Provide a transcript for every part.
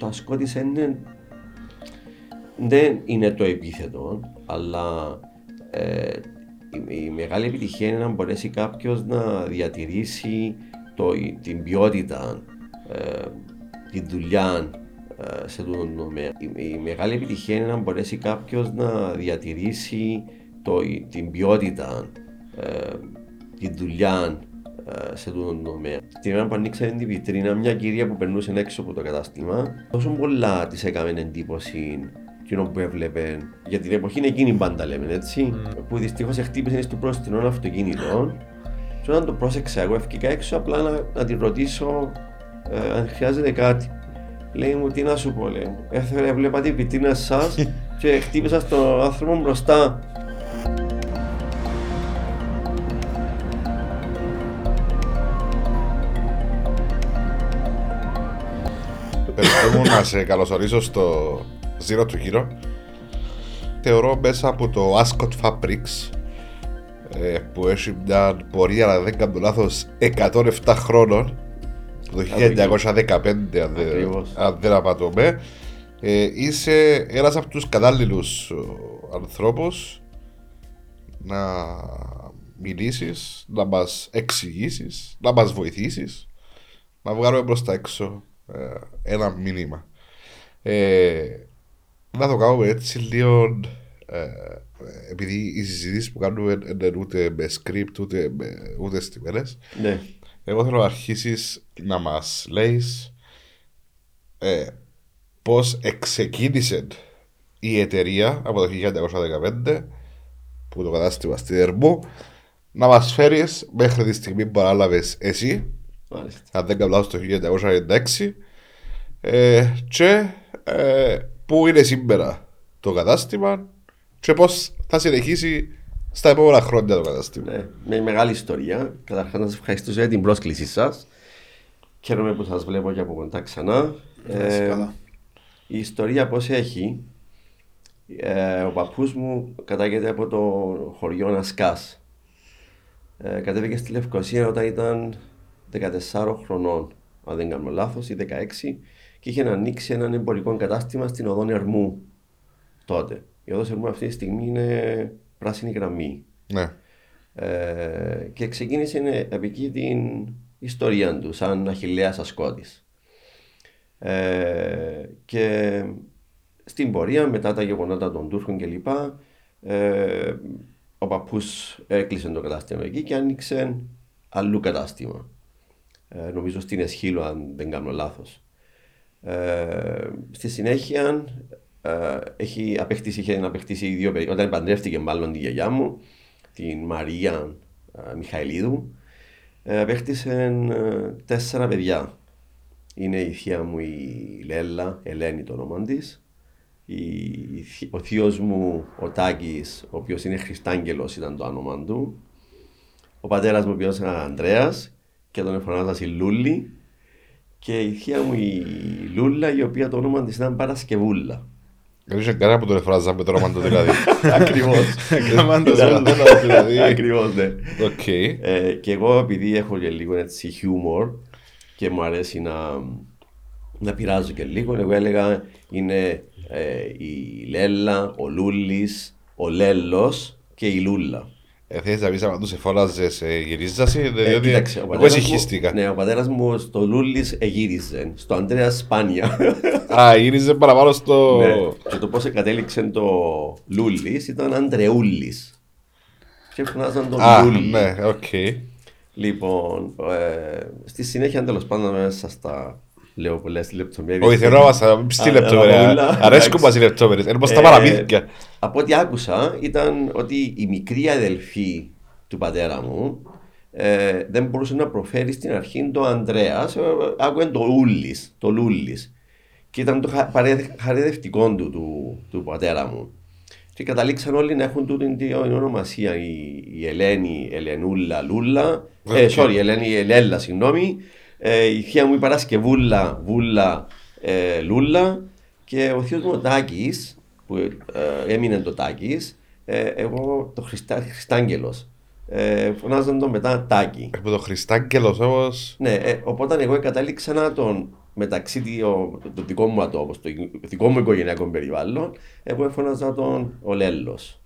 το ασκότης είναι, δεν είναι το επίθετο, αλλά ε, η, η μεγάλη επιτυχία είναι να μπορέσει κάποιος να διατηρήσει το, την ποιότητα, ε, τη δουλειά ε, σε αυτό το τομέα. Η, η, μεγάλη επιτυχία είναι να μπορέσει κάποιος να διατηρήσει το, την ποιότητα, ε, τη δουλειά ε, σε αυτό το τομέα. Την ώρα που ανοίξαμε την βιτρίνα, μια κυρία που περνούσε έξω από το κατάστημα, τόσο πολλά της έκαμε εντύπωση εκείνο που έβλεπε. Για την εποχή είναι εκείνη πάντα λέμε έτσι. Mm. Που δυστυχώς χτύπησε στο πρόστινο αυτοκίνητο. Και όταν το πρόσεξα, εγώ έφυγα έξω απλά να, να την ρωτήσω ε, αν χρειάζεται κάτι. Λέει μου, τι να σου πω, λέει μου. Έβλεπα την βιτρίνα σας και χτύπησα στον άνθρωπο μπροστά. Μου να σε καλωσορίσω στο Zero to Hero. Θεωρώ μέσα από το Ascot Fabrics ε, που έχει μια πορεία, αλλά δεν κάνω λάθος, 107 χρόνων το 1915 αν δεν απατώμε. Ε, είσαι ένας από τους κατάλληλους ανθρώπους να μιλήσεις, να μας εξηγήσεις, να μας βοηθήσεις να βγάλουμε προς τα έξω. ε, ένα μήνυμα. Ε, να το κάνουμε έτσι λίγο ε, επειδή οι συζητήσεις που κάνουμε δεν ούτε με script ούτε, με, ούτε στιγμές ναι. εγώ θέλω να αρχίσεις να μας λέει ε, πώς ξεκίνησε η εταιρεία από το 1915 που το κατάστημα στη Δερμού να μας φέρεις μέχρι τη στιγμή που ανάλαβε εσύ Μάλιστα. Αν δεν κάνω το 1996 ε, και ε, πού είναι σήμερα το κατάστημα και πώς θα συνεχίσει στα επόμενα χρόνια το κατάστημα. Ναι, με μεγάλη ιστορία. Καταρχάς, να σας ευχαριστήσω για την πρόσκλησή σας. Χαίρομαι που σας βλέπω και από κοντά ξανά. Ε, η ιστορία πώς έχει. Ε, ο παππούς μου κατάγεται από το χωριό Ασκά. Ε, κατέβηκε στη Λευκοσία όταν ήταν 14 χρονών, αν δεν κάνω λάθος, ή 16, και είχε ανοίξει ένα εμπορικό κατάστημα στην οδό Ερμού τότε. Η οδό Ερμού αυτή τη στιγμή είναι πράσινη γραμμή. Ναι. Ε, και ξεκίνησε επί εκεί την ιστορία του, σαν αχιλέας ασκότης. Ε, και στην πορεία, μετά τα γεγονότα των Τούρκων κλπ., ε, ο παππούς έκλεισε το κατάστημα εκεί και άνοιξε αλλού κατάστημα. Ε, νομίζω στην Εσχύλου, αν δεν κάνω λάθος. Ε, στη συνέχεια ε, έχει απεκτήσει, είχε απεκτήσει δύο παιδιά. Όταν παντρεύτηκε μάλλον τη γιαγιά μου, την Μαρία ε, Μιχαηλίδου, ε, απέκτησε τέσσερα παιδιά. Είναι η θεία μου η Λέλα, Ελένη το όνομα της. Ο θείος μου ο Τάκης, ο οποίος είναι Χριστάγγελος, ήταν το όνομα του. Ο πατέρας μου, ο οποίος είναι Ανδρέας, και τον εφωνάζα η Λούλη και η θεία μου η Λούλα η οποία το όνομα της ήταν Παρασκευούλα. Δεν είχε κανένα που τον εφράζα με το όνομα του δηλαδή. Ακριβώς. δηλαδή. Ακριβώς, ναι. Οκ. Ε, και εγώ επειδή έχω και λίγο έτσι χιούμορ και μου αρέσει να, να πειράζω και λίγο, εγώ έλεγα είναι ε, η Λέλα, ο Λούλης, ο Λέλος και η Λούλα. Ε, θες να πεις άμα τους εφώναζες ε, γυρίζασαι, Ε, διότι κοίταξε, ο εγώ πατέρας μου- εσυχίστηκα. Ναι, ο πατέρας μου στο Λούλης εγύριζε, στο Ανδρέα Σπάνια. Α, γύριζε παραπάνω στο... Ναι. Και το πώς κατέληξε το Λούλης ήταν Αντρεούλη. Και φωνάζαν τον Α, Λούλη. ναι, οκ. Λοιπόν, ε, στη συνέχεια τέλος πάντων μέσα στα λέω πολλές λεπτομέρειες. Όχι, θέλω να μας να μην πεις τη Α, λεπτομέρεια. όλα, Αρέσκουν εντάξει. μας οι λεπτομέρειες. Είναι όπως τα Ε, παραμύθια. Από ό,τι άκουσα ήταν ότι η μικρή αδελφή του πατέρα μου ε, δεν μπορούσε να προφέρει στην αρχή το Ανδρέας, άκουγε το Ούλης, το Λούλης. Και ήταν το χα- παρε- χαϊδευτικό του, του, του πατέρα μου. Και καταλήξαν όλοι να έχουν τούτη την ονομασία. Η, η Ελένη, Ελενούλα, Λούλα. Ε, OK. sorry, η Ελένη, η Ελέλα, συγγνώμη. Ε, η θεία μου η Παρασκευούλα, Βούλα, ε, Λούλα. Και ο θείος μου ο Τάκης, που ε, έμεινε το Τάκης, ε, εγώ το Χριστά, Χριστάγγελος. Ε, φωνάζαν τον μετά Τάκη. Από το Χριστάγγελος όμως... Ναι, ε, οπότε εγώ κατάληξα να τον μεταξύ του δικό μου ατόμου, το δικό μου οικογενειακό περιβάλλον, εγώ έφωναζα τον ο Λέλος.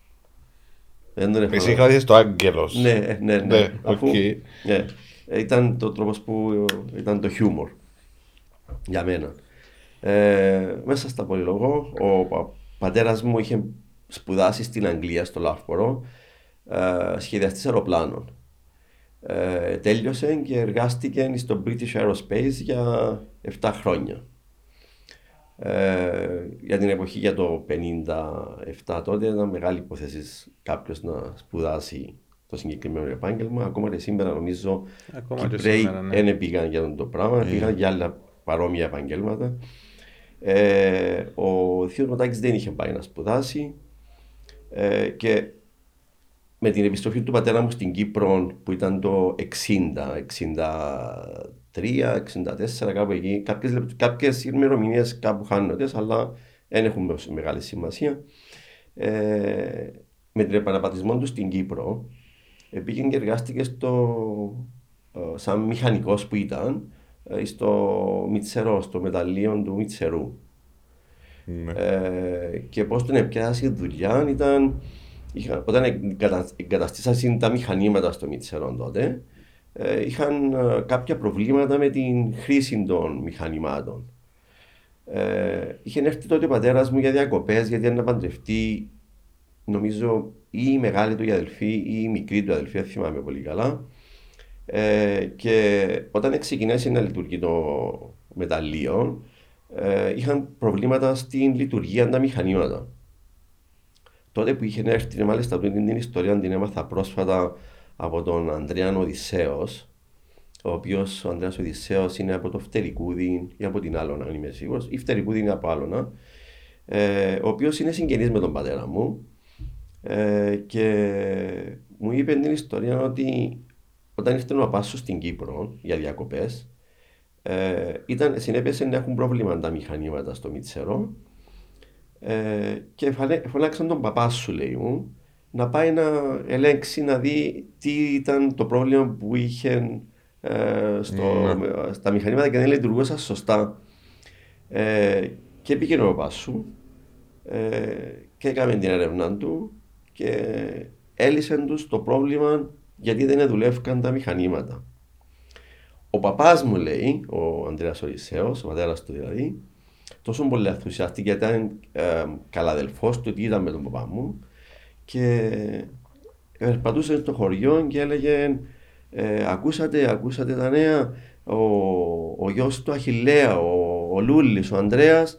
Εσύ είχα το Άγγελος. Ναι, ναι, ναι. ναι, Αφού, ναι. Ήταν το τρόπος που ήταν το χιούμορ για μένα. Ε, μέσα στα πολυλογό, ο πατέρας μου είχε σπουδάσει στην Αγγλία, στο Λαύπορο, ε, σχεδιαστής αεροπλάνων. Ε, τέλειωσε και εργάστηκε στο British Aerospace για 7 χρόνια. Ε, για την εποχή για το 57 τότε ήταν μεγάλη υπόθεση κάποιος να σπουδάσει το συγκεκριμένο επάγγελμα. Ακόμα και σήμερα νομίζω οι Κυπρέοι δεν ναι. πήγαν για το πράγμα, yeah. πήγαν για άλλα παρόμοια επαγγέλματα. Ε, ο Θείο Ματάκης δεν είχε πάει να σπουδάσει ε, και με την επιστροφή του πατέρα μου στην Κύπρο που ήταν το 60, 63, 64 κάπου εκεί, κάποιες, κάποιες ημερομηνίες κάπου χάνονται αλλά δεν έχουν μεγάλη σημασία. Ε, με την επαναπατρισμό του στην Κύπρο πήγε και εργάστηκε στο, ε, σαν μηχανικός που ήταν ε, στο Μιτσερό, στο μεταλλείο του Μιτσερού. Ναι. Ε, και πώς τον έπιασες η δουλειά ήταν. Είχα, όταν εγκαταστήσαν τα μηχανήματα στο Μιτσερό τότε, ε, είχαν ε, κάποια προβλήματα με την χρήση των μηχανημάτων. Ε, είχε έρθει τότε ο πατέρας μου για διακοπές, γιατί να παντρευτεί, νομίζω, ή η μεγάλη του αδελφή ή η μικρή του αδελφή, δεν θυμάμαι πολύ καλά. Ε, και όταν ξεκινήσει να λειτουργεί το μεταλλείο, ε, είχαν προβλήματα στην λειτουργία τα μηχανήματα. Τότε που είχε έρθει, μάλιστα αυτή την ιστορία την έμαθα πρόσφατα από τον Ανδρέα Οδυσσέος, ο οποίος ο Ανδρέας Οδυσσέος είναι από το Φτερικούδι ή από την Άλωνα, αν είμαι σίγουρος, ή Φτερικούδι είναι από Άλωνα, ε, ο οποίος είναι συγγενής με τον πατέρα μου. Ε, και μου είπε την ιστορία ότι όταν ήρθε ο Πάσο στην Κύπρο για διακοπές, ε, ήταν, συνέπεσε να έχουν πρόβλημα τα μηχανήματα στο Μιτσερό ε, και φωνάξαν τον παπά σου, λέει μου, να πάει να ελέγξει, να δει τι ήταν το πρόβλημα που είχε ε, στο, mm. στα μηχανήματα και δεν λειτουργούσαν σωστά. Ε, και πήγε ο παπάς σου ε, και έκαμε την έρευνα του και έλυσε τους το πρόβλημα γιατί δεν δουλεύκαν τα μηχανήματα. Ο παπάς μου λέει, ο Ανδρέας Οδυσσέος, ο πατέρας του δηλαδή, τόσο πολύ ενθουσιαστή γιατί ήταν ε, καλαδελφό του, ότι ήταν με τον παπά μου και περπατούσε στο χωριό και έλεγε ε, ακούσατε, ακούσατε τα νέα, ο, ο γιος του Αχιλέα, ο, ο Λούλης, ο Ανδρέας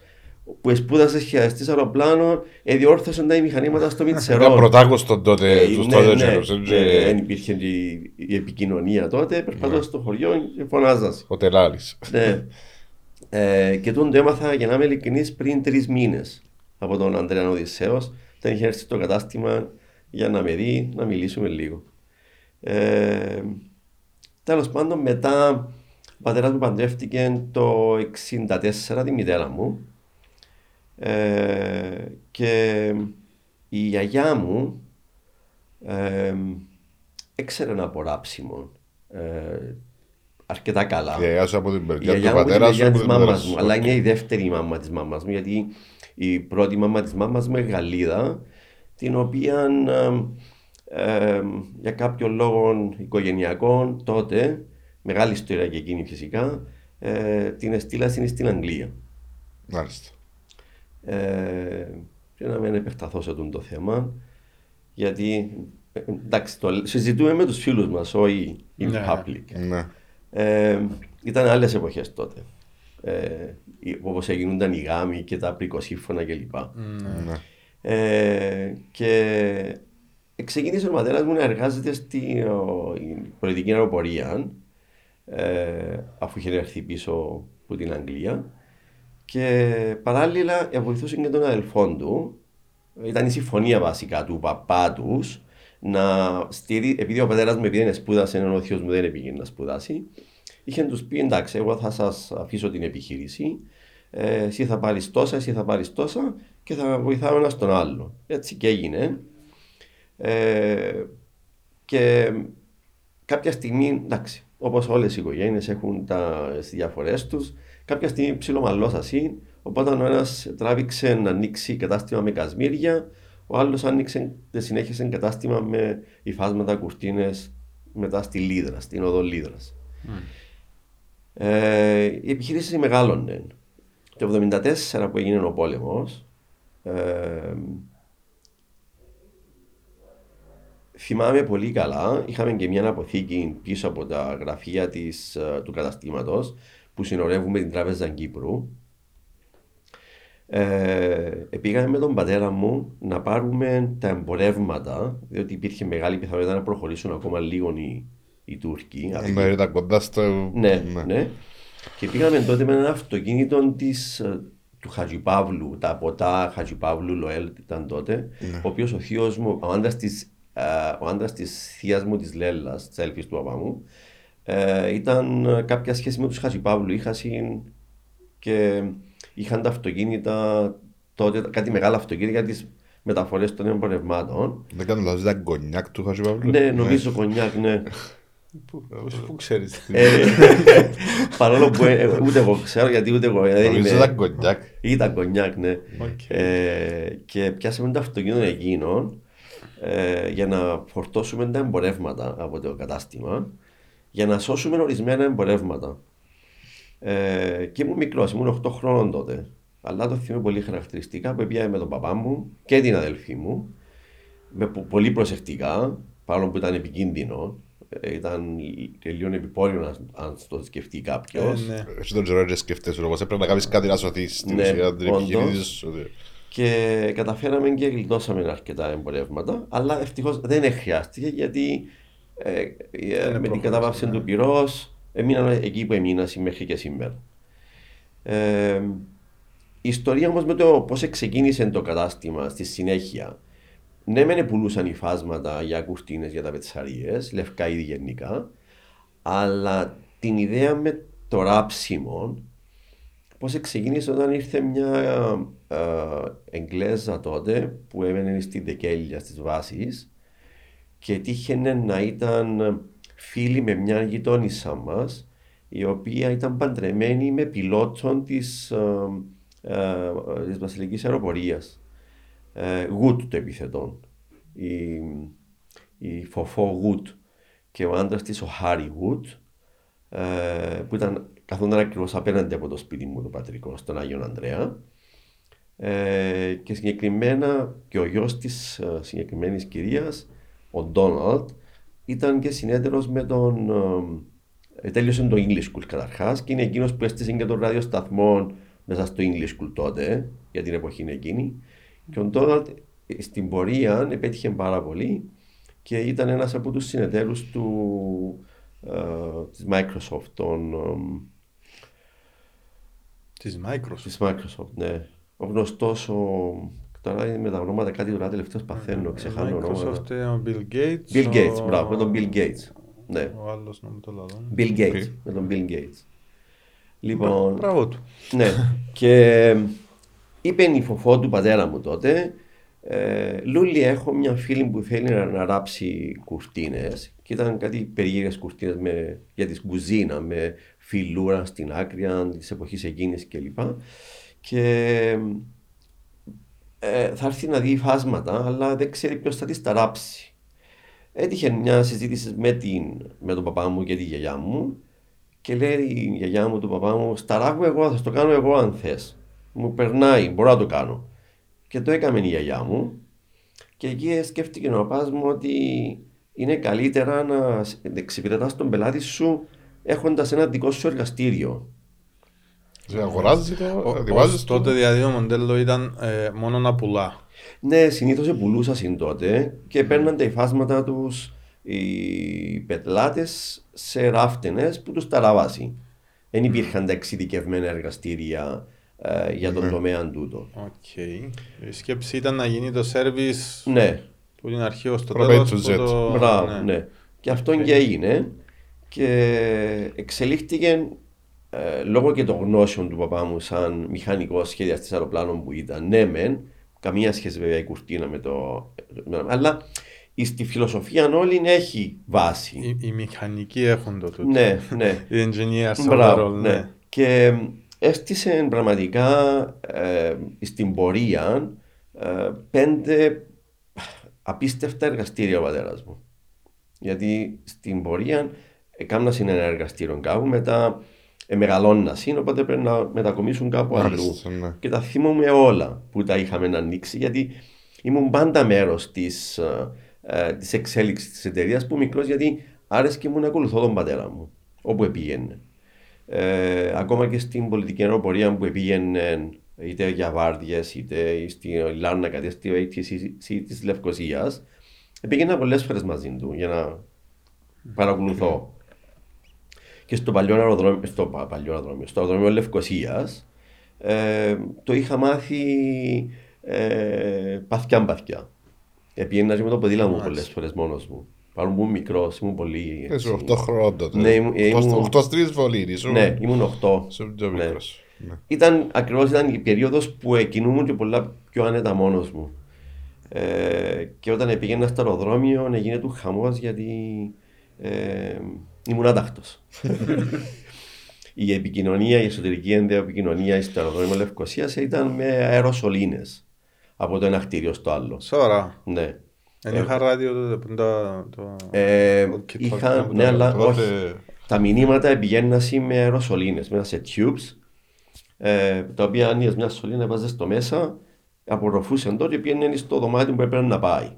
που σπούδασε σχεδιαστή αεροπλάνων, διόρθωσε τα μηχανήματα στο Μιτσερό. Ήταν πρωτάκοστο τότε, ε, τους ναι, τότε ναι, ναι, Δεν υπήρχε η, η επικοινωνία τότε. Περπατώ στο χωριό και φωνάζας. Ο Τελάλης. Ναι. Ε, και τον το έμαθα για να είμαι ειλικρινής πριν τρεις μήνες από τον Αντρέα Οδυσσέο. Όταν είχε έρθει στο κατάστημα για να με δει, να μιλήσουμε λίγο. Ε, Τέλος πάντων, μετά ο πατέρας μου παντρεύτηκε το 1964 τη μητέρα μου ε, και η γιαγιά μου ε, έξερε ένα απορράψιμο ε, αρκετά καλά. Η γιαγιά σου από την παιδιά του πατέρας σου. Της μάμας μου, αλλά είναι η δεύτερη μάμα της μάμας μου, γιατί η πρώτη μάμα της μάμας μου είναι Γαλλίδα, την οποία ε, για κάποιο λόγο οικογενειακό τότε, μεγάλη ιστορία και εκείνη φυσικά, ε, την εστήλασαν στην Αγγλία. Μάλιστα. Ε, και να μην επεκταθώ σε αυτό το θέμα, γιατί εντάξει, το συζητούμε με τους φίλους μας, όχι in ναι. public. Ναι. Ε, ήταν άλλες εποχές τότε. Ε, Όπως έγιναν οι γάμοι και τα πρικοσύμφωνα κλπ. Ναι. Ε, και ξεκίνησε ο πατέρας μου να εργάζεται στην πολιτική αεροπορία ε, αφού είχε έρθει πίσω από την Αγγλία και παράλληλα βοηθούσε και τον αδελφό του. Ήταν η συμφωνία βασικά του παπά τους να στείλει, επειδή ο πατέρας μου επειδή δεν σπούδασε, ενώ ο θείος μου δεν πήγε να σπουδάσει, είχε τους πει: Εντάξει, εγώ θα σας αφήσω την επιχείρηση. Ε, εσύ θα πάρεις τόσα, εσύ θα πάρεις τόσα και θα βοηθάω ένα τον άλλο. Έτσι και έγινε. Ε, και κάποια στιγμή, εντάξει, όπως όλες οι οικογένειες έχουν τις διαφορές τους, Κάποια στιγμή ψιλομαλώσασαι, οπότε ο ένας τράβηξε να ανοίξει κατάστημα με κασμίρια, ο άλλος άνοιξε, συνέχισε κατάστημα με υφάσματα κουρτίνες μετά στη Λίδρα, στην οδό Λίδρας. Ε, η επιχείρηση μεγάλωνε. Το 1974 που έγινε ο πόλεμος, ε, θυμάμαι πολύ καλά, είχαμε και μια αποθήκη πίσω από τα γραφεία της, ε, του καταστήματος που συνορεύουμε την Τράπεζα Κύπρου. Ε, πήγαμε με τον πατέρα μου να πάρουμε τα εμπορεύματα, διότι υπήρχε μεγάλη πιθανότητα να προχωρήσουν ακόμα λίγο οι, οι Τούρκοι. Ναι, ήταν κοντά στο. Ναι, ναι, ναι. Και πήγαμε τότε με ένα αυτοκίνητο της, ε, του Χατζιπαύλου, τα ποτά Χατζιπαύλου Λοέλ ήταν τότε, ναι. ο οποίος ο θείος μου, ο άντρας της ε, ο άντρας της θείας μου της Λέλλα, της έλφης του παπά μου, ε, ήταν κάποια σχέση με τους Χατζιπαύλου. Είχα συν και είχαν τα αυτοκίνητα τότε, κάτι μεγάλα αυτοκίνητα για τις μεταφορές των εμπορευμάτων. Δεν κάνω λάθος, ήταν κονιάκ του Χατζιπαύλου. Ναι, νομίζω κονιάκ, ναι. Πού ξέρεις. Παρόλο που ούτε εγώ ξέρω γιατί ούτε εγώ. Νομίζω ήταν κονιάκ. Ήταν κονιάκ, ναι. Και πιάσαμε το αυτοκίνητο εκείνο ε, για να φορτώσουμε τα εμπορεύματα από το κατάστημα για να σώσουμε ορισμένα εμπορεύματα. Ε, και ήμουν μικρός, ήμουν 8 χρόνων τότε. Αλλά το θυμάμαι πολύ χαρακτηριστικά που πήγαμε με τον παπά μου και την αδελφή μου με πολύ προσεκτικά, παρόλο που ήταν επικίνδυνο. Ε, ήταν λίγο επιπόλαιο αν το σκεφτεί κάποιος. Ε, ναι. Εσύ τον ξέρω, δεν σκέφτεσαι όμω. Πρέπει να κάνεις κάτι να σωθεί στην ναι, ουσία την επιχείρηση και καταφέραμε και γλιτώσαμε αρκετά εμπορεύματα, αλλά ευτυχώς δεν χρειάστηκε γιατί ε, ε, με την κατάβαση ναι. του πυρός έμεινα εκεί που έμεινα μέχρι και σήμερα. Ε, η ιστορία όμως με το πώς ξεκίνησε το κατάστημα στη συνέχεια. Ναι, μεν πουλούσαν υφάσματα για κουρτίνες για τα πετσαρίε, λευκά ήδη γενικά, αλλά την ιδέα με το ράψιμο Πώς ξεκίνησε όταν ήρθε μια ε, Εγγλέζα τότε που έμενε στην Τεκέλια στις βάσεις και τύχαινε να ήταν φίλη με μια γειτόνισσα μας η οποία ήταν παντρεμένη με πιλότον της, ε, ε, της βασιλικής αεροπορίας. Γουτ το επιθετόν. Η, η Φοφό Γουτ και ο άντρας της ο Χάρι Γουτ που ήταν καθόταν ακριβώς απέναντι από το σπίτι μου το πατρικό, στον Άγιο Ανδρέα. Ε, και συγκεκριμένα και ο γιος της ε, συγκεκριμένης κυρίας, ο Ντόναλτ, ήταν και συνέτερο με τον. Ε, τέλειωσε το English School καταρχάς και είναι εκείνος που έστησε και τον ραδιοσταθμό μέσα στο English School τότε, για την εποχή εκείνη. Και ο Ντόναλτ ε, στην πορεία επέτυχε πάρα πολύ και ήταν ένας από τους συνεταίρους του. Uh, της Microsoft, των, Της Microsoft. Της Microsoft, ναι. Ο γνωστός, ο... τώρα με τα ονόματα κάτι τώρα τελευταίος παθαίνω, ξεχάνω ονόματα. Microsoft, ο Bill Gates. Bill Gates, ο... μπράβο, με τον Bill Gates. Ναι. Ο άλλος να το λέω. Bill Gates, με τον Bill Gates. Λοιπόν, μπράβο του. Ναι. και είπε η φοφό του πατέρα μου τότε, ε, Λούλη, έχω μια φίλη που θέλει να, να ράψει κουρτίνες και ήταν κάτι περίεργες κουρτίνες για τη κουζίνα με φιλούρα στην άκρη της εποχής εκείνης κλπ. Και ε, θα έρθει να δει φάσματα, αλλά δεν ξέρει ποιος θα τη ταράψει. Έτυχε μια συζήτηση με, την, με τον παπά μου και τη γιαγιά μου και λέει η γιαγιά μου, του παπά μου, σταράγω εγώ, θα το κάνω εγώ αν θες. Μου περνάει, μπορώ να το κάνω. Και το έκαμε η γιαγιά μου και εκεί σκέφτηκε ο παπάς μου ότι είναι καλύτερα να εξυπηρετάς τον πελάτη σου έχοντας ένα δικό σου εργαστήριο. Δεν αγοράζεις το, το. Τότε δηλαδή το μοντέλο ήταν ε, μόνο να πουλά. Ναι, συνήθως πουλούσα τότε και παίρναν τα υφάσματα τους οι πετλάτες σε ράφτενες που τους ταραβάσει. Δεν υπήρχαν τα εξειδικευμένα εργαστήρια ε, για τον ναι. τομέα τούτο. Okay. Η σκέψη ήταν να γίνει το service ναι. που είναι αρχαίος το τέλος. Το... Μπράβο, ναι. ναι. Και αυτό okay. και έγινε και εξελίχθηκε ε, λόγω και των γνώσεων του παπά μου σαν μηχανικός σχεδιαστή αεροπλάνων που ήταν. Ναι, μεν, καμία σχέση βέβαια η κουρτίνα με το. Αλλά στη φιλοσοφία όλη έχει βάση. Οι, οι μηχανικοί έχουν το τούτο. Ναι, ναι. οι engineers Μπράβο, ναι. ναι. Και έστησε πραγματικά ε, στην πορεία ε, πέντε απίστευτα εργαστήρια ο πατέρας μου. Γιατί στην πορεία έκανα ένα εργαστήριο κάπου, μετά ε, μεγαλώνα είναι, οπότε πρέπει να μετακομίσουν κάπου αλλού. Μάλιστα, ναι. Και τα θυμούμαι όλα που τα είχαμε να ανοίξει, γιατί ήμουν πάντα μέρος της ε, της εξέλιξης της εταιρείας που μικρός, γιατί άρεσε μου να ακολουθώ τον πατέρα μου, όπου πήγαινε. Ε, ακόμα και στην πολιτική αεροπορία που πήγαινε είτε για βάρδιες είτε στη Λάρνακα είτε στη ATC της Λευκοσίας, πήγαινα πολλές φορές μαζί του για να παρακολουθώ. Και στο παλιό αεροδρόμιο, στο πα- παλιό αεροδρόμιο, στο αεροδρόμιο Λευκοσίας, ε, το είχα μάθει ε, παθιά παθιά. Επήγαινα και με το ποδήλατο μου πολλές φορές μόνος μου. Παρόλο που ήμουν μικρός, ήμουν πολύ. Είσαι έτσι. 8 χρόνων τότε. Ναι, ήμουν- ήμουν- 8 στρεις βολή, ήσουν. Ναι, ήμουν 8. Ήσουν πιο Ναι. μικρός. Ναι. Ήταν ακριβώς ήταν η περίοδος που κινούμουν και πολλά πιο άνετα μόνος μου. Ε, και όταν πήγαινα στο αεροδρόμιο έγινε του χαμός γιατί ε, ήμουν άταχτο. η επικοινωνία, η εσωτερική επικοινωνία στο αεροδρόμιο Λευκοσίας ήταν με αεροσολίνε από το ένα κτίριο στο άλλο. Σοβαρά. Ναι. Δεν είχα ράδιο τότε που τα... το- Ε, το kit είχα, που ναι, το- αλλά Τότε- όχι. Τα μηνύματα πηγαίναν με αεροσολίνες, μέσα σε tubes, ε, τα οποία άνοιγες μια σωλήνα, βάζες το μέσα, απορροφούσε το και πήγαινε στο δωμάτιο που έπρεπε να πάει.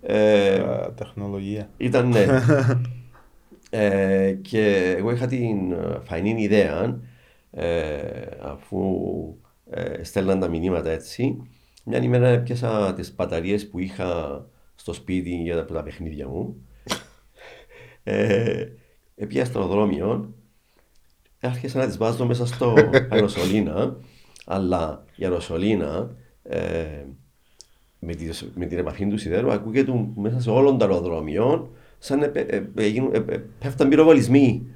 Ε, τα τεχνολογία. ήταν ναι. ε, και εγώ είχα την ε, φαϊνή ιδέα, ε, αφού ε, στέλναν τα μηνύματα έτσι, μια ημέρα έπιασα τις μπαταρίες που είχα στο σπίτι για τα, τα παιχνίδια μου. ε, έπια στο αεροδρόμιο, άρχισα να τις βάζω μέσα στο αεροσολίνα, αλλά η αεροσολίνα ε, με, τη, με την επαφή του σιδέρου ακούγεται μέσα σε όλων των αεροδρομιών σαν να ε, ε, γίνουν- ε, ε, πέφταν πυροβολισμοί.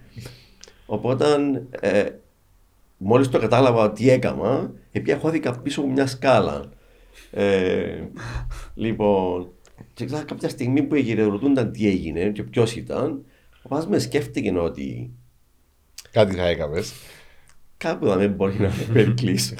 Οπότε ε, μόλις το κατάλαβα τι έκανα, επειδή χώθηκα πίσω από μια σκάλα. Ε, λοιπόν, και ξέρω κάποια στιγμή που γυρερωτούνταν τι έγινε και ποιος ήταν, ο παπάς με σκέφτηκε ότι Κάτι θα έκαμες. κάπου δεν μπορεί να με περικλείσει.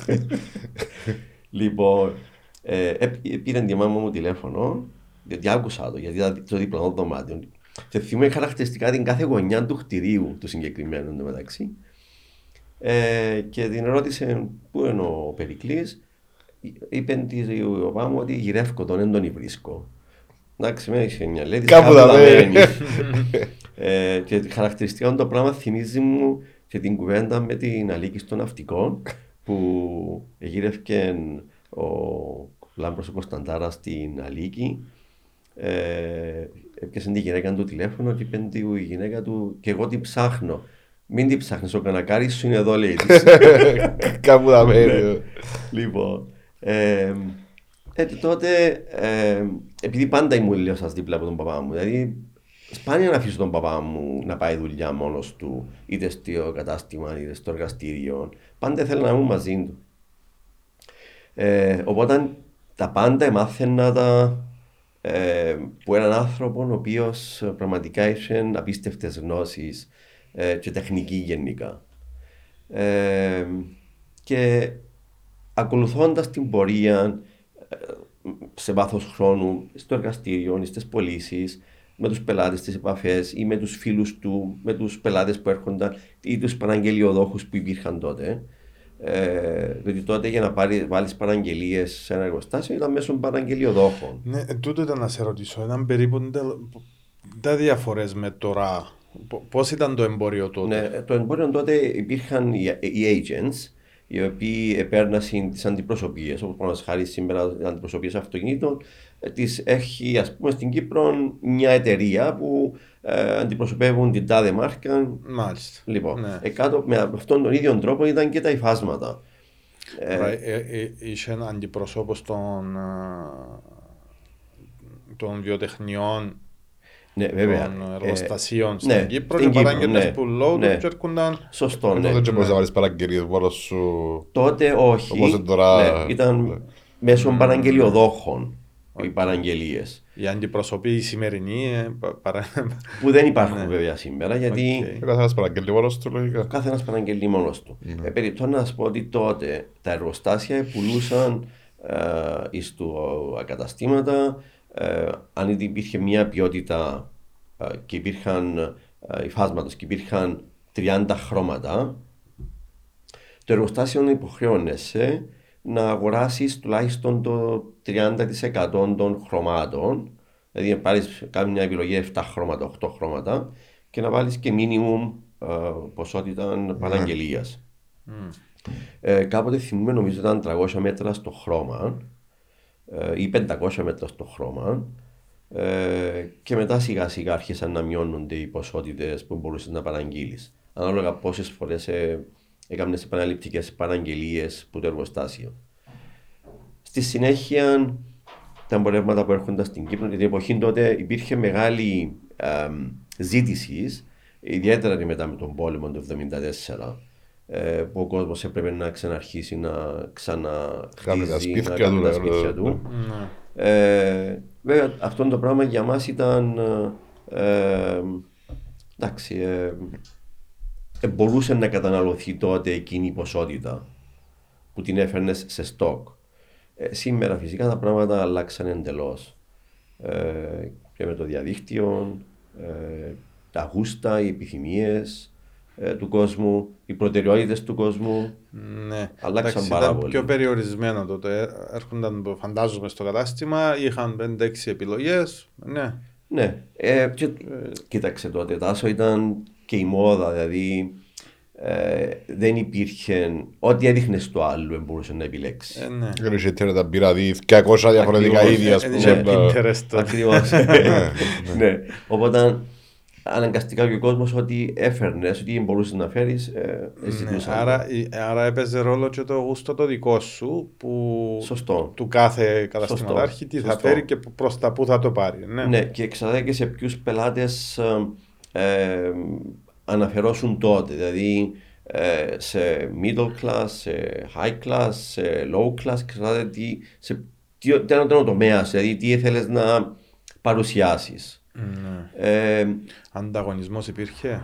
λοιπόν, ε, ε, πήρε τη μάμα μου τηλέφωνο, γιατί άκουσα το, γιατί ήταν το διπλανό δωμάτιο. Και θυμούμαι χαρακτηριστικά την κάθε γωνιά του κτηρίου του συγκεκριμένου εντωμεταξύ. Ε, και την ρώτησε πού είναι ο Περικλής; Είπε της ο παπά μου ότι γυρεύκω τον, δεν τον βρίσκω. Εντάξει, με είχε μια λέει, Κάπου θα μένει. ε, και χαρακτηριστικά το πράγμα θυμίζει μου και την κουβέντα με την Αλίκη των Ναυτικών που γύρευκε ο Λάμπρος ο Κωνσταντάρας στην Αλίκη ε, έπιασε τη γυναίκα του τηλέφωνο και είπε του η γυναίκα του και εγώ την ψάχνω. Μην την ψάχνεις, ο κανακάρης σου είναι εδώ λέει της. Κάπου θα Ναι. μένει. λοιπόν, ε, ε, τότε, ε, επειδή πάντα ήμουν λίγο σας δίπλα από τον παπά μου, δηλαδή σπάνια να αφήσω τον παπά μου να πάει δουλειά μόνος του, είτε στο κατάστημα, είτε στο εργαστήριο, πάντα ήθελα να ήμουν μαζί του. Ε, οπότε τα πάντα μάθαινα τα ε, που έναν άνθρωπο ο οποίος πραγματικά είχε απίστευτες γνώσεις ε, και τεχνική γενικά. Ε, και ακολουθώντας την πορεία ε, σε βάθος χρόνου στο εργαστήριο ή στις πωλήσεις, με τους πελάτες στις επαφές ή με τους φίλους του, με τους πελάτες που έρχονταν ή τους παραγγελιοδόχους που υπήρχαν τότε. Ε, διότι τότε για να πάρει, βάλεις παραγγελίες σε ένα εργοστάσιο ήταν μέσω παραγγελιοδόχων. Ναι, ε, τούτο ήταν να σε ρωτήσω. Ήταν περίπου ντε- τα διαφορές με τώρα. Πώς ήταν το εμπόριο τότε; Ναι, το εμπόριο τότε υπήρχαν οι, οι agents οι οποίοι επέρνασαν τις αντιπροσωπείες. Όπως παραδείγματος χάρη σήμερα, οι αντιπροσωπείες αυτοκινήτων ε, τις έχει ας πούμε στην Κύπρο μια εταιρεία που ε, αντιπροσωπεύουν την τάδε μάρκα. Μάλιστα. Λοιπόν, Ναι. ε, κάτω, με αυτόν τον ίδιο τρόπο ήταν και τα υφάσματα. Ε, Τώρα, ε, ε, Είχε ένα αντιπροσώπος των, α, των βιοτεχνιών ναι, βέβαια. των Ε, εργοστασίων ναι, στην Κύπρο στην και Κύπρο, παράγγελες ναι. που λόγω Ναι. του και έρχονταν Σωστό, Ε, ναι. Τότε και μπορείς Ναι. να βάλεις παραγγελίες μόνος σου. Τότε όχι. Όπως είναι τώρα, Ναι, ήταν ναι. μέσω παραγγελιοδόχων. οι παραγγελίες. Η αντιπροσωπή η σημερινή. ε, πα- παρα- Που δεν υπάρχουν βέβαια σήμερα γιατί Οκ. Ο καθένας παραγγέλνει μόνος του λογικά. ο κάθε ένα παραγγελεί μόνος του. Ε, περιττό να σας πω ότι τότε τα εργοστάσια πουλούσαν ε, εις του ακαταστήματα ε, αν ήδη υπήρχε μια ποιότητα ε, και υπήρχαν ε, υφάσματος και υπήρχαν 30 χρώματα το εργοστάσιο υποχρεώνεσαι να αγοράσεις τουλάχιστον το 30% των χρωμάτων δηλαδή να πάρεις κάνει μια επιλογή 7 χρώματα, 8 χρώματα και να βάλεις και minimum ε, ποσότητα παραγγελίας. Ε, κάποτε θυμούμε νομίζω ήταν 300 μέτρα στο χρώμα ε, ή 500 μέτρα στο χρώμα ε, και μετά σιγά σιγά άρχισαν να μειώνονται οι ποσότητες που μπορούσες να παραγγείλεις. Ανάλογα πόσες φορές ε, έκαμε επαναληπτικές παραγγελίες που το εργοστάσιο. Στη συνέχεια τα εμπορεύματα που έρχονταν στην Κύπρο την εποχή τότε υπήρχε μεγάλη ε, ζήτηση, ιδιαίτερα μετά με τον πόλεμο του 1974, ε, που ο κόσμος έπρεπε να ξαναρχίσει να Κάνει τα ξαναχτίζει, να σπίτια κάνει του, τα ναι, σπίτια ναι, του. Ναι. Ε, βέβαια αυτό το πράγμα για μας ήταν ε, ε, εντάξει ε, ε, μπορούσε να καταναλωθεί τότε εκείνη η ποσότητα που την έφερνες σε στόκ. Ε, σήμερα φυσικά τα πράγματα αλλάξαν εντελώς. Ε, και με το διαδίκτυο, ε, τα γούστα, οι επιθυμίες ε, του κόσμου, οι προτεραιότητες του κόσμου. Ναι. Αλλάξαν Εντάξει, πάρα ήταν πολύ. πιο περιορισμένο τότε. Έρχονταν, φαντάζομαι, στο κατάστημα, είχαν 5-6 επιλογές. Ναι. Ναι, ε, και, κοίταξε τότε, τάσο ήταν και η μόδα, δηλαδή ε, δεν υπήρχε, ό,τι έδειχνες στο άλλο μπορούσε να επιλέξεις. Ε, ναι. Δεν είχε τέλος να πήρα δει 200 διαφορετικά Ακριβώς. είδη ας Ε, πούμε. είχε να- Pinterest τότε. Ακριβώς. ναι. Οπότε αναγκαστικά και ο κόσμος ό,τι έφερνες, ό,τι μπορούσες να φέρεις, ε, Ναι, ζητούσαν. άρα, η- άρα έπαιζε ρόλο και το γούστο το δικό σου που Σωστό. του κάθε καταστηματάρχη τι θα Σωστό. φέρει και προς τα που θα το πάρει. Ναι. Ναι, και εξαρτάται και σε ποιους πελάτες ε, αναφερόσουν τότε. Δηλαδή ε, σε middle class, σε high class, σε low class, εξαρτάται τι, σε τι, τι ήταν ο τομέας, δηλαδή τι ήθελες να παρουσιάσεις. Ναι. Ε, Ανταγωνισμός υπήρχε;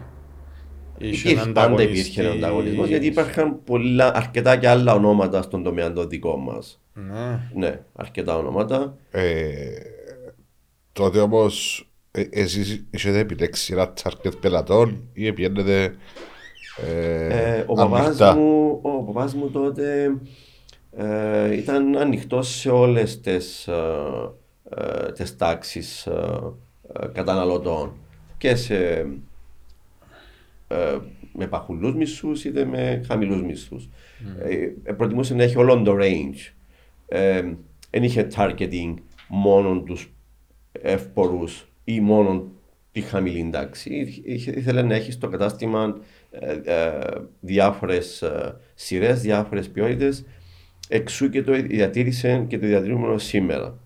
υπήρχε, πάντα υπήρχε ένα ανταγωνισμός γιατί υπήρχαν πολλά, αρκετά και άλλα ονόματα στον τομέα το δικό μας. Ναι. Ναι, αρκετά ονόματα. Ε, τότε όμως ε, εσείς είχατε επιλέξεις ένα target πελατών ή πιένετε ε, Ε, ο, παπάς ανοιχτά. μου, ο παπάς μου τότε ε, ήταν ανοιχτός σε όλες τις, ε, ε, τις τάξεις ε, ε, καταναλωτών και σε, ε, με παχουλούς μισθούς είτε με χαμηλούς μισθούς. Ε, προτιμούσε να έχει όλο το range. Ε, δεν είχε targeting μόνο τους εύπορους ή μόνο τη χαμηλή τάξη. Είχε- Ήθελε να έχει στο κατάστημα ε, ε, διάφορες ε, σειρές, διάφορες ποιότητες. Εξού και το διατήρησε και το διατηρούμε ως σήμερα.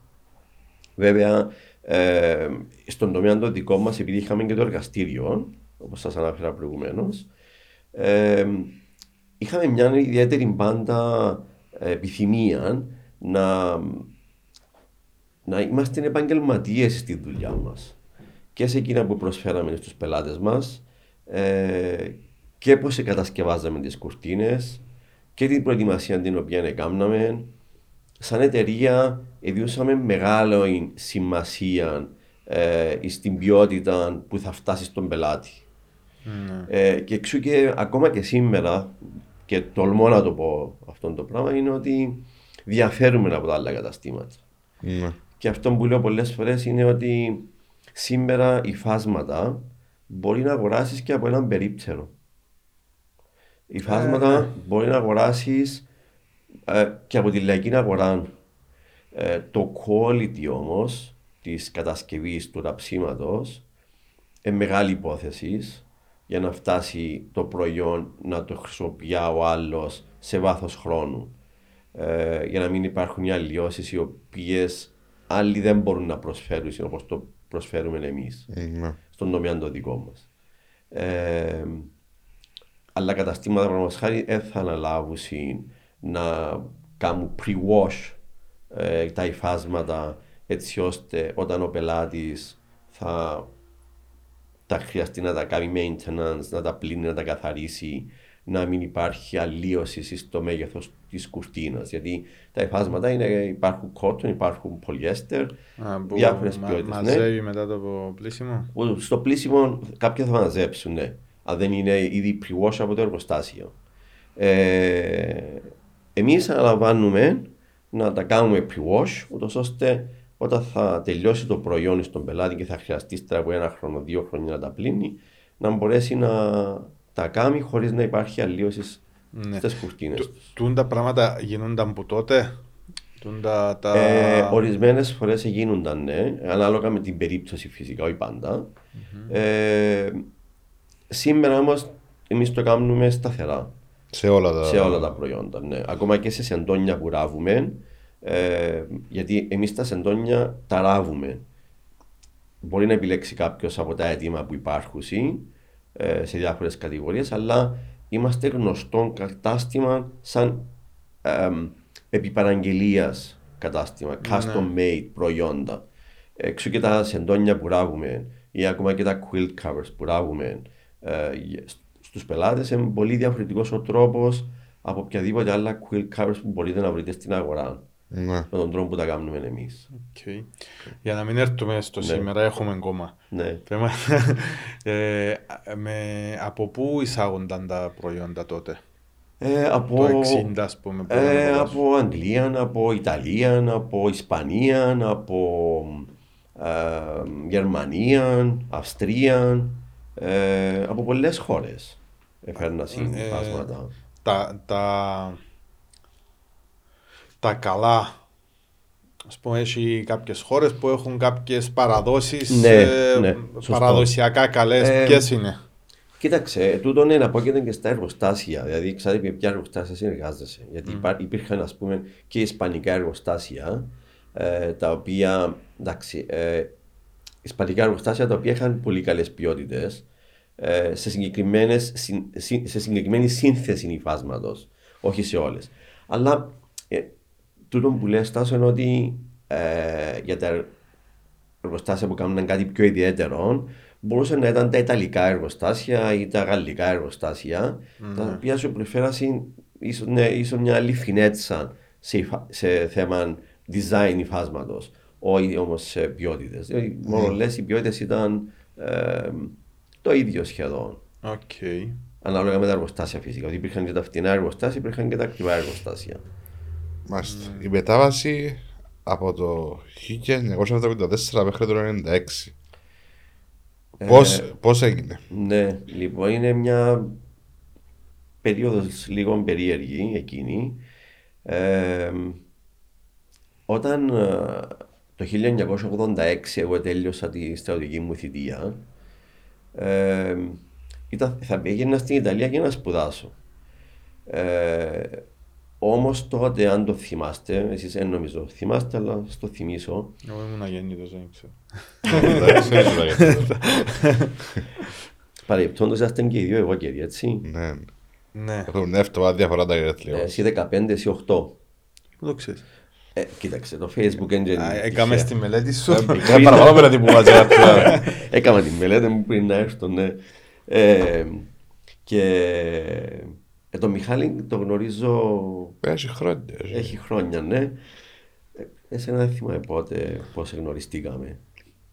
Βέβαια, ε, στον τομέα το δικό μας, επειδή είχαμε και το εργαστήριο, όπως σας ανάφερα προηγουμένως, ε, είχαμε μια ιδιαίτερη πάντα ε, επιθυμία να, να είμαστε επαγγελματίες στη δουλειά μας και σε εκείνα που προσφέραμε στους πελάτες μας ε, και πώς κατασκευάζαμε τις κουρτίνες και την προετοιμασία την οποία έκαναμε σαν εταιρεία ιδιούσαμε μεγάλη σημασία ε, στην ποιότητα που θα φτάσει στον πελάτη. Ε, και εξού και ακόμα και σήμερα, και τολμώ να το πω αυτό το πράγμα, είναι ότι διαφέρουμε από τα άλλα καταστήματα. Ναι. Και αυτό που λέω πολλές φορές είναι ότι σήμερα οι φάσματα μπορεί να αγοράσεις και από έναν περίπτερο. Οι φάσματα μπορεί να αγοράσεις ε, και από τη λαϊκή αγορά. Ε, το quality όμως της κατασκευής του ραψίματος είναι μεγάλη υπόθεση για να φτάσει το προϊόν να το χρησιμοποιεί ο άλλος σε βάθος χρόνου. Ε, για να μην υπάρχουν οι αλλοιώσεις οι οποίες άλλοι δεν μπορούν να προσφέρουν όπως το προσφέρουμε εμείς Ναι. στον τομέα το δικό μας. Ε, αλλά καταστήματα παραδείγματος χάρη δεν θα αναλάβουν να κάνουν pre-wash ε, τα υφάσματα έτσι ώστε όταν ο πελάτης θα τα χρειαστεί να τα κάνει maintenance, να τα πλύνει, να τα καθαρίσει, να μην υπάρχει αλλίωση στο μέγεθος της κουρτίνας. Γιατί τα υφάσματα είναι, υπάρχουν cotton, υπάρχουν polyester, διάφορες ποιότητες. Μα, μαζεύει ναι. μετά το πλήσιμο; Στο πλήσιμο κάποια θα μαζέψουν, ναι. Αν δεν είναι ήδη pre-wash από το εργοστάσιο. Ε, Εμείς αναλαμβάνουμε να τα κάνουμε pre-wash, ούτως ώστε όταν θα τελειώσει το προϊόν στον πελάτη και θα χρειαστεί στρα από ένα χρόνο, δύο χρόνια να τα πλύνει, να μπορέσει να τα κάνει χωρίς να υπάρχει αλλίωσης ναι. στις κουρτίνε. Τούν τα πράγματα γίνονταν από τότε; Τα, τα... Ε, Ορισμένες φορές γίνονταν, ναι, ανάλογα με την περίπτωση φυσικά, όχι πάντα. Mm-hmm. Ε, σήμερα όμως εμείς το κάνουμε σταθερά. Σε όλα τα, σε όλα τα προϊόντα. Ναι. Ακόμα και σε σεντόνια που ράβουμε, ε, γιατί εμείς τα σεντόνια τα ράβουμε. Μπορεί να επιλέξει κάποιος από τα αίτημα που υπάρχουν ε, σε διάφορες κατηγορίες, αλλά είμαστε γνωστό κατάστημα σαν ε, επιπαραγγελίας κατάστημα, ναι. custom made προϊόντα. Έξω και τα σεντόνια που ράβουμε ή ακόμα και τα quilt covers που ράβουμε ε, στους πελάτες είναι πολύ διαφορετικός ο τρόπος από οποιαδήποτε άλλα quilt covers που μπορείτε να βρείτε στην αγορά. Ναι. Με τον τρόπο που τα κάνουμε εμείς. Okay. Για να μην έρθουμε στο ναι. σήμερα, έχουμε ακόμα. Ναι. ε, με, από πού εισάγονταν τα προϊόντα τότε, ε, από, το 60, ας πούμε. Ε, από Αγγλία, από Ιταλία, από Ισπανία, από ε, Γερμανία, Αυστρία, ε, από πολλές χώρες έφερνα συμπάσματα. Ε, τα, τα, τα καλά Α πούμε, έχει κάποιες χώρες που έχουν κάποιες παραδόσεις ναι, ε, ναι, παραδοσιακά καλές. Ε, Ποιες είναι; Κοίταξε, τούτο είναι απόκειται και στα εργοστάσια. Δηλαδή, ξέρετε με ποια εργοστάσια συνεργάζεσαι. Γιατί mm. υπήρχαν, ας πούμε, και ισπανικά εργοστάσια, ε, τα οποία. Εντάξει, ε, ισπανικά εργοστάσια τα οποία είχαν πολύ καλές ποιότητες ε, σε, σε συγκεκριμένη σύνθεση υφάσματο. Όχι σε όλες. Αλλά ε, τούτο που λες Τάσο είναι ότι ε, για τα εργοστάσια που κάνουν κάτι πιο ιδιαίτερο μπορούσαν να ήταν τα Ιταλικά εργοστάσια ή τα Γαλλικά εργοστάσια mm-hmm. τα οποία σου προφέρασαν ίσω ναι, ίσως μια άλλη φινέτσα σε, σε θέμα design υφάσματος, όχι όμως σε ποιότητες. Δηλαδή, μόνο mm. λες οι ποιότητες ήταν ε, το ίδιο σχεδόν. Okay. Ανάλογα με τα εργοστάσια φυσικά. Ότι υπήρχαν και τα φτηνά εργοστάσια, υπήρχαν και τα ακριβά εργοστάσια. Μάλιστα. Mm. Η μετάβαση από το 1974 μέχρι το 1996. Ε, πώς, πώς έγινε; Ναι, λοιπόν είναι μια περίοδος λίγο περίεργη εκείνη. Ε, όταν ε, το 1986 εγώ τέλειωσα τη στρατιωτική μου θητεία ε, ήταν, θα πήγαινα στην Ιταλία για να σπουδάσω. Ε, Όμως τότε, αν το θυμάστε, εσείς δεν νομίζω θυμάστε, αλλά στο θυμίσω. Εγώ ήμουν αγέννητος, δεν ξέρω. Παρεπτόντω είσαστε και οι δύο εγώ και έτσι. Ναι. Ναι. Έχουν εύτομα διαφορά τα γενέθλια. Εσύ 15, εσύ 8. Πού το ξέρεις; Ε, κοίταξε, το Facebook engine. Έκαμε στη μελέτη σου. Έκαμε παραπάνω μελέτη που μαζί. Έκαμε τη μελέτη μου πριν να έρθω, ναι. Ε, και ε, τον Μιχάλη το γνωρίζω. Έχει χρόνια. Έχει χρόνια, ναι. Ε, εσένα δεν θυμάμαι πότε πώς γνωριστήκαμε.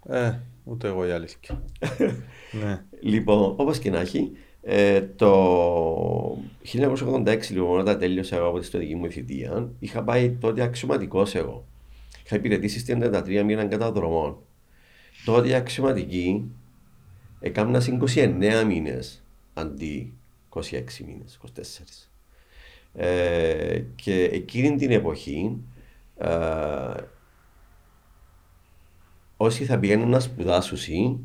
Ε, ούτε εγώ η αλήθεια. ναι. Λοιπόν, όπως και να έχει, ε, το 1986 λοιπόν, όταν τέλειωσα εγώ από τη στρατηγική μου θητεία, είχα πάει τότε αξιωματικός εγώ. Είχα υπηρετήσει στην 93 μήναν κατά δρομών. Τότε αξιωματική έκανα 29 μήνες αντί 26 μήνες, 24. Ε, και εκείνη την εποχή ε, όσοι θα πηγαίνουν να σπουδάσουν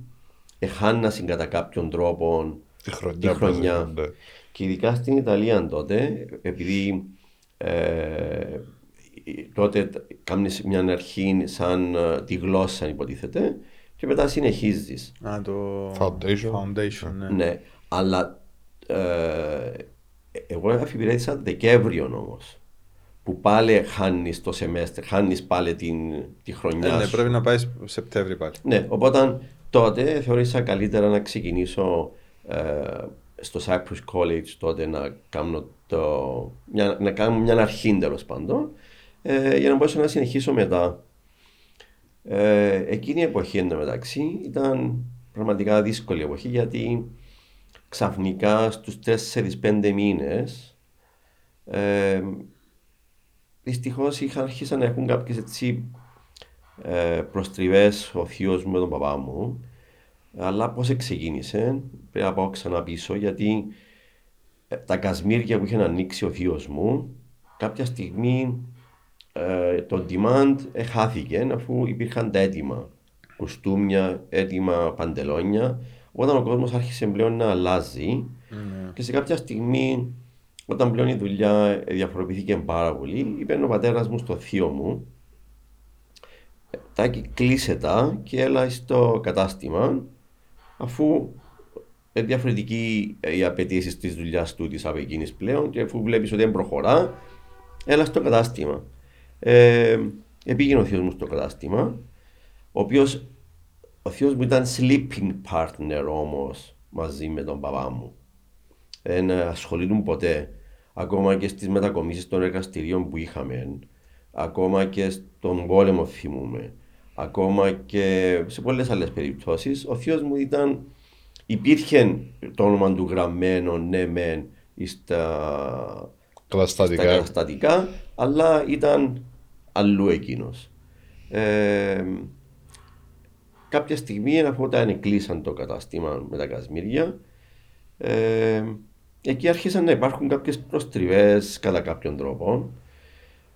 εχάνασαν κατά κάποιον τρόπο τη χρονιά. Τη χρονιά. Ναι. Και ειδικά στην Ιταλία τότε, επειδή ε, τότε κάνεις μια αρχή σαν ε, τη γλώσσα υποτίθεται και μετά συνεχίζεις. Α, το foundation. foundation ναι. ναι. Αλλά ε, εγώ αφιπηρέτησα Δεκέμβριο όμως. που πάλι χάνεις το σεμέστερ, χάνεις πάλι την, τη χρονιά Ε, ναι, σου. πρέπει να πάει Σεπτέμβρη πάλι. Ναι, οπότε τότε θεώρησα καλύτερα να ξεκινήσω ε, στο Cyprus College τότε να κάνω, το, μια, να κάνω μια αρχή τέλο πάντων ε, για να μπορέσω να συνεχίσω μετά. Ε, εκείνη η εποχή εντωμεταξύ ήταν πραγματικά δύσκολη εποχή γιατί ξαφνικά στους 4-5 μήνες ε, δυστυχώς είχα αρχίσει να έχουν κάποιες έτσι ε, προστριβές ο θείος μου με τον παπά μου. Αλλά πώς ξεκίνησε πρέπει να πάω ξανά πίσω γιατί ε, τα κασμίρια που είχε ανοίξει ο θείος μου κάποια στιγμή ε, το demand ε, χάθηκε αφού υπήρχαν τα έτοιμα. Κουστούμια, έτοιμα παντελόνια όταν ο κόσμος άρχισε πλέον να αλλάζει και σε κάποια στιγμή όταν πλέον η δουλειά διαφοροποιήθηκε πάρα πολύ είπε ο πατέρας μου στο θείο μου Τάκη κλείσε τα και έλα στο κατάστημα αφού είναι διαφορετική οι απαιτήσεις της δουλειάς του της από εκείνης πλέον και αφού βλέπεις ότι δεν προχωρά, έλα στο κατάστημα. Ε, επήγαινε ο θείος μου στο κατάστημα, ο οποίος ο θείος μου ήταν sleeping partner όμως μαζί με τον παπά μου. Δεν ασχολούνται ποτέ. Ακόμα και στις μετακομίσεις των εργαστηρίων που είχαμε, ακόμα και στον πόλεμο θυμούμε, ακόμα και σε πολλές άλλες περιπτώσεις, ο θείος μου ήταν, υπήρχε το όνομα του γραμμένο, ναι μεν, στα, στα Καταστατικά. καταστατικά, αλλά ήταν αλλού εκείνος. Ε, κάποια στιγμή, αφού όταν κλείσαν το κατάστημα με τα κασμίρια, ε, εκεί άρχισαν να υπάρχουν κάποιες προστριβές κατά κάποιον τρόπο.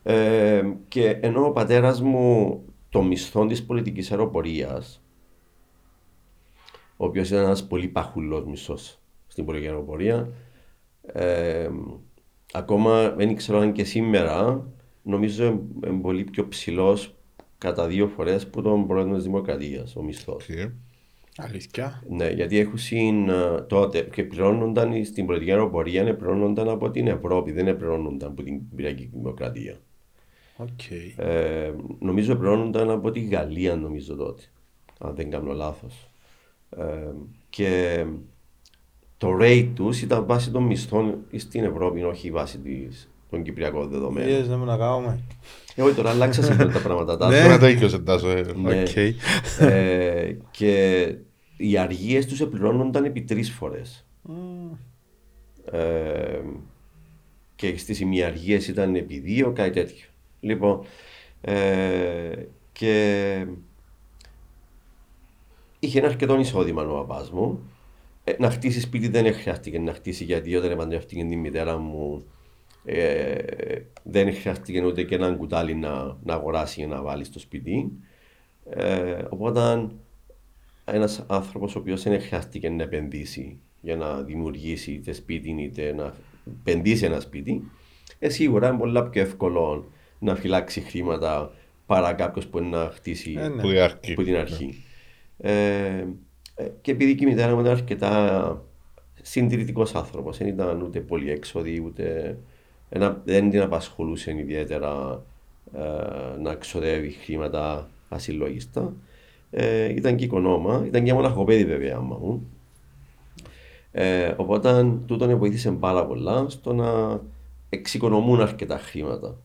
Ε, και ενώ ο πατέρας μου το μισθό της πολιτικής αεροπορίας, ο οποίος ήταν ένας πολύ παχουλός μισθός στην πολιτική αεροπορία, ε, ακόμα δεν ξέρω αν και σήμερα, νομίζω είναι πολύ πιο ψηλός κατά δύο φορές που τον πρόεδρο της Δημοκρατίας, ο μισθός. Οκ. Αλήθεια. Ναι, γιατί έχουν συν, ε, τότε και πληρώνονταν στην πολιτική αεροπορία, ναι, πληρώνονταν από την Ευρώπη, δεν πληρώνονταν από την Κυπριακή Δημοκρατία. Οκ. Ε, νομίζω πληρώνονταν από τη Γαλλία, νομίζω τότε, αν δεν κάνω λάθος. Ε, και το rate τους ήταν βάσει των μισθών στην Ευρώπη, όχι βάσει της, των Κυπριακών δεδομένων. Είδες να μην να κάνουμε. Εγώ τώρα αλλάξα σε αυτά τα πράγματα. τα Ναι. Τώρα το ίδιο σε τάσο. ε. Ναι. Οκ. ε, και οι αργίες τους επληρώνονταν επί τρεις φορές. Ε, και στις ημιαργίες ήταν επί δύο, κάτι τέτοιο. Λοιπόν, ε, και είχε ένα αρκετό εισόδημα ο παπάς μου. Ε, να χτίσει σπίτι δεν χρειάστηκε να χτίσει γιατί όταν επαντρεύτηκε τη μητέρα μου ε, δεν χρειάστηκε ούτε και έναν κουτάλι να, να αγοράσει για να βάλει στο σπίτι. Ε, οπότε ένας άνθρωπος ο οποίος δεν χρειάστηκε να επενδύσει για να δημιουργήσει είτε σπίτι είτε να επενδύσει ένα σπίτι, ε, σίγουρα είναι πολύ πιο εύκολο να φυλάξει χρήματα παρά κάποιος που είναι να χτίσει Ε, ναι. Που η αρχή. από την αρχή. Ε, ε, και επειδή και η μητέρα μου ήταν αρκετά συντηρητικός άνθρωπος, δεν ήταν ούτε πολύ έξοδη, ούτε ένα, δεν την απασχολούσε ιδιαίτερα ε, να ξοδεύει χρήματα ασυλλόγιστα. Ε, ήταν και οικονόμα, ήταν και μοναχοπέδι βέβαια άμα μου. Ε, οπότε τούτο βοήθησε πάρα πολλά στο να εξοικονομούν αρκετά χρήματα.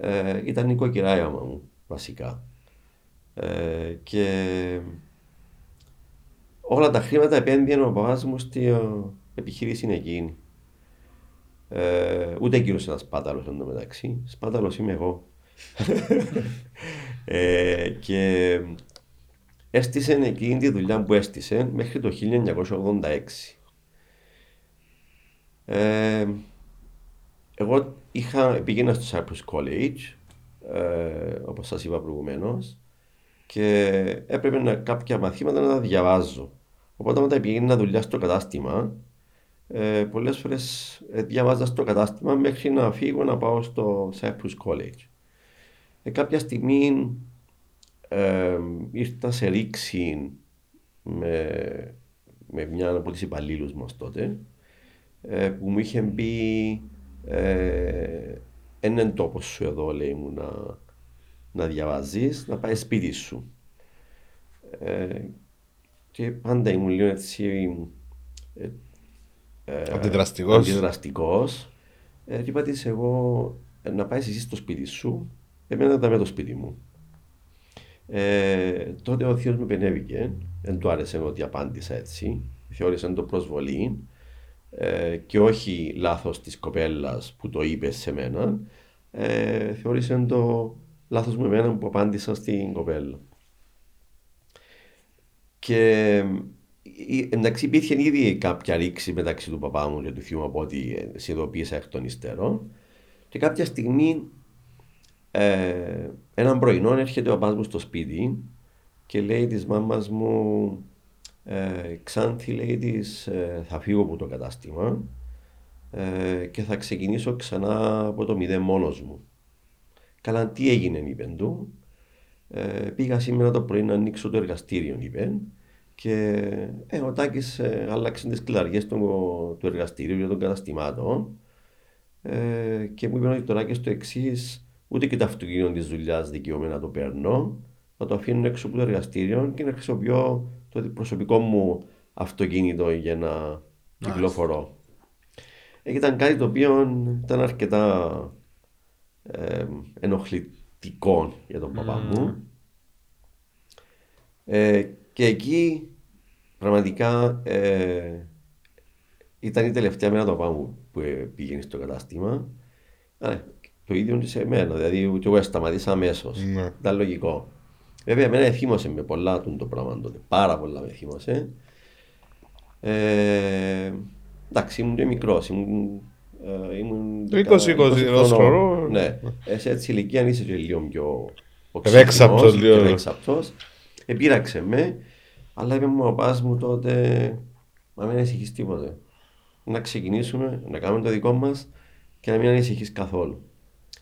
Ε, ήταν νοικοκυρά η άμα μου, βασικά. Ε, και όλα τα χρήματα επένδυαν ο παπάς μου στη ε, επιχείρηση εκείνη. Ε, ούτε εκείνος ένας σπάταλος εν τω μεταξύ. Σπάταλος είμαι εγώ. ε, και έστησε εκείνη τη δουλειά που έστησε μέχρι το 1986. Ε, εγώ είχα, πήγαινα στο Cyprus College, ε, όπως σας είπα προηγουμένως, και έπρεπε να, κάποια μαθήματα να τα διαβάζω. Οπότε όταν πήγαινα δουλειά στο κατάστημα, ε, πολλές φορές ε, διαβάζα στο κατάστημα μέχρι να φύγω να πάω στο Cyprus College. Ε, κάποια στιγμή ε, ήρθα σε ρήξη με, με μια από τις υπαλλήλους μας τότε ε, που μου είχε πει ε, είναι τόπο σου εδώ, λέει μου, να, να διαβάζεις, να πάει σπίτι σου. Ε, και πάντα ήμουν λίγο έτσι. Ε, ε, αντιδραστικός. αντιδραστικός. Ε, και είπα της εγώ ε, να πάεις εσύ στο σπίτι σου, εμένα να με το σπίτι μου. Ε, τότε ο θείος μου πενέβηκε, δεν του άρεσε ότι απάντησα έτσι, θεώρησε το προσβολή ε, και όχι λάθος της κοπέλας που το είπε σε μένα, ε, θεώρησε το λάθος μου εμένα που απάντησα στην κοπέλα. Και εντάξει, υπήρχε ήδη κάποια ρήξη μεταξύ του παπά μου και του θείου μου από ό,τι συνειδητοποίησα εκ των υστέρων. Και κάποια στιγμή, ε, έναν πρωινό έρχεται ο παπάς μου στο σπίτι και λέει της μάμας μου, ε, Ξάνθη λέει της, ε, θα φύγω από το κατάστημα ε, και θα ξεκινήσω ξανά από το μηδέν μόνος μου. Καλά, τι έγινε, είπε του. Ε, πήγα σήμερα το πρωί να ανοίξω το εργαστήριο, είπε. Και ε, ο Τάκης ε, άλλαξε τις κλαριές του, του εργαστηρίου για των καταστημάτων ε, και μου είπε ότι τώρα και στο εξής, ούτε και το αυτοκίνητο της δουλειάς δικαιούμαι να το παίρνω. Θα το αφήνω έξω από το εργαστήριο και να χρησιμοποιώ το προσωπικό μου αυτοκίνητο για να κυκλοφορώ. Ε, ήταν κάτι το οποίο ήταν αρκετά ε, ενοχλητικό για τον παπά μου. Ε, και εκεί πραγματικά ε, ήταν η τελευταία μέρα του παπά μου που πήγαινε στο κατάστημα. Ε, το ίδιο και σε μένα, δηλαδή και εγώ σταματήσα αμέσως. Ναι. Ήταν λογικό. Βέβαια, εμένα εθίμωσε με πολλά του το πράγμα τότε. Πάρα πολλά με εθίμωσε. Ε, εντάξει, ήμουν και μικρός. Ήμουν, ε, ήμουν 20-20 χρόνο. Ναι, σε έτσι ηλικία είσαι και λίγο πιο ευέξαπτος. Επήραξε με, αλλά είπε μου ο παπάς μου τότε, μα μην ανησυχείς τίποτε. Να ξεκινήσουμε, να κάνουμε το δικό μας και να μην ανησυχείς καθόλου.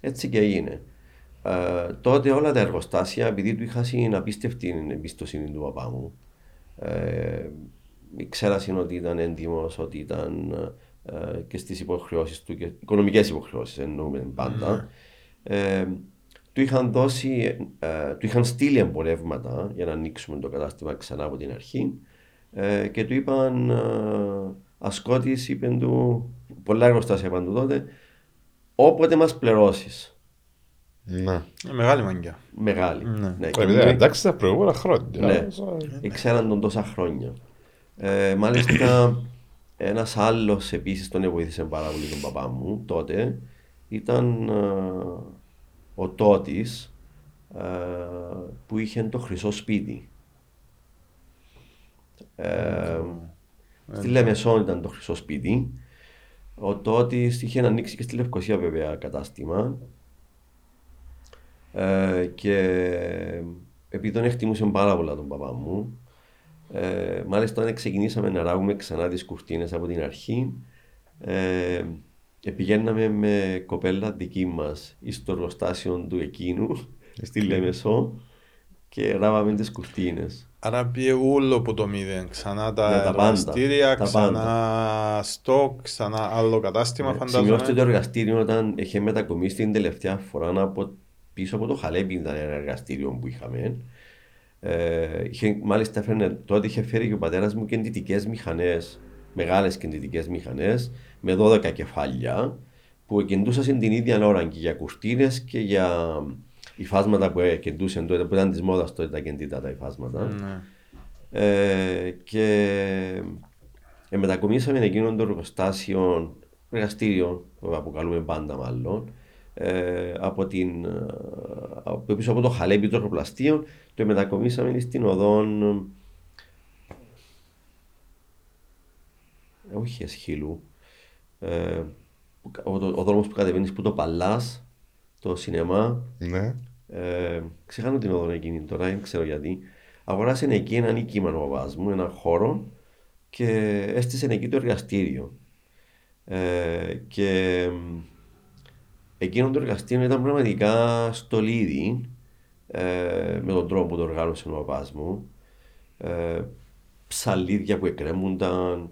Έτσι και έγινε. Ε, τότε όλα τα εργοστάσια, επειδή του είχα απίστευτη εμπιστοσύνη του παπά μου, ε, ξέρασαν ότι ήταν έντιμος, ότι ήταν ε, και στις υποχρεώσεις του, και οικονομικές υποχρεώσεις εννοούμε πάντα. Ε, του είχαν δώσει, ε, του είχαν στείλει εμπορεύματα για να ανοίξουμε το κατάστημα ξανά από την αρχή ε, και του είπαν ε, ασκότης, είπε του, πολλά εργοστάσια είπαν του τότε, όποτε μας πληρώσεις. Ναι. Ε, μεγάλη μαγκιά. Μεγάλη. Ναι. ναι. Επειδή εντάξει τα προηγούμενα χρόνια. Ναι. Ξέραν τον τόσα χρόνια. Ε, μάλιστα ένας άλλος επίσης τον βοήθησε πάρα πολύ τον παπά μου τότε ήταν ε, ο Τότης ε, που είχε το χρυσό σπίτι. Ε, στη Λεμεσόν ήταν το χρυσό σπίτι. Ο Τότης είχε ανοίξει και στη Λευκοσία βέβαια κατάστημα ε, και επειδή τον εκτιμούσε πάρα πολλά τον παπά μου ε, μάλιστα όταν ξεκινήσαμε να ράγουμε ξανά τις κουρτίνες από την αρχή ε, και πηγαίναμε με κοπέλα δική μας στο εργοστάσιο του εκείνου, στη Λεμεσό και ράβαμε τις κουρτίνες. Άρα πήγε όλο από το μηδέν. Ξανά τα, ναι, εργαστήρια, ξανά στόκ, ξανά άλλο κατάστημα ναι, φαντάζομαι. Σημειώστε το εργαστήριο όταν είχε μετακομίσει την τελευταία φορά από, πίσω από το Χαλέπι ήταν ένα εργαστήριο που είχαμε. Ε, είχε, μάλιστα φέρνε, τότε είχε φέρει και ο πατέρας μου κεντητικέ μηχανές, μεγάλες κεντητικέ μηχανές με 12 κεφάλια που κεντούσαν την ίδια ώρα και για κουρτίνες και για υφάσματα που κεντούσαν τότε, που ήταν της μόδας τότε τα κεντήτα τα υφάσματα. Ναι. Ε, και ε, μετακομίσαμε εκείνον το εργοστάσιο, εργαστήριο που αποκαλούμε πάντα μάλλον, ε, από, την, ε, από πίσω από το χαλέπι του εργοπλαστείου, το μετακομίσαμε στην οδόν όχι εσχύλου, ε, ο, ο δρόμος που κατεβαίνεις που το παλάς, το σινεμά. Ναι. Ε, ξεχάνω την οδόν εκείνη τώρα, δεν ξέρω γιατί. Αγοράσε εκεί ένα νικήμα ο παπάς μου, ένα χώρο και έστησε εκεί το εργαστήριο. Ε, και εκείνο το εργαστήριο ήταν πραγματικά στολίδι ε, με τον τρόπο που το οργάνωσε ο παπάς μου. Ε, ψαλίδια που εκκρέμουνταν,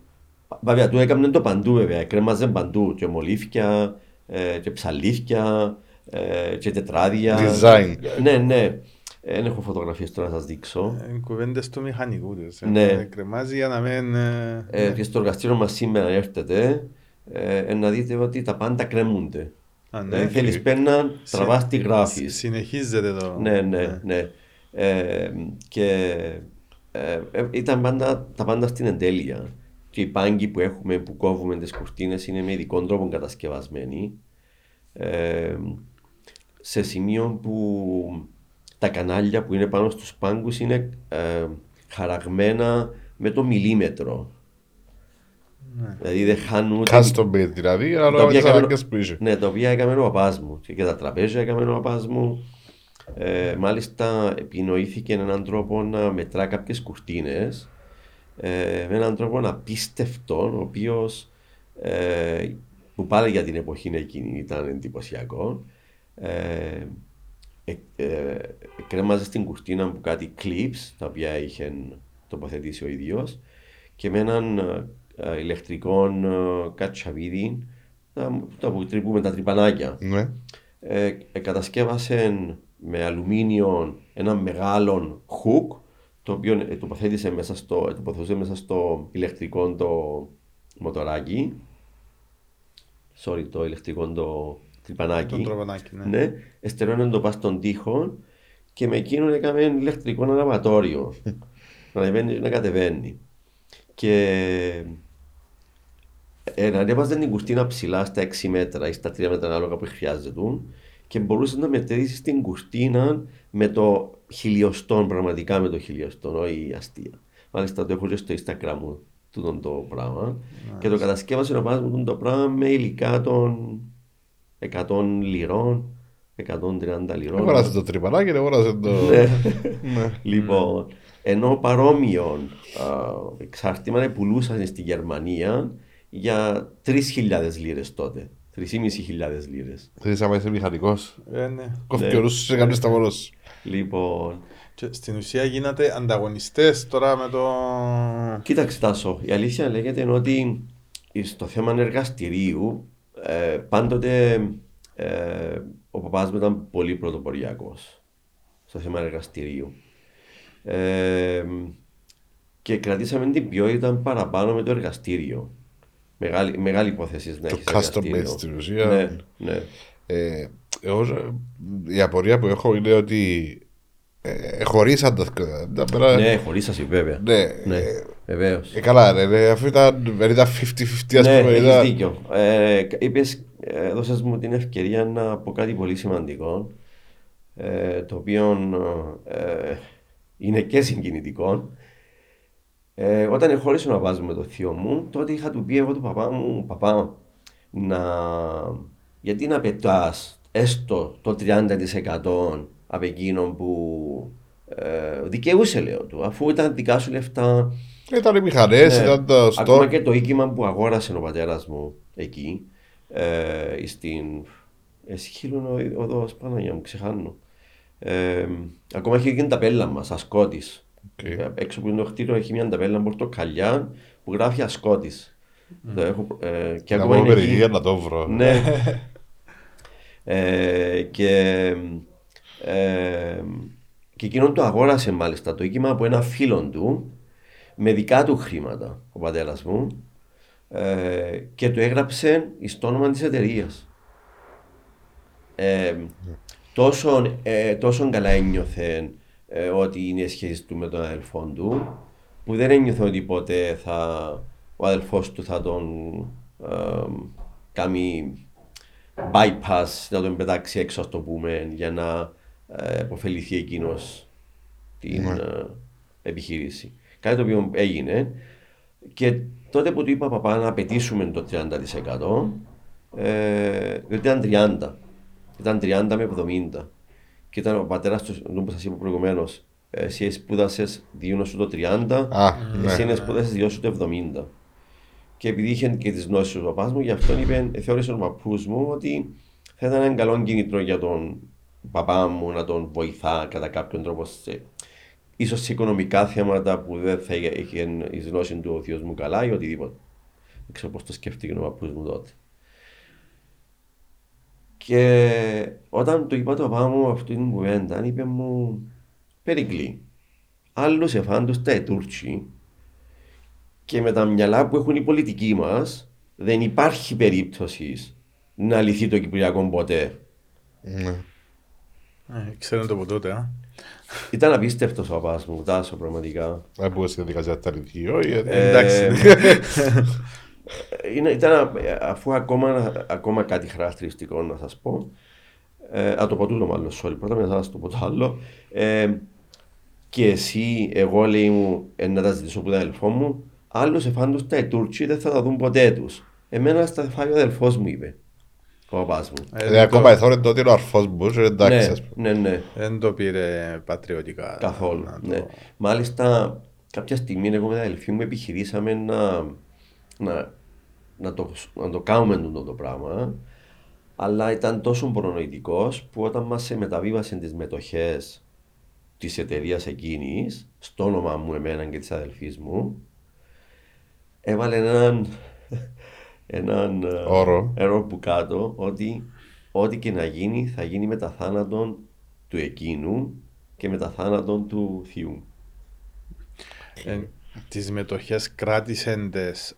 Βέβαια, του έκαμε το παντού βέβαια, κρέμαζε παντού και μολύφια, ε, και ψαλίδια ε, και τετράδια. Design. Ναι, ναι. Δεν έχω φωτογραφίες τώρα να σας δείξω. Ε, Κουβέντες του μηχανικού τη. Ναι. Κρεμάζει για να μην. ε, Ε, και στο εργαστήριο μας σήμερα έρθετε ε, να δείτε ότι τα πάντα κρέμονται. Α, ναι. Δηλαδή θέλεις πένα, τραβάς τη γράφεις. Συνεχίζεται το. Ναι, ναι, ναι. Ε, και ε, ε, ήταν πάντα, τα πάντα στην εντέλεια. Και οι πάγκοι που έχουμε που κόβουμε τις κουρτίνες είναι με ειδικών τρόπο κατασκευασμένοι. Ε, σε σημείο που τα κανάλια που είναι πάνω στους πάγκους είναι ε, χαραγμένα με το μιλίμετρο. Ναι. Δηλαδή δεν χάνουν ούτε Custom made δηλαδή, αλλά τα με οποία τις έκαμε- ανάγκες που είσαι. Ναι, τα οποία έκαμε ο παπάς μου. Και, και τα τραπέζια έκαμε ο παπάς μου. Ε, μάλιστα επινοήθηκε έναν τρόπο να μετρά κάποιες κουρτίνες ε, με έναν τρόπο απίστευτο, ο οποίος ε, που πάλι για την εποχή εκείνη ήταν εντυπωσιακό. Ε, ε, ε, κρέμαζε στην κουρτίνα που κάτι clips τα οποία είχε τοποθετήσει ο ίδιος και με έναν ε, ε, ηλεκτρικό ε, κατσαβίδι τα, τα που τρυπούμε τα τρυπανάκια. Ναι. Ε, ε, κατασκεύασε με αλουμίνιο ένα μεγάλο hook το οποίο ε, τοποθέτησε μέσα στο, ε, τοποθετούσε μέσα στο ηλεκτρικό το μοτοράκι. Sorry, το ηλεκτρικό το τρυπανάκι. Το τροπανάκι, ναι. ναι, εστερώνε το πας στον τοίχο και με εκείνον έκαμε ηλεκτρικό αναβατόριο. Να ανεβαίνει και να κατεβαίνει. Και ε, ανέβαζε την κουρτίνα ψηλά στα 6 μέτρα ή στα 3 μέτρα ανάλογα που χρειάζεται και μπορούσες να μετρήσεις την κουρτίνα με το χιλιοστόν, πραγματικά με το χιλιοστόν, όχι αστεία. Μάλιστα το έχω και στο Instagram μου τούτο το πράγμα και το κατασκεύασε ο παπάς μου το πράγμα με υλικά των 100 λιρών, 130 λιρών. Αγόρασε το τρυπανάκι, αγόρασε το... Ναι. Ναι. Λοιπόν, ενώ παρόμοιο α, εξάρτημα πουλούσαν στη Γερμανία για 3.000 λίρες τότε. 3.500 λίρες. Θέλεις άμα είσαι μηχανικός; Ε, ναι. Κόφει Ναι. και ο νους σου σε κάνεις τα μόνος σου. Λοιπόν, Και στην ουσία γίνατε ανταγωνιστές τώρα με το. κοίταξε Τάσο, η αλήθεια λέγεται είναι ότι στο θέμα εργαστηρίου ε, πάντοτε ε, ο παπάς μου ήταν πολύ πρωτοποριακός στο θέμα εργαστηρίου. Ε, και κρατήσαμε την ποιότητα παραπάνω με το εργαστήριο. Μεγάλη, μεγάλη υπόθεση να Το έχεις custom made εργαστήριο. στην ουσία. Ναι, ναι. Ε, εγώ, η απορία που έχω είναι ότι ε, χωρίσαν τα δυο. Τα πέρα- ναι, χωρίς σας βέβαια. ναι. Ναι, Ε, βεβαίως. ε, καλά, ρε, ρε, αφού ήταν, δεν ήταν 50-50, ας Ναι, πούμε. έχεις ήταν- δίκιο. Ε, είπες, ε, έδωσες μου την ευκαιρία να πω κάτι πολύ σημαντικό, ε, το οποίο ε, είναι και συγκινητικό. Ε, όταν χώρισε να βάζω με το θείο μου, τότε είχα του πει εγώ του παπά μου, παπά, να... γιατί να πετάς έστω το 30% από εκείνον που ε, δικαιούσε λέω του, αφού ήταν δικά σου λεφτά, Ήταν οι μηχανές, ναι. ήταν το Ακόμα stock. και το οίκημα που αγόρασε ο πατέρας μου εκεί, ε, στην Αισχύλου οδός, Παναγία μου, ξεχάνω. Ε, ακόμα έχει και την ταπέλα μας, Ασκότης. Οκ. Ε, Έξω από το κτίριο έχει μια ταπέλα πορτοκαλιά που γράφει Ασκότης. Το έχω, ε, και Να ακόμα πω είναι περιγύρια εκεί. να το βρω. Ναι. ε, και, ε, και εκείνον το αγόρασε μάλιστα το οίκημα από ένα φίλο του με δικά του χρήματα ο πατέρας μου ε, και το έγραψε στο όνομα της εταιρείας. Ε, τόσο, ε, τόσο καλά ένιωθε ε, ότι είναι οι σχέσεις του με τον αδελφό του που δεν ένιωθε ότι ποτέ θα, ο αδελφός του θα τον ε, κάνει bypass, να τον πετάξει έξω ας το πούμε για να ε, αποφεληθεί εκείνος την Ναι. ε, επιχείρηση. Κάτι το οποίο έγινε και τότε που του είπα παπά να απαιτήσουμε το 30% ε, διότι ήταν 30. Ήταν 30 με 70. Και ήταν ο πατέρας του, όπω σας είπα προηγουμένως, εσύ σπούδασε, διούν σου το 30, Α, ναι. εσύ σπούδασε, διώσου το 70. Και επειδή είχε και τις γνώσεις του παπάς μου, γι' αυτό είπε, θεώρησε ο παππούς μου ότι θα ήταν ένα καλό κίνητρο για τον παπά μου να τον βοηθά κατά κάποιον τρόπο σε, ίσως σε οικονομικά θέματα που δεν θα είχε η γνώση του ο θείος μου καλά ή οτιδήποτε. Δεν ξέρω πώς το σκέφτηκε ο παππούς μου τότε. Και όταν του είπα το πάμε αυτή την κουβέντα, είπε μου Περικλή. Άλλου εφάντου τα Τούρκοι και με τα μυαλά που έχουν οι πολιτικοί μας, δεν υπάρχει περίπτωσης να λυθεί το Κυπριακό ποτέ. Ναι. Ε, ξέρω το από τότε, α. Ήταν απίστευτος ο παπάς μου, τάσο πραγματικά. Δεν μπορούσε να δικαζιά τα όχι. Ε, εντάξει. ήταν, αφού ακόμα, ακόμα κάτι χαρακτηριστικό να σας πω, ε, α το πω τούτο μάλλον, sorry, πρώτα μετά να το πω το άλλο. Ε, και εσύ, εγώ λέει μου, ε, να τα ζητήσω από τον αδελφό μου, άλλου εφάντου τα Τούρκοι δεν θα τα δουν ποτέ τους. Εμένα στα φάει ο αδελφός μου, είπε. Ο παπά μου. Ε, ακόμα εθώρε τότε είναι ο αρφός μου, εντάξει. Ναι, ναι, ναι. Δεν το πήρε πατριωτικά. Καθόλου. Ναι. Μάλιστα, κάποια στιγμή εγώ με την αδελφή μου επιχειρήσαμε να, να, να, το, να το κάνουμε αυτό το πράγμα. Αλλά ήταν τόσο προνοητικός που όταν μας μεταβίβασε τις μετοχές της εταιρείας εκείνης, στο όνομα μου, εμένα και της αδελφής μου, έβαλε έναν, έναν ε, όρο. όρο που κάτω ότι ό,τι και να γίνει θα γίνει με τα θάνατον του εκείνου και με τα θάνατον του θείου. Ε, τις μετοχέ κράτησε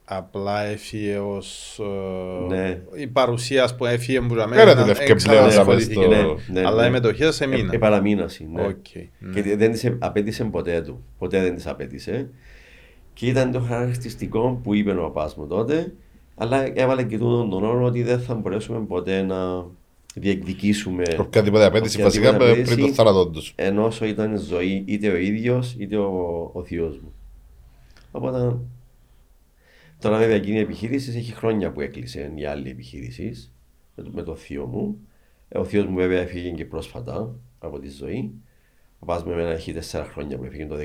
απλά έφυγε ως. Ε, ναι. Η παρουσία που έφυγε που να μένει. Δεν πλέον ναι, ναι, Αλλά ναι. οι μετοχέ έμειναν. Ε, παραμείναση. Ναι. Okay, ναι. Και δεν τι απέτησε ποτέ του. Ποτέ δεν τι απέτησε. Και ήταν το χαρακτηριστικό που είπε ο παπάς μου τότε. Αλλά έβαλε και τούτον τον όρο ότι δεν θα μπορέσουμε ποτέ να διεκδικήσουμε. Οποιαδήποτε απέτηση βασικά πριν το θάνατό τους. Ενώ ήταν ζωή είτε ο ίδιος είτε ο, ο θείος μου. Οπότε τώρα βέβαια εκείνη η επιχείρηση έχει χρόνια που έκλεισε η άλλη επιχείρηση με, το, με το θείο μου. Ε, ο θείος μου βέβαια έφυγε και πρόσφατα από τη ζωή. Ο παπάς μου εμένα έχει τέσσερα χρόνια που έφυγε το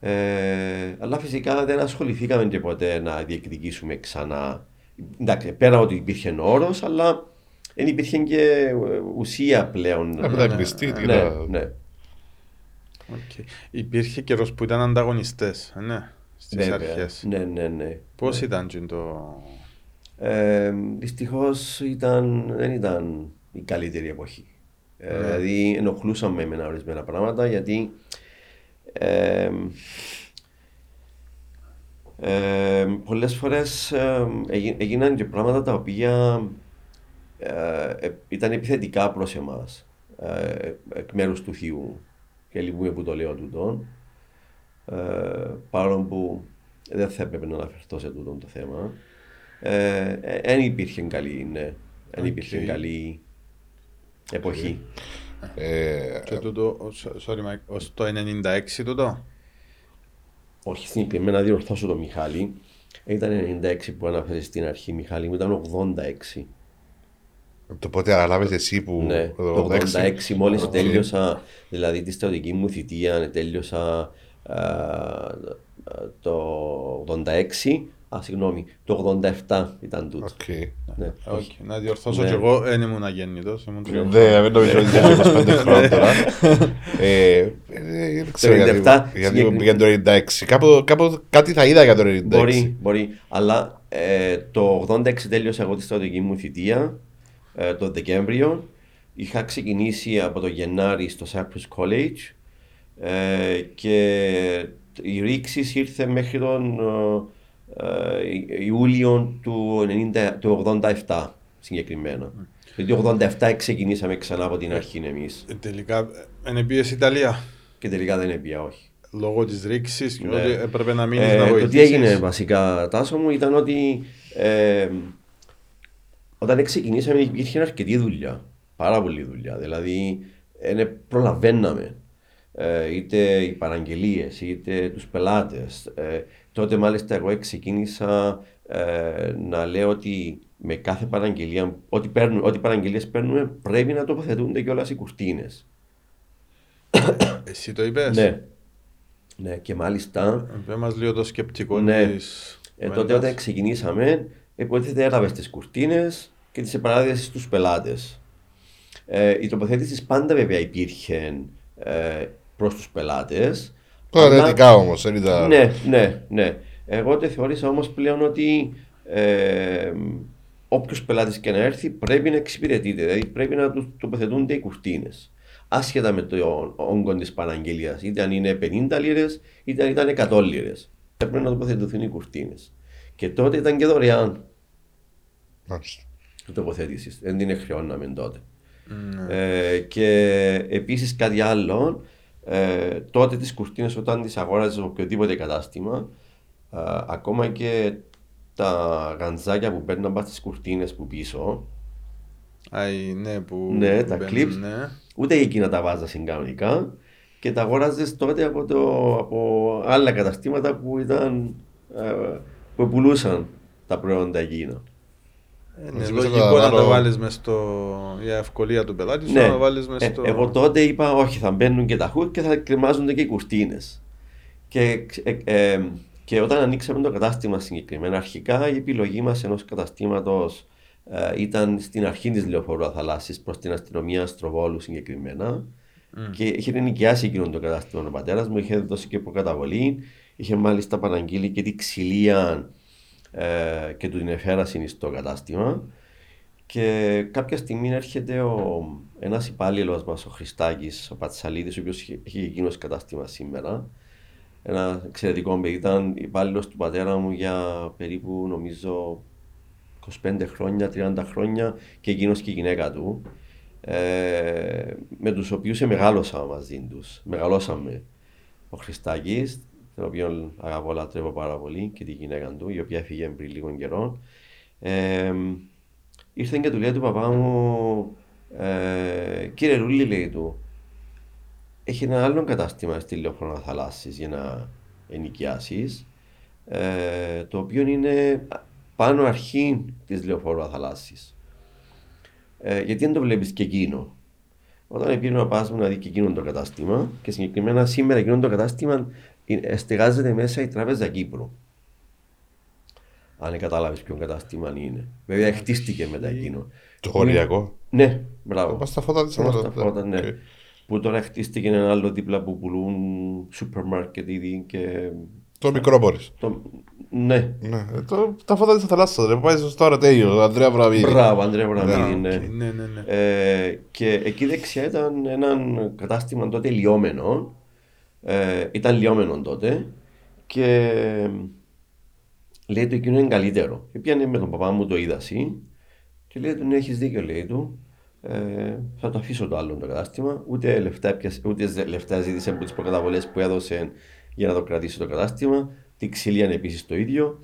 2018. Ε, αλλά φυσικά δεν ασχοληθήκαμε και ποτέ να διεκδικήσουμε ξανά. Εντάξει, πέρα ότι υπήρχε όρος, αλλά δεν υπήρχε και ουσία πλέον. Από τα κλειστή, ναι, ναι. Okay. Υπήρχε καιρός που ήταν ανταγωνιστές, ε, ναι, στι αρχές. Ναι, ναι, ναι. Πώς ναι. ήταν το. Ε, Δυστυχώς δεν ήταν η καλύτερη εποχή. Ε, ναι. δηλαδή ενοχλούσαμε με ορισμένα πράγματα γιατί ε, ε, πολλές φορές έγιναν και πράγματα τα οποία ήταν επιθετικά προς εμάς εκ μέρους του θείου και λυπούμε που το λέω τούτο. Ε, παρόλο που δεν θα έπρεπε να αναφερθώ σε τούτο το θέμα. Δεν ε, υπήρχε καλή, ναι. Δεν υπήρχε καλή εποχή. Ε, και τούτο, sorry Mike, ως το 96 τούτο; Όχι, συγκεκριμένα να διορθώσω το Μιχάλη. Ήταν 96 που αναφέρεις στην αρχή, Μιχάλη μου ήταν 86. Το πότε αναλάβεις εσύ που... Ναι, το 86 μόλις τέλειωσα, δηλαδή τη στρατηγική μου θητεία, τέλειωσα το 86, Α, συγγνώμη, το 87 ήταν τούτο. Okay. Ναι. Okay. Να διορθώσω ναι. και εγώ, δεν ήμουν αγέννητος. Ναι, δεν νομίζω ότι ήταν 25 χρόνια τώρα. ε, δεν ξέρω για το 96. Κάπου, κάπου κάτι θα είδα για το 96. Μπορεί, μπορεί. Αλλά ε, το 86 τέλειωσα εγώ τη στρατηγική μου θητεία ε, το Δεκέμβριο. Είχα ξεκινήσει από το Γενάρη στο Cyprus College ε, και η ρήξη ήρθε μέχρι τον ε, Ιούλιο του, 90, του 87 συγκεκριμένα. Γιατί το 87 ξεκινήσαμε ξανά από την αρχή εμείς. Τελικά είναι πίεση Ιταλία. Και τελικά δεν είναι πια, όχι. Λόγω της ρήξης και ναι. ότι έπρεπε να μείνεις ε, να βοηθήσει. Το τι έγινε βασικά, Τάσο μου, ήταν ότι ε, όταν ξεκινήσαμε υπήρχε αρκετή δουλειά. Πάρα πολλή δουλειά. Δηλαδή, ε, προλαβαίναμε. Ε, είτε οι παραγγελίες, είτε τους πελάτες. Ε, τότε μάλιστα εγώ ξεκίνησα ε, να λέω ότι με κάθε παραγγελία, ό,τι, παίρνουμε, ό,τι παραγγελίες παίρνουμε πρέπει να τοποθετούνται και όλα οι κουρτίνες. Εσύ το είπες; Ναι. Ναι, και μάλιστα... Δεν μας λίγο το σκεπτικό ναι. της... Ε, τότε όταν ξεκινήσαμε, υποτίθεται έλαβες τις κουρτίνες και τις επανάδειε στους πελάτες. Ε, η τοποθέτηση πάντα βέβαια υπήρχε ε, προς τους πελάτες. Προαιρετικά όμως, δεν ήταν. Ναι, ναι, ναι. Εγώ το θεώρησα όμως πλέον ότι ε, όποιος πελάτης και να έρθει πρέπει να εξυπηρετείται, δηλαδή πρέπει να τους τοποθετούνται οι κουρτίνες. Άσχετα με το όγκο της παραγγελία, είτε αν είναι 50 λίρες, είτε αν ήταν 100 λίρες. Πρέπει να τοποθετηθούν οι κουρτίνες. Και τότε ήταν και δωρεάν. Μάλιστα. Τοποθέτησης. Δεν την χρεώναμε τότε. Ε, και επίσης κάτι άλλο, ε, τότε τι κουρτίνε όταν τι αγόραζε οποιοδήποτε κατάστημα, ε, ακόμα και τα γαντζάκια που παίρναν πάνω στις κουρτίνες που πίσω. Αϊ, ναι, που ναι, τα clips. Ναι. Ούτε εκείνα τα βάζας κανονικά και τα αγόραζες τότε από, το, από άλλα καταστήματα που ήταν. Ε, που πουλούσαν τα προϊόντα εκείνα. Είναι λογικό να τα βάλεις μες στο. για ευκολία του πελάτη ναι. να βάλεις μες ε, στο. εγώ τότε είπα, Όχι, θα μπαίνουν και τα χούκ και θα κρεμάζονται και οι κουρτίνες. Και, ε, ε, και όταν ανοίξαμε το κατάστημα συγκεκριμένα, αρχικά η επιλογή μας ενός καταστήματος ε, ήταν στην αρχή της λεωφορού Αθαλάσσης προς την αστυνομία Αστροβόλου συγκεκριμένα. Mm. Και είχε νοικιάσει εκείνο το κατάστημα ο πατέρας μου, είχε δώσει και προκαταβολή. Είχε μάλιστα παραγγείλει και τη ξυλία ε, και του την εφέραση στο κατάστημα. Και κάποια στιγμή έρχεται ο, ένας υπάλληλος μας, ο Χριστάκης, ο Πατσαλίδης, ο οποίος έχει εκείνος κατάστημα σήμερα. Ένα εξαιρετικό παιδί, ήταν υπάλληλος του πατέρα μου για περίπου νομίζω 25 χρόνια, 30 χρόνια και εκείνος και η γυναίκα του. Ε, με τους οποίους μεγάλωσα μαζί τους. Μεγαλώσαμε. Ο Χριστάκης, τον οποίο αγαπώ, λατρεύω πάρα πολύ και τη γυναίκα του, η οποία φύγε πριν λίγο καιρό. Ε, ήρθε και του λέει του παπά μου, ε, κύριε Ρούλη, λέει του, έχει ένα άλλο κατάστημα στη Λεωφόρα Θαλάσση για να ενοικιάσεις, ε, το οποίο είναι πάνω αρχή της Λεωφόρου Θαλάσση. Ε, γιατί δεν το βλέπεις και εκείνο; Όταν πήγαινε να πα να δει και εκείνο το κατάστημα, και συγκεκριμένα σήμερα εκείνο το κατάστημα στεγάζεται μέσα η Τράπεζα Κύπρου. Αν κατάλαβε ποιο κατάστημα είναι. Βέβαια χτίστηκε μετά εκείνο. Το χωριακό. Ναι, μπράβο. Πα στα φώτα της φώτα, ναι. Okay. Που τώρα χτίστηκε ένα άλλο δίπλα που πουλούν σούπερ μάρκετ ήδη και. Το μικρό Το... Ναι. ναι. Το, τα φώτα της θαλάσσας. Δεν πάει στο Αρατέιο, Ανδρέα Βραβίδη. Μπράβο, Ανδρέα Βραβίδη, ναι. ναι. ναι, ναι, Ε, και εκεί δεξιά ήταν ένα κατάστημα τότε λιώμενο ε, ήταν λιώμενο τότε και λέει του εκείνο είναι καλύτερο. Και πιάνε με τον παπά μου το είδαση και λέει του ναι έχεις δίκιο λέει του. Ε, θα το αφήσω το άλλο το κατάστημα ούτε λεφτά, ούτε λεφτά ζήτησε από τις προκαταβολές που έδωσε για να το κρατήσει το κατάστημα. Τη ξυλία είναι επίσης το ίδιο.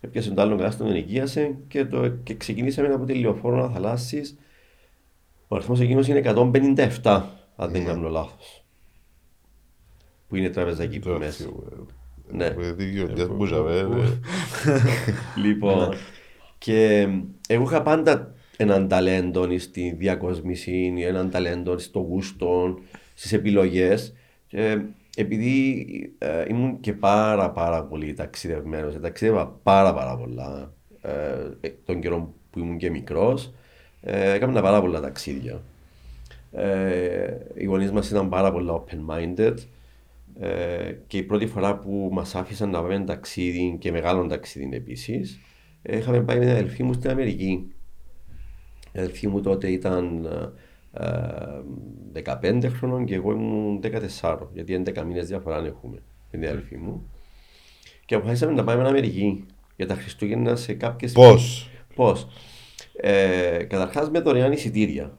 Έπιασε το άλλο κατάστημα, τον ενοικίασε και, το, και ξεκινήσαμε από τη λεωφόρο θαλάσσης ο αριθμός εκείνος είναι 157 αν δεν κάνω λάθος που είναι τραπεζακή που μέσα. Ναι. Λοιπόν, και εγώ είχα πάντα έναν ταλέντο στη διακοσμήση, έναν ταλέντο στο γούστο, στις επιλογές. Και επειδή ε, ήμουν και πάρα πάρα πολύ ταξιδευμένος, ταξίδευα πάρα πάρα πολλά ε, τον καιρό που ήμουν και μικρός, ε, έκανα πάρα πολλά ταξίδια. Ε, οι γονείς μας ήταν πάρα πολλά open-minded ε, και η πρώτη φορά που μας άφησαν να πάμε ταξίδι και μεγάλο ταξίδι επίσης, ε, είχαμε πάει με την αδελφή μου στην Αμερική. Η αδελφή μου τότε ήταν 15 ε, χρονών και εγώ ήμουν 14, γιατί 11 μήνες διαφορά έχουμε με την αδελφή μου. Και αποφασίσαμε να πάμε στην Αμερική για τα Χριστούγεννα σε κάποιες. Πώς; Πώς; Ε, Καταρχάς με δωρεάν εισιτήρια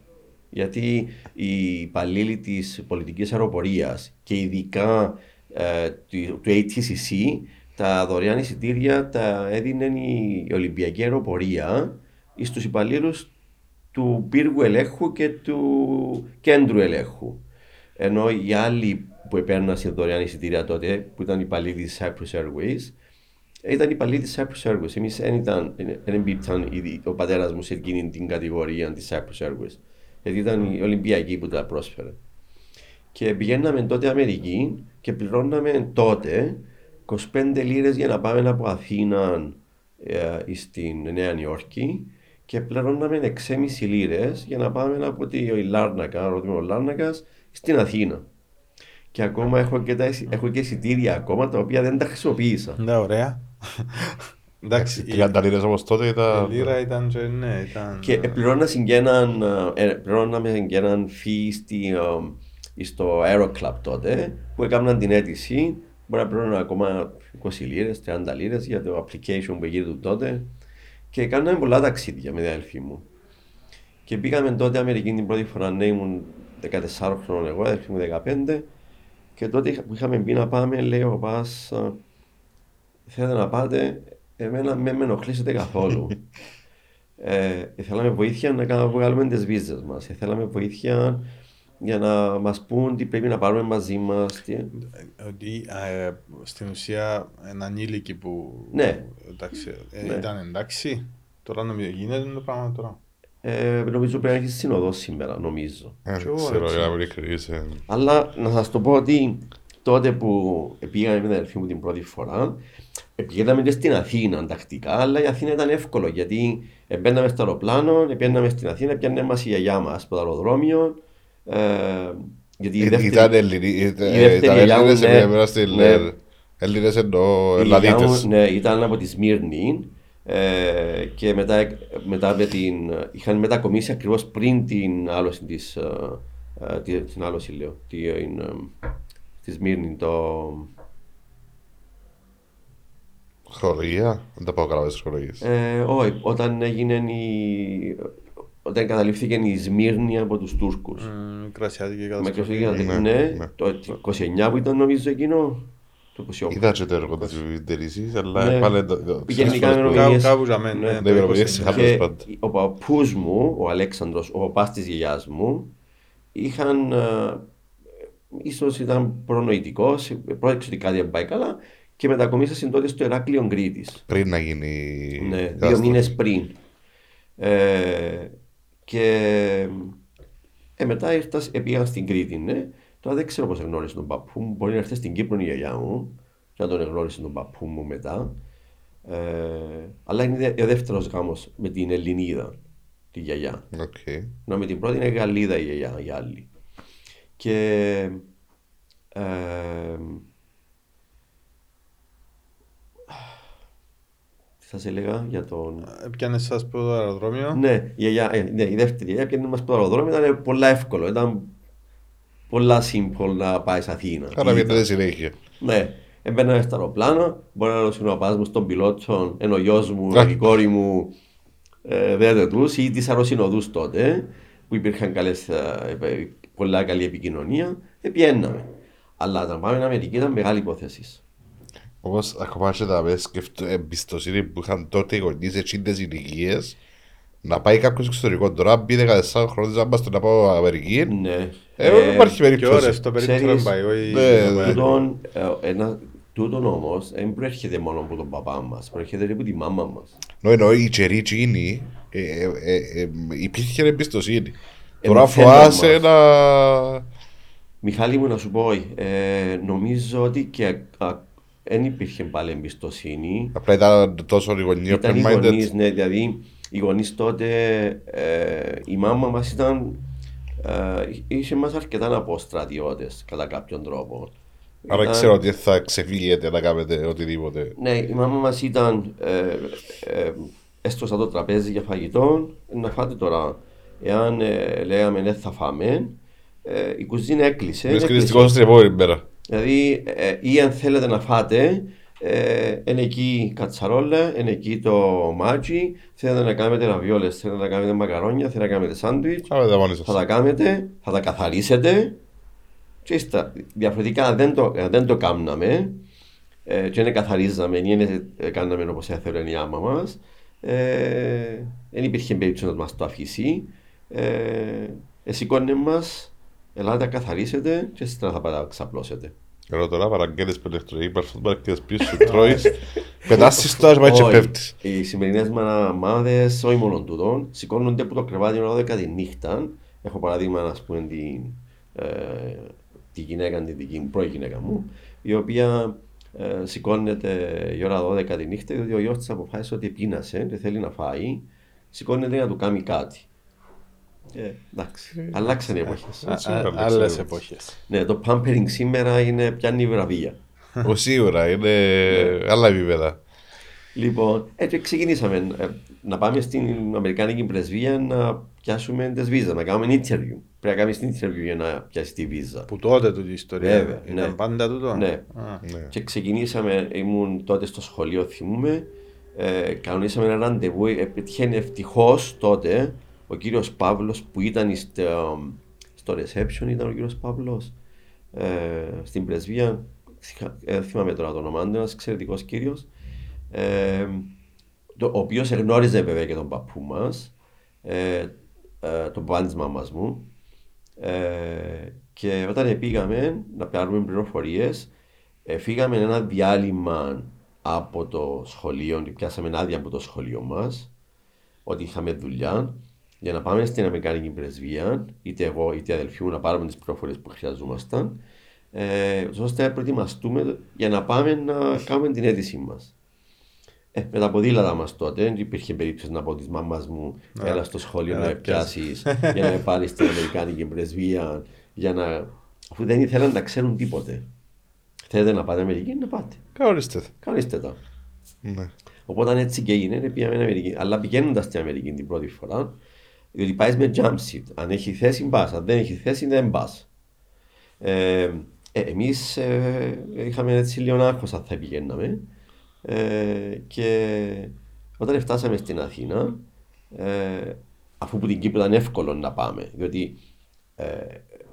γιατί οι υπαλλήλοι της πολιτικής αεροπορίας και ειδικά ε, του, του ATCC τα δωρεάν εισιτήρια τα έδινε η Ολυμπιακή Αεροπορία στους υπαλλήλους του πύργου ελέγχου και του κέντρου ελέγχου. Ενώ οι άλλοι που επέρναν σε δωρεάν εισιτήρια τότε, που ήταν υπαλλήλοι της Cyprus Airways, ήταν υπαλλήλοι της Cyprus Airways. Εμείς δεν ήταν, ο πατέρας μου σε εκείνη την κατηγορία της Cyprus Airways γιατί ήταν η Ολυμπιακή που τα πρόσφερε. Και πηγαίναμε τότε Αμερική και πληρώναμε τότε 25 λίρες για να πάμε από Αθήνα ε, στην Νέα Νιόρκη και πληρώναμε 6,5 λίρες για να πάμε από τη Λάρνακα, ο Λάρνακας, στην Αθήνα. Και ακόμα έχω και, τα, έχω και εισιτήρια ακόμα τα οποία δεν τα χρησιμοποίησα. Ναι, ωραία. Εντάξει, οι ανταλήρες όπως τότε ήταν... Η λίρα ήταν και ναι, ήταν... Και πληρώνασαν και έναν, ε, πληρώναμε και έναν φύ στη, ε, στο Aero Club τότε που έκαναν την αίτηση. Μπορεί να πληρώνουν ακόμα 20 λίρες, 30 λίρες για το application που έγινε τότε. Και κάναμε πολλά ταξίδια με την αδελφή μου. Και πήγαμε τότε Αμερική την πρώτη φορά, ναι, ήμουν 14 χρόνια εγώ, αδελφή μου 15. Και τότε που είχαμε πει να πάμε, λέει ο Πας, θέλετε να πάτε, εμένα με με ενοχλήσετε καθόλου. ε, θέλαμε βοήθεια να βγάλουμε τις βίζες μας. Θέλαμε βοήθεια για να μας πούν τι πρέπει να πάρουμε μαζί μας. Ότι ε, στην ουσία ένα ανήλικη που. Ναι. Εντάξει, ε, ναι. Ήταν εντάξει. Τώρα νομίζω γίνεται το πράγμα τώρα. Ε, νομίζω πρέπει να έχει συνοδό σήμερα, νομίζω. Ε, ξέρω, για να μην Αλλά να σας το πω ότι τότε που πήγαμε με την αδελφή μου την πρώτη φορά, πήγαμε και στην Αθήνα τακτικά, αλλά η Αθήνα ήταν εύκολο γιατί μπαίναμε στο αεροπλάνο, πήγαμε στην Αθήνα, πιάνε μας η γιαγιά μας από το αεροδρόμιο, ε, γιατί η δεύτερη, ήταν Έλληνες, Έλληνες εννοώ Ελλαδίτες. Ναι, ήταν από τη Σμύρνη ε, και μετά, μετά με την, είχαν μετακομίσει ακριβώς πριν την άλωση της, ε, την άλωση λέω, την, τη Σμύρνη, το... Χρονολογία, δεν τα πάω καλά με τις χρονολογίες. όχι, όταν έγινε η, όταν εγκαταλείφθηκε η Σμύρνη από τους Τούρκους. Mm, κρασιάτικη καταστροφή. Ναι, ναι, ναι, το 29 που ήταν νομίζω εκείνο. Το 28. Είδα και το έργο της Ιντερίσης, αλλά ναι. πάλι το... Πήγαινε κανένα Κάπου για μένα. Ναι, και ο παππούς μου, ο Αλέξανδρος, ο παπάς της γιαγιάς μου, είχαν... Ίσως ήταν προνοητικός, πρόεξε ότι κάτι δεν πάει καλά και μετακομίσασαν τότε στο Εράκλειο Κρήτης. Πριν να γίνει... Ναι, δύο μήνες πριν. Ε, και ε, μετά ήρθα, πήγα στην Κρήτη, ναι. Τώρα δεν ξέρω πώς γνώρισε τον παππού μου. Μπορεί να έρθει στην Κύπρο η γιαγιά μου και να τον γνώρισε τον παππού μου μετά. Ε, αλλά είναι ο δεύτερος γάμος με την Ελληνίδα, τη γιαγιά. Okay. Να με την πρώτη είναι Γαλλίδα η γιαγιά, η άλλη. Και ε, Σα έλεγα για τον. Πιάνε σας από το αεροδρόμιο. Ναι, η, ε, ναι, η δεύτερη γιαγιά πιάνε μας από το αεροδρόμιο. Ήταν πολλά εύκολο. Ήταν πολλά σύμπολ να πάει σε Αθήνα. Άρα βγαίνετε συνέχεια. Ναι. Έμπαινα στο αεροπλάνο. Μπορεί να ρωτήσω ο παπάς μου στον πιλότο, ενώ ο γιος μου, η κόρη μου, ε, δεν του ή τι αεροσυνοδού τότε που υπήρχαν καλές, ε, πολλά καλή επικοινωνία. Επιέναμε. Αλλά όταν πάμε στην Αμερική ήταν μεγάλη υπόθεση. Όμως ακόμα και τα μέσα σκεφτώ εμπιστοσύνη που είχαν τότε οι γονείς εκείνες ηλικίες να πάει κάποιος εξωτερικό τώρα, μπει 14 χρόνια να πας να πάω Αμερική. Ναι. Ε, δεν υπάρχει περίπτωση. Και ώρες το περίπτωση δεν πάει. Ναι, τούτον όμως δεν προέρχεται μόνο από τον παπά μας, προέρχεται από τη μάμα μας. Ναι, εννοώ η τσερή τσίνη υπήρχε εμπιστοσύνη. Τώρα φοάσαι να... Μιχάλη μου να σου πω, νομίζω ότι και δεν υπήρχε πάλι εμπιστοσύνη. Απλά ήταν τόσο οι γονείς Ήταν οι γονείς, ναι, δηλαδή οι γονείς τότε, ε, η μάμα μας ήταν, ε, είχε μας αρκετά από στρατιώτες κατά κάποιον τρόπο. Άρα ήταν... ξέρω ότι θα ξεφύγετε να κάνετε οτιδήποτε. Ναι, η μάμα μας ήταν, ε, ε, έστωσα το τραπέζι για φαγητό, να φάτε τώρα. Εάν ε, λέγαμε ναι θα φάμε, ε, η κουζίνα έκλεισε. Βρίσκεται στην επόμενη μέρα. Δηλαδή, ε, ή αν θέλετε να φάτε, ε, είναι εκεί κατσαρόλα, είναι εκεί το μάτζι, θέλετε να κάνετε ραβιόλες, θέλετε να κάνετε μακαρόνια, θέλετε να κάνετε σάντουιτς, θα τα κάνετε, θα τα καθαρίσετε και είστε, διαφορετικά δεν το, δεν το κάναμε ε, και δεν καθαρίζαμε, δεν κάναμε όπως έθελε η άμα μας, ε, δεν υπήρχε περίπτωση να μας το αφήσει. Ε, εσηκώνε μας Ελάτε καθαρίσετε και ύστερα θα πάτε να ξαπλώσετε. Ενώ τώρα παραγγέλνεις με ηλεκτρονική παρφουμ και πίσω τρώεις, πετάσεις το άσμα και πέφτεις. Οι σημερινές μαμάδες, όχι μόνο τούτο, σηκώνονται από το κρεβάτι ώρα 10 τη νύχτα. Έχω παράδειγμα, ας πούμε, την, ε, τη γυναίκα, την δική μου, πρώη γυναίκα μου, η οποία ε, σηκώνεται η ώρα 12 τη νύχτα, διότι ο γιος της αποφάσισε ότι πείνασε και θέλει να φάει, σηκώνεται για να του κάνει κάτι. Ε, εντάξει, αλλάξαν οι εποχές. Άλλες εποχές. Ναι, το pampering σήμερα είναι πιάνει βραβεία. Ο σίγουρα είναι άλλα επίπεδα. λοιπόν, έτσι ξεκινήσαμε ε, να πάμε στην Αμερικάνικη πρεσβεία να πιάσουμε τις βίζα, να κάνουμε interview. Πρέπει να κάνεις την interview για να πιάσεις τη βίζα. Που τότε του η ιστορία Βέβαια, ήταν ναι. πάντα τούτο. Ναι. Α. Ναι. Και ξεκινήσαμε, ήμουν τότε στο σχολείο, θυμούμε. Ε, κανονίσαμε ένα ραντεβού. Έτυχε ευτυχώς τότε ο κύριος Παύλος που ήταν στο, στο reception, ήταν ο κύριος Παύλος ε, στην πρεσβεία. Ξεχα- Ε, θυμάμαι τώρα το όνομα του, ένας εξαιρετικός κύριος. Ε, το, ο οποίος εγνώριζε βέβαια και τον παππού μας, ε, ε, τον παπά τη μάμα μου. Ε, και όταν πήγαμε να πάρουμε πληροφορίες, ε, φύγαμε ένα διάλειμμα από το σχολείο, πιάσαμε άδεια από το σχολείο μας, ότι είχαμε δουλειά, για να πάμε στην Αμερικάνικη πρεσβεία, είτε εγώ είτε η αδελφή μου, να πάρουμε τις πληροφορίες που χρειαζόμασταν, ε, ώστε να προετοιμαστούμε για να πάμε να κάνουμε την αίτησή μας. Ε, με τα ποδήλατα μας τότε, δεν υπήρχε περίπτωση να πω της μάμας μου, έλα στο σχολείο έλα να να πιάσεις για να με πάρεις στην Αμερικάνικη πρεσβεία, για να... αφού δεν ήθελαν να ξέρουν τίποτε. Θέλετε να πάτε Αμερική, να πάτε. Κανονίστε. Κανονίστε τα. Ναι. Οπότε έτσι και έγινε, πήγαμε στην Αμερική. Αλλά πηγαίνοντας στην Αμερική την πρώτη φορά, διότι πάεις με jump seat. Αν έχει θέση, πα. Αν δεν έχει θέση, δεν πα. Ε, ε, Εμείς ε, είχαμε έτσι λίγο άγχος αν θα πηγαίναμε. Ε, και όταν φτάσαμε στην Αθήνα, ε, αφού που την Κύπρο ήταν εύκολο να πάμε, διότι ε,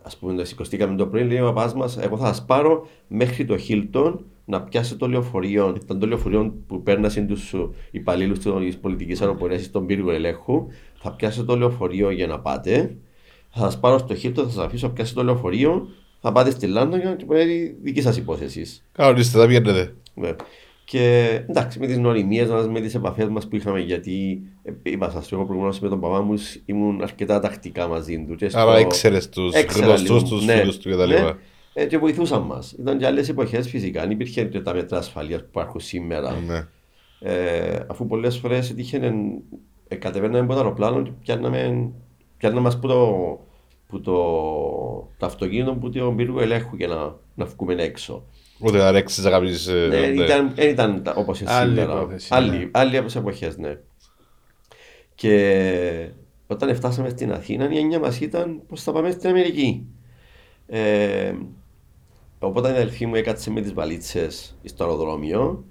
ας πούμε το σηκωστήκαμε το πρωί, λέει ο παπάς μας, εγώ θα σας πάρω μέχρι το Χίλτον να πιάσετε το λεωφορείο, ήταν το λεωφορείο που πέρνασε τους υπαλλήλους της πολιτικής αεροπορίας στον πύργο ελέγχου, θα πιάσετε το λεωφορείο για να πάτε, θα σας πάρω στο Χίλτον, θα σας αφήσω να πιάσετε το λεωφορείο, θα πάτε στη Λάνδο και μπορεί δική σας υπόθεσης. Κανονίστε, θα πηγαίνετε. Ναι. Και εντάξει, με τις γνωριμίε μας, με τις επαφές μας που είχαμε, γιατί ε, είπα σας, εγώ προηγουμένως με τον παπά μου ήμουν αρκετά τακτικά μαζί του. και στο- Άρα ήξερες τους Έξερα γνωστούς, λίγο, τους ναι, φίλους του κτλ. Ναι. Ε, και βοηθούσαν μας. Ήταν και άλλες εποχές φυσικά. Δεν υπήρχε και τα μέτρα ασφαλείας που υπάρχουν σήμερα. Ναι. Ε, αφού πολλές φορές έτυχε ε, κατεβαίναμε από το αεροπλάνο και πιάνναμε, πιάνναμε μας που το, που το, το αυτοκίνητο που το πύργο ελέγχου για να, να βγούμε έξω. Ούτε να ρέξεις να κάνεις... ε, Ναι, ναι. ήταν, δεν ήταν όπως Άλλη σήμερα. υπόθεση, Άλλη, ναι. άλλη από τις εποχές, ναι. Και όταν φτάσαμε στην Αθήνα, η έννοια μας ήταν πώ θα πάμε στην Αμερική. Ε, οπότε η αδελφή μου έκατσε με τις βαλίτσες στο αεροδρόμιο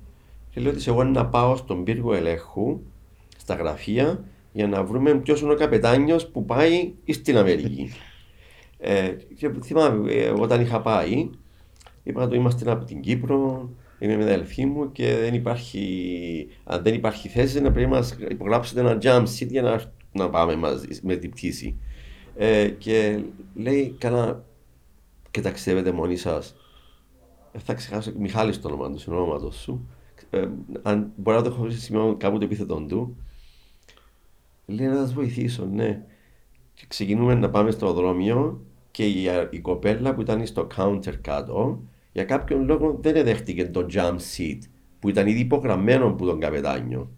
και λέω ότι εγώ να πάω στον πύργο ελέγχου στα γραφεία για να βρούμε ποιος είναι ο καπετάνιος που πάει στην Αμερική. Ε, και θυμάμαι, ε, όταν είχα πάει, είπα το είμαστε από την Κύπρο, είμαι με την αδελφή μου και δεν υπάρχει, αν δεν υπάρχει θέση να πρέπει να μας υπογράψετε ένα jump seat για να, να πάμε μαζί με την πτήση. Ε, και λέει, καλά, και ταξιδεύετε μόνοι σας. Ε, θα ξεχάσω, Μιχάλης το όνομα του, συνονόματο σου. Ε, αν μπορεί να το έχω σημειώσει κάπου το επίθετο του. Λέει να σας βοηθήσω, ναι. Και ξεκινούμε να πάμε στο δρόμιο και η, η κοπέλα που ήταν στο counter κάτω για κάποιον λόγο δεν δέχτηκε το jump seat που ήταν ήδη υπογραμμένο από τον καπετάνιο.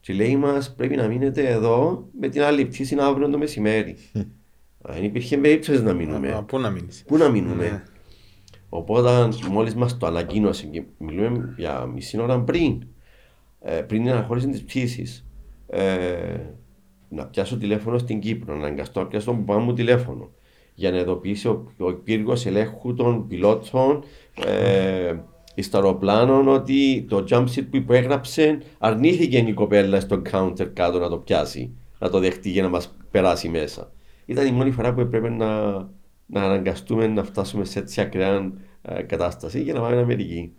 Και λέει μας πρέπει να μείνετε εδώ με την άλλη πτήση αύριο το μεσημέρι. Α, Δεν υπήρχε περίπτωσης να μείνουμε. Α, Πού να μείνεις. Πού να μείνουμε. Ναι. Οπότε μόλις μας το ανακοίνωσε και μιλούμε για μισή ώρα πριν, ε, πριν την αναχώρηση της πτήσης, ε, να πιάσω τηλέφωνο στην Κύπρο, να αναγκαστώ να πιάσω τον παπά μου τηλέφωνο για να ειδοποιήσει ο, ο πύργος ελέγχου των πιλότων ε, στο αεροπλάνο ότι το jump seat που υπέγραψε αρνήθηκε η κοπέλα στο counter κάτω να το πιάσει, να το δεχτεί για να μας περάσει μέσα. Ήταν η μόνη φορά που έπρεπε να, να αναγκαστούμε να φτάσουμε σε έτσι ακραία ε, κατάσταση για να πάμε στην Αμερική.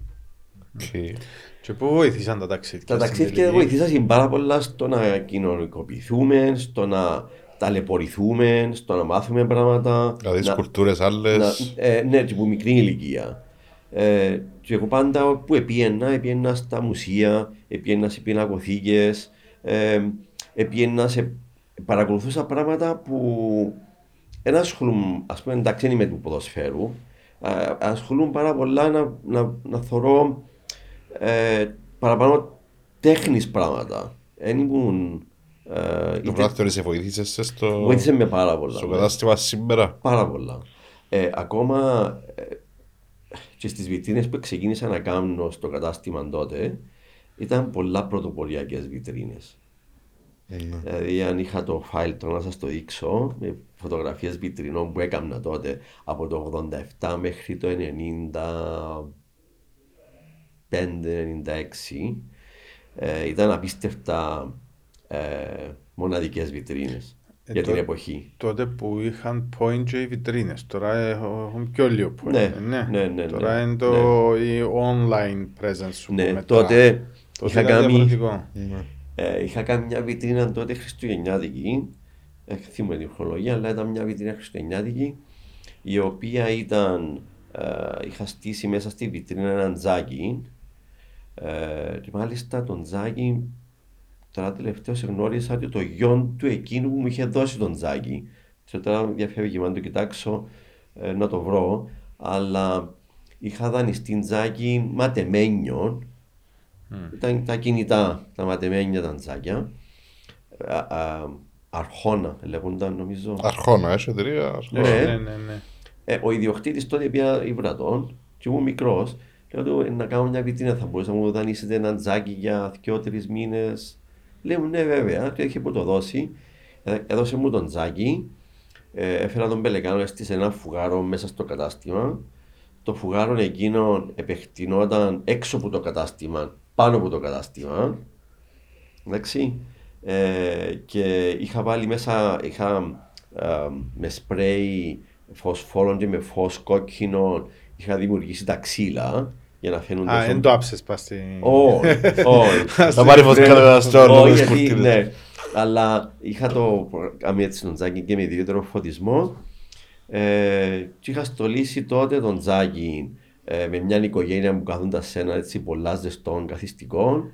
Οκ. Και πού βοήθησαν τα ταξίδια. Τα στην ταξίδια τελική; βοηθήσαν πάρα πολλά στο να κοινωνικοποιηθούμε, στο να ταλαιπωρηθούμε, στο να μάθουμε πράγματα. Να δεις να- κουλτούρες άλλες. να- ε, ναι, και από μικρή ηλικία. Ε, και εγώ πάντα που επίαινα, επίαινα στα μουσεία, επίαινα σε πινακοθήκες, ε, επίαινα σε... παρακολουθούσα πράγματα που δεν ασχολούν, ας πούμε, εντάξει δεν είμαι του ποδοσφαίρου, α, ασχολούν πάρα πολλά να, να, να θωρώ ε, παραπάνω τέχνης πράγματα. Δεν ήμουν... Ε, Το είτε- βράδυ σε βοήθησες σε στο, βοήθησε με πάρα πολλά. στο ναι. κατάστημα σήμερα; Πάρα πολλά. Ε, ακόμα ε, και στις βιτρίνες που ξεκίνησα να κάνω στο κατάστημα τότε, ήταν πολλά πρωτοποριακές βιτρίνες. Ναι. Δηλαδή, αν είχα το file τώρα να σας το δείξω, με φωτογραφίες βιτρινών που έκανα τότε από το 87 μέχρι το 95-96, ε, ήταν απίστευτα ε, μοναδικές βιτρίνες Ε, για την το- εποχή. Τότε που είχαν point και οι βιτρίνες, τώρα έχουν πιο λίγο point. Ναι, ε, ναι, ναι, Τώρα ναι, είναι το η online presence σου Ναι, που μετρά. τότε Τότε είχα ήταν κάνει, διαφορετικό. Ναι. Ε, είχα κάνει μια βιτρίνα τότε χριστουγεννιάτικη. Δεν θυμάμαι την χρονολογία, αλλά ήταν μια βιτρίνα χριστουγεννιάτικη η οποία ήταν. Ε, είχα στήσει μέσα στη βιτρίνα έναν τζάκι. Ε, και μάλιστα τον τζάκι τώρα τελευταίο γνώρισα ότι το γιο του εκείνου που μου είχε δώσει τον τζάκι. Και τώρα διαφεύγει να το κοιτάξω ε, να το βρω. Αλλά είχα δανειστεί τζάκι ματεμένιον ήταν τα κινητά, τα ματεμένια τα τζάκια. Α, α, αρχόνα λέγονταν νομίζω. Αρχόνα, έχει εταιρεία. Ναι. Ναι, ναι, ναι. Ε, ο ιδιοκτήτης τότε πια υβρατών και ήμουν μικρός. Λέω του «Ε, να κάνω μια βιτρίνα, θα μπορούσα να μου δανείσετε ένα τζάκι για δύο-τρει μήνες. Λέει μου ναι, βέβαια, και είχε που το δώσει. Ε, έδωσε μου τον τζάκι. Ε, έφερα τον πελεκάνο, έστησε ένα φουγάρο μέσα στο κατάστημα. Το φουγάρο εκείνο επεκτηνόταν έξω από το κατάστημα, πάνω από το κατάστημα. Εντάξει. Ε, και είχα βάλει μέσα, είχα ε, με σπρέι φωσφόρων και με φως κόκκινο, είχα δημιουργήσει τα ξύλα για να φαίνονται Α, όσο- δεν το άψες πας στη... όχι, όχι. Θα πάρει φωτιά Ναι, να στο όχι, όλο τις γιατί, κουρτίνες. ναι. Αλλά είχα το κάνει έτσι τον τζάκι και με ιδιαίτερο φωτισμό. Ε, και είχα στολίσει τότε τον τζάκι ε, με μια οικογένεια που καθούνταν σε ένα έτσι πολλά ζεστών καθιστικών.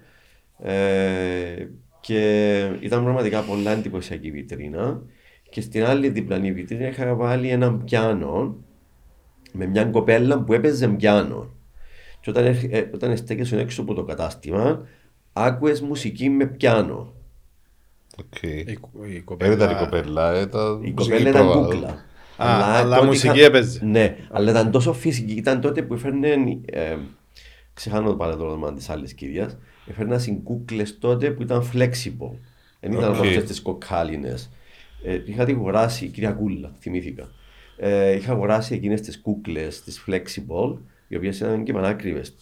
Ε, και ήταν πραγματικά πολλά εντυπωσιακή βιτρίνα. Και στην άλλη διπλανή βιτρίνα είχα βάλει έναν πιάνο με μια κοπέλα που έπαιζε πιάνο. Και όταν, έρχ- ε, όταν στέκεσαι έξω από το κατάστημα, άκουες μουσική με πιάνο. Οκ. Η, κο- η Δεν κοπέλα... ήταν η κοπέλα, ήταν Η μουσική κοπέλα ήταν πρόβα. κούκλα. Αλλά τότε μουσική είχα- έπαιζε. Ναι, αλλά ήταν τόσο φυσική. Ήταν τότε που έφερνε. Ε, ξεχάνω πάρα το όνομα της άλλης κυρίας. Εφέρνασι κούκλες τότε που ήταν flexible. Δεν ήταν OK. okay. αυτές τις κοκάλινες. Ε, είχα την αγοράσει, η κυρία Κούλα, θυμήθηκα. Ε, είχα αγοράσει εκείνες τις κούκλες, τις flexible, οι οποίες ήταν και πανάκριβες.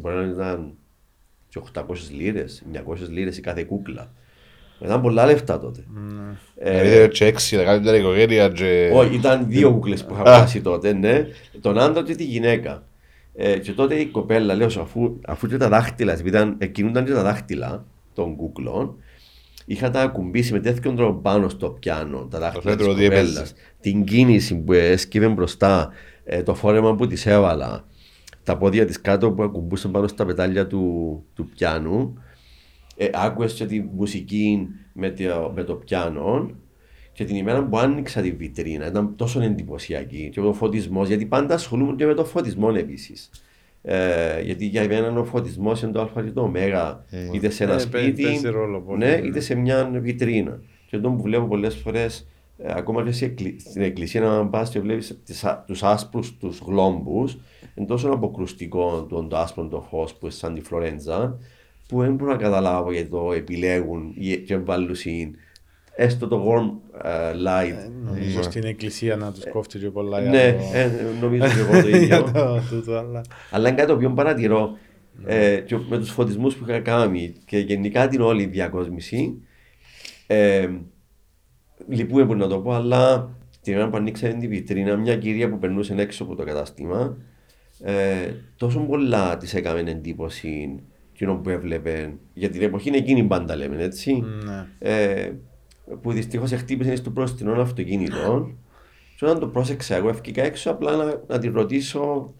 Μπορεί να ήταν και 800 λίρες, 900 λίρες η κάθε κούκλα. Ήταν πολλά λεφτά τότε. Ε, Δηλαδή ήταν και έξι, να κάνει μια οικογένεια και... όχι, ήταν δύο κούκλες που είχα αγοράσει τότε, ναι. Τον άντρα και τη γυναίκα. Ε, και τότε η κοπέλα, λέω, σου, αφού, αφού και τα δάχτυλα, επειδή ήταν, εκκινούνταν και τα δάχτυλα των κούκλων, είχα τα ακουμπήσει με τέτοιον τρόπο πάνω στο πιάνο, τα δάχτυλα φαίνεται της ότι έπαιζε. κοπέλας. Την κίνηση που έσκυβε μπροστά, ε, το φόρεμα που της έβαλα, τα πόδια της κάτω που ακουμπούσαν πάνω στα πετάλια του, του πιάνου, ε, άκουες και τη μουσική με το, με το πιάνο και την ημέρα που άνοιξα τη βιτρίνα ήταν τόσο εντυπωσιακή και ο φωτισμός, γιατί πάντα ασχολούμαι και με το φωτισμό επίσης. Ε, γιατί για μένα ο φωτισμός είναι το Α και το Ω, είτε σε ένα Ε, παί- σπίτι, παίζει ρόλο πολύ, ναι, ναι. είτε σε μια βιτρίνα. Και αυτό που βλέπω πολλές φορές, ακόμα και σε εκκλη- στην εκκλησία, να πας και βλέπεις τους άσπρους τους γλόμπους, είναι τόσο αποκρουστικό το, το άσπρο το φως που είναι σαν τη Φλωρέντζα, που δεν μπορώ να καταλάβω γιατί το επιλέγουν ή- και βάλουν συν- έστω το warm ε, light. Νομίζω στην εκκλησία να τους κόφτει και πολλά για ναι, το- ε, νομίζω και εγώ το για ίδιο. το τούτο, αλλά... Αλλά είναι κάτι το οποίο παρατηρώ ε, και με τους φωτισμούς που είχα κάνει και γενικά την όλη διακόσμηση. Ε, λυπούμε που να το πω, αλλά την ώρα που ανοίξαμε την βιτρίνα, μια κυρία που περνούσε έξω από το κατάστημα, ε, τόσο πολλά της έκαμε εντύπωση εκείνο που έβλεπε. Για την εποχή είναι εκείνη πάντα λέμε, έτσι. Ναι. Ε, που δυστυχώς χτύπησε στο πρόστινο αυτοκίνητο. Και όταν το πρόσεξα, εγώ έφυγα έξω απλά να, να τη ρωτήσω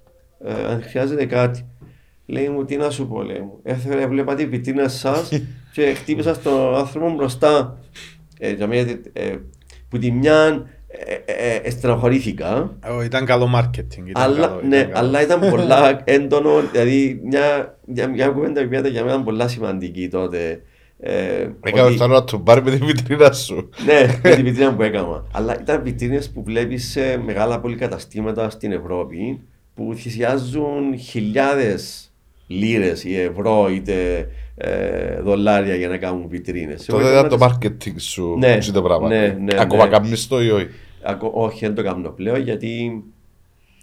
ε, αν χρειάζεται κάτι. Λέει μου, τι να σου πω, λέει μου. Έφερε, έβλεπα τη βιτρίνα σας και χτύπησα στον άνθρωπο μπροστά. Ε, για μένα, ε, που τη μια ε, ε, ε, στεναχωρήθηκα. Ω, Ήταν καλό marketing. ήταν Αλλά, καλό, ναι, ήταν καλό. αλλά ήταν πολλά έντονο, δηλαδή μια, μια, μια κουβέντα που ήταν για μένα πολλά σημαντική τότε. Ε, Έκαμε ότι- φτάνω να του πάρει με τη βιτρίνα σου. ναι, με την βιτρίνα που έκανα. Αλλά ήταν βιτρίνες που βλέπεις σε μεγάλα πολυκαταστήματα στην Ευρώπη που θυσιάζουν χιλιάδες λίρες ή ευρώ είτε ε, δολάρια για να κάνουν βιτρίνες. Τότε ήταν το marketing σου ναι, το πράγμα. Ναι, ναι, Ακόμα ναι. κάνεις το ή όχι; όχι, δεν το κάνω πλέον γιατί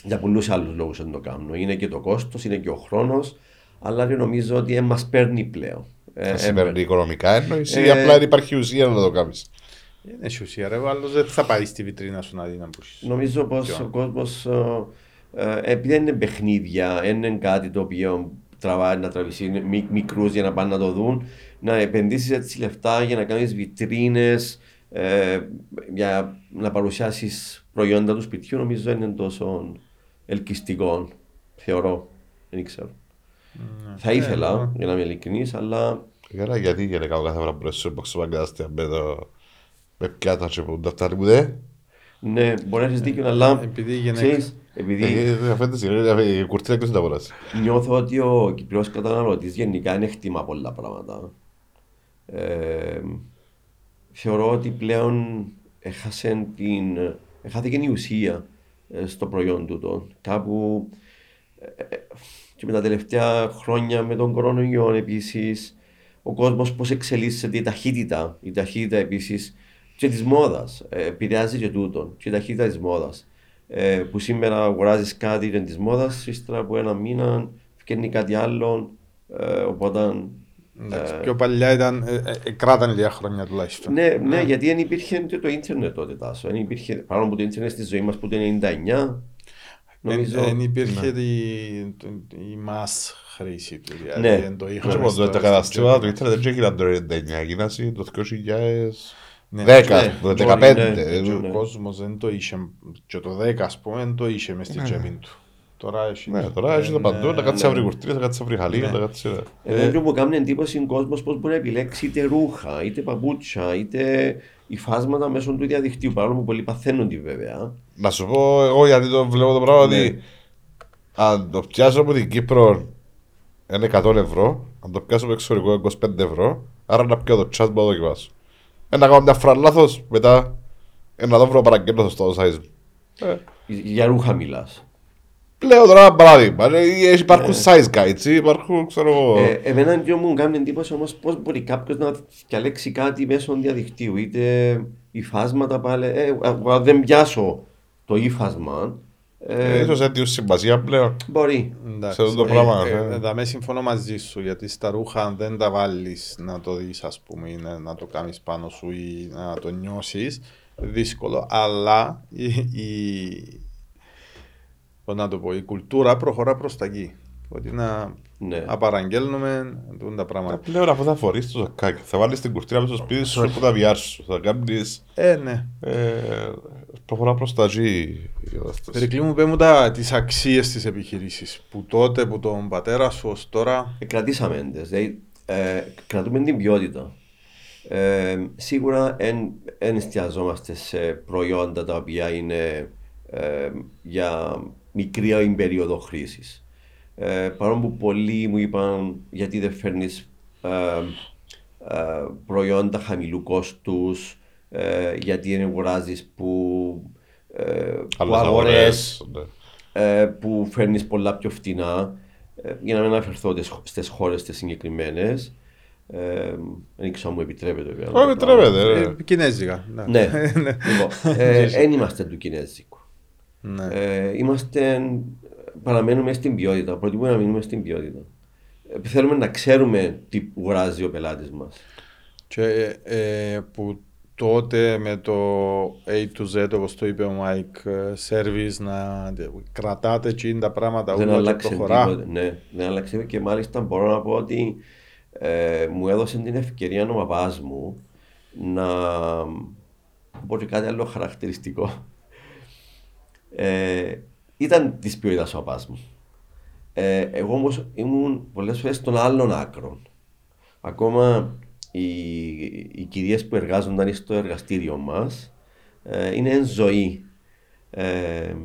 για πολλούς άλλους λόγους δεν το κάνω. Είναι και το κόστος, είναι και ο χρόνος, αλλά νομίζω ότι μας παίρνει πλέον. Ε, σε παίρνει οικονομικά εννοείς ή απλά υπάρχει ουσία να το κάνεις; Δεν έχει ουσία, ρε. Άλλος δεν θα πάει στη βιτρίνα σου να δει να μπούσεις. Νομίζω πως ο κόσμος. Ε, επειδή είναι παιχνίδια, είναι κάτι το οποίο τραβάει να τραβήσει μικρού για να πάνε να το δουν, να επενδύσεις έτσι λεφτά για να κάνεις βιτρίνες, ε, για να παρουσιάσεις προϊόντα του σπιτιού, νομίζω είναι τόσο ελκυστικό. Θεωρώ. Δεν ξέρω. Ναι. Θα ήθελα, ε, ναι. για να είμαι ειλικρινής, αλλά. Καλά, γιατί για να κάνω κάθε φορά που σου πω με το. με πιάτα και που τα φτάνει που δεν. Ναι, μπορεί να έχεις δίκιο, αλλά. Επειδή γυναίκα. Επειδή η κουρτίνα εκτός αγοράς. Νιώθω ότι ο Κυπρός καταναλωτής γενικά είναι χτύμα πολλά πράγματα. Ε, θεωρώ ότι πλέον έχασε την, έχαθηκε η ουσία ε, στο προϊόν του. Κάπου ε, και με τα τελευταία χρόνια με τον κορονοϊό επίσης, ο κόσμος πώς εξελίσσεται, η ταχύτητα, η ταχύτητα επίσης και της μόδας. επηρεάζει και τούτον, και η ταχύτητα της μόδας ε, που σήμερα αγοράζεις κάτι είναι της μόδας, ύστερα από ένα μήνα φτιάχνει κάτι άλλο. Ε, οπότε. Εντάξει, ε, πιο παλιά ήταν, ε, ε, κράτανε λίγα χρόνια τουλάχιστον. Ναι, ναι, ναι, γιατί δεν υπήρχε και το ίντερνετ τότε τάσο. Δεν υπήρχε, παρόλο που το ίντερνετ στη ζωή μας που το 99. Νομίζω... Δεν υπήρχε ναι. η, η mass χρήση του. Δηλαδή, ναι. Το είχαμε. Το καταστήμα του ίντερνετ δεν έγινε το 99, έγινε το 2000. Ναι, 10, ναι, το 15. Ναι, ο κόσμος δεν το είχε. Και το 10, ας πούμε, δεν το είχε μες στην τσέπη του. Τώρα έχει. Ναι, τώρα έχει το παντού, να κάτσει αύριο κουρτίνε, να κάτσει αύριο χαλί, να κάτσει. Εγώ μου κάνει εντύπωση ο κόσμος πώς μπορεί να επιλέξει είτε ρούχα, είτε παπούτσια, είτε υφάσματα μέσω του διαδικτύου. Παρόλο που πολλοί παθαίνουν τη βέβαια. Να σου πω εγώ γιατί το βλέπω το πράγμα ότι αν το πιάσω από την Κύπρο είναι 100 ευρώ, αν το πιάσω από εξωτερικό 25 ευρώ, άρα να πιω το τσάσμα εδώ και βάσω. Ένα κάνω μια φορά λάθος, μετά ένα δόβρο παραγγέλνω στο size. Ε. Για ρούχα μιλάς. Λέω τώρα ένα παράδειγμα. Ε, υπάρχουν ε. size guides, υπάρχουν ξέρω... Ε, εμένα και μου κάνει εντύπωση όμως πώς μπορεί κάποιος να διαλέξει κάτι μέσω διαδικτύου. Είτε υφάσματα πάλι. Ε, δεν πιάσω το ύφασμα, ε, ίσως έτσι συμπασία πλέον. Μπορεί. Σε αυτό το πράγμα. Ε, με συμφωνώ μαζί σου γιατί στα ρούχα αν δεν τα βάλεις να το δεις ας πούμε ή να το κάνεις πάνω σου ή να το νιώσεις δύσκολο αλλά η, η, να το πω, η κουλτούρα προχωρά προς τα εκεί. Ότι να ναι. απαραγγέλνουμε τα πράγματα. Πλέον αφού θα φορείς το ζακάκι, θα βάλεις την κουρτίνα μέσα στο σπίτι σου που τα βιάσεις θα κάνεις... Ε, ναι. Ε, προχωρά προς τα εκεί. Περικλή μου, πέ μου τα, τις αξίες της επιχειρήσης που τότε που τον πατέρα σου ως τώρα... Ε, κρατήσαμε δηλαδή, ε, κρατούμε την ποιότητα. Ε, σίγουρα δεν εστιαζόμαστε σε προϊόντα τα οποία είναι ε, για μικρή περίοδο χρήσης. Ε, παρόλο που πολλοί μου είπαν γιατί δεν φέρνεις ε, ε, προϊόντα χαμηλού κόστους, ε, γιατί δεν αγοράζεις που, ε, που αγορές, ναι. ε, που φέρνεις πολλά πιο φτηνά. για να μην αναφερθώ στις χώρες τις συγκεκριμένες. δεν ξέρω αν μου επιτρέπεται. Όχι, επιτρέπεται. Κινέζικα. Ναι, ναι. λοιπόν, δεν είμαστε του Κινέζικου. Ναι. είμαστε παραμένουμε στην ποιότητα. Προτιμούμε να μείνουμε στην ποιότητα. Ε, θέλουμε να ξέρουμε τι βγάζει ο πελάτης μας. Και ε, που τότε με το A to Z, όπως το είπε ο Μάικ, service να κρατάτε εκεί τα πράγματα δεν αλλάξε προχωρά. ναι, δεν άλλαξε και μάλιστα μπορώ να πω ότι ε, μου έδωσε την ευκαιρία ο παπάς μου να πω και κάτι άλλο χαρακτηριστικό. Ε, ήταν της ποιότητα ο παπάς μου. Ε, εγώ όμως ήμουν πολλές φορές στον άλλον άκρο. Ακόμα οι, οι κυρίες που εργάζονταν στο εργαστήριο μας ε, είναι εν ζωή. Ε,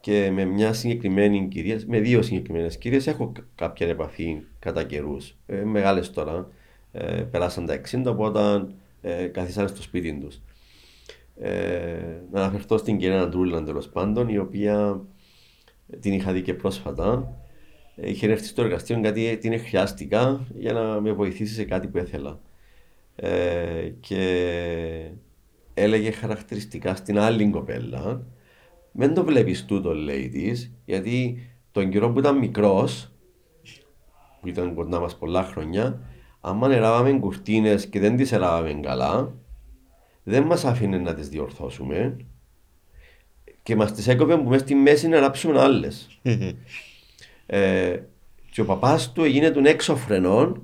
και με μια συγκεκριμένη κυρία, με δύο συγκεκριμένες κυρίες, έχω κάποια επαφή κατά καιρούς. Ε, Μεγάλες τώρα. Ε, περάσαν τα 60, οπότε ε, καθίσανε στο σπίτι τους. Ε, να αναφερθώ στην κυρία Αντρούλα τέλος πάντων, η οποία την είχα δει και πρόσφατα. είχε έρθει στο εργαστήριο γιατί την χρειάστηκα για να με βοηθήσει σε κάτι που ήθελα. Ε, και έλεγε χαρακτηριστικά στην άλλη κοπέλα, δεν το βλέπεις τούτο λέει της, γιατί τον καιρό που ήταν μικρός, που ήταν κοντά μας πολλά χρόνια, άμα εράβαμε κουρτίνες και δεν τις εράβαμε καλά, δεν μας άφηνε να τις διορθώσουμε και μας τις έκοπε που μέσα στη μέση να ράψουν άλλες. ε, και ο παπάς του έγινε τον έξω φρενών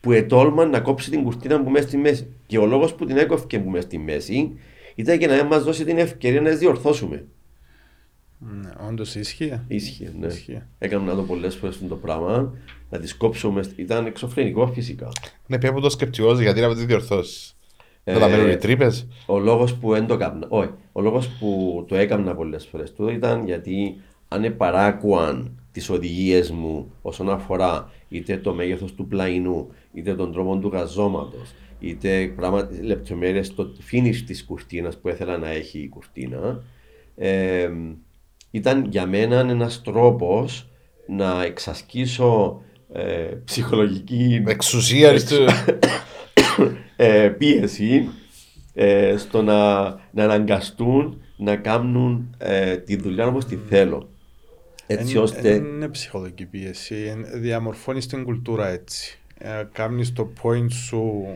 που ετόλμαν να κόψει την κουρτίνα που μέσα στη μέση. Και ο λόγος που την έκοφηκε που μέσα στη μέση ήταν για να μας δώσει την ευκαιρία να τις διορθώσουμε. Ναι, όντως ίσχυε. Ίσχυε, ναι. Ίσχυε. Έκανα να το πολλές φορές το πράγμα, να τις κόψουμε. Ήταν εξωφρενικό φυσικά. Ναι, πια από το σκεπτικό γιατί να με τις διορθώσεις. Ε, Θα τα μένουν οι τρύπες. Ο λόγος που δεν το έκανα, όχι, ο λόγος που το έκανα πολλές φορές του ήταν γιατί αν επαράκουαν τις οδηγίες μου όσον αφορά είτε το μέγεθος του πλαϊνού, είτε τον τρόπο του γαζώματο, είτε λεπτομέρειες στο finish της κουρτίνας που ήθελα να έχει η κουρτίνα, ε, ήταν για μένα ένας τρόπος να εξασκήσω ε, ψυχολογική Εξουσία του. ε, πίεση ε, στο να, να αναγκαστούν να κάνουν ε, τη δουλειά όπως τη θέλω. Έτσι Εν- ώστε. εν είναι ψυχολογική πίεση. εν- Διαμορφώνεις την κουλτούρα έτσι. Ε, κάνεις το point σου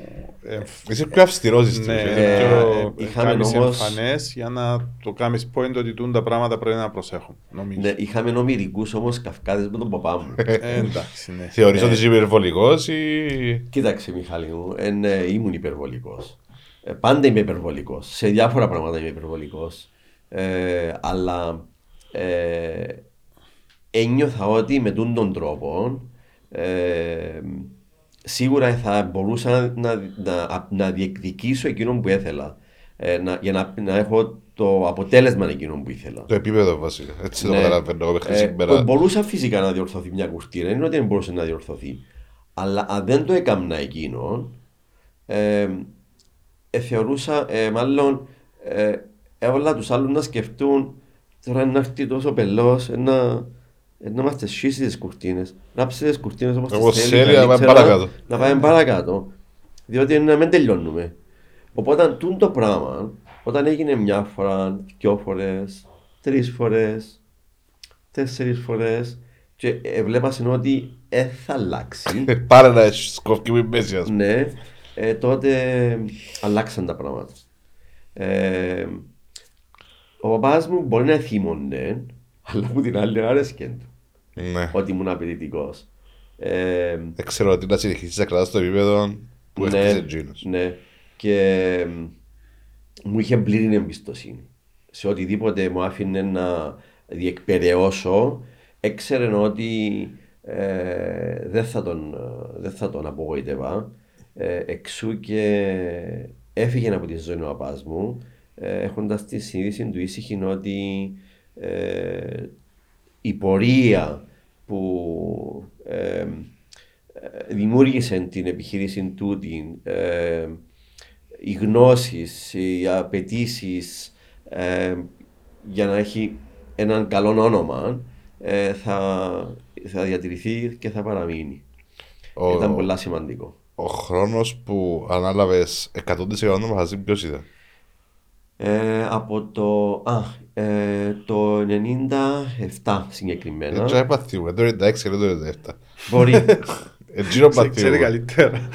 ε, Είσαι πιο αυστηρός στην ναι, ουσία. ε, πιο- ε, είχαμε κάνεις όμως- εμφανές για να το κάνεις point ότι τούν τα πράγματα πρέπει να προσέχουν. Νομίζω. Ναι, είχαμε νομιρικούς όμως καυκάδες με τον παπά μου. Ε, εντάξει, ναι. Θεωρείς ότι είσαι υπερβολικός ή... Κοίταξε, Μιχάλη μου, εν, ε, ήμουν υπερβολικός. Ε, πάντα είμαι υπερβολικός. Σε διάφορα πράγματα είμαι υπερβολικός. Ε, αλλά ε, ένιωθα ότι με τούν τον τρόπο ε, σίγουρα θα μπορούσα να, να, να διεκδικήσω εκείνο που ήθελα. Ε, να, για να, να έχω το αποτέλεσμα εκείνο που ήθελα. Το επίπεδο βασικά. Έτσι το Ναι. καταλαβαίνω εγώ μέχρι Ε, σήμερα. μπορούσα φυσικά να διορθωθεί μια κουρτίνα, δεν είναι ότι δεν μπορούσε να διορθωθεί. Αλλά αν δεν το έκανα εκείνο, ε, ε, θεωρούσα, ε, μάλλον, ε, έβαλα τους άλλους να σκεφτούν τώρα να έρθει τόσο πελός, ε, να, ε, να μας τις σχίσει τις κουρτίνες. Ράψε τις κουρτίνες όπως τις Όπως θέλει, θέλει, να πάμε καλύτερα, παρακάτω. Να πάμε παρακάτω. Διότι είναι να μην τελειώνουμε. Οπότε τούν το πράγμα, όταν έγινε μια φορά, δυο φορές, τρεις φορές, τέσσερις φορές και έβλεπα ότι δεν θα αλλάξει. Ε, Πάρε να έχεις σκοφκή μου η μέση ας πούμε. ναι, ε, τότε αλλάξαν τα πράγματα. Ε, ο παπάς μου μπορεί να θύμωνε, αλλά από την άλλη άρεσκε του Ναι. ότι ήμουν απαιτητικός. Ε, Δεν ξέρω ότι να συνεχίσεις να κρατάς το επίπεδο που ναι, έχτισε εκείνος. ναι. Και μ, μου είχε πλήρη εμπιστοσύνη. Σε οτιδήποτε μου άφηνε να διεκπαιρεώσω, έξερε ότι ε, δεν, θα τον, ε, δεν θα τον απογοήτευα. Ε, εξού και έφυγε από τη ζωή ο παπάς μου, ε, έχοντας τη συνείδηση του ήσυχη ότι ε, η πορεία που ε, ε, δημιούργησε την επιχείρηση τούτη, ε, οι γνώσεις, οι απαιτήσεις για να έχει έναν καλό όνομα ε, θα, θα διατηρηθεί και θα παραμείνει. Ο- Ήταν πολλά σημαντικό. Ο χρόνος που ανάλαβες 100% μαγαζί ποιος ήταν; Ε, από το, α, ε, το 97 συγκεκριμένα. Δεν έπαθιούμε, το 96 και το 97. Μπορεί. Εκείνο Σε- Ξέρει παθιούμε. καλύτερα.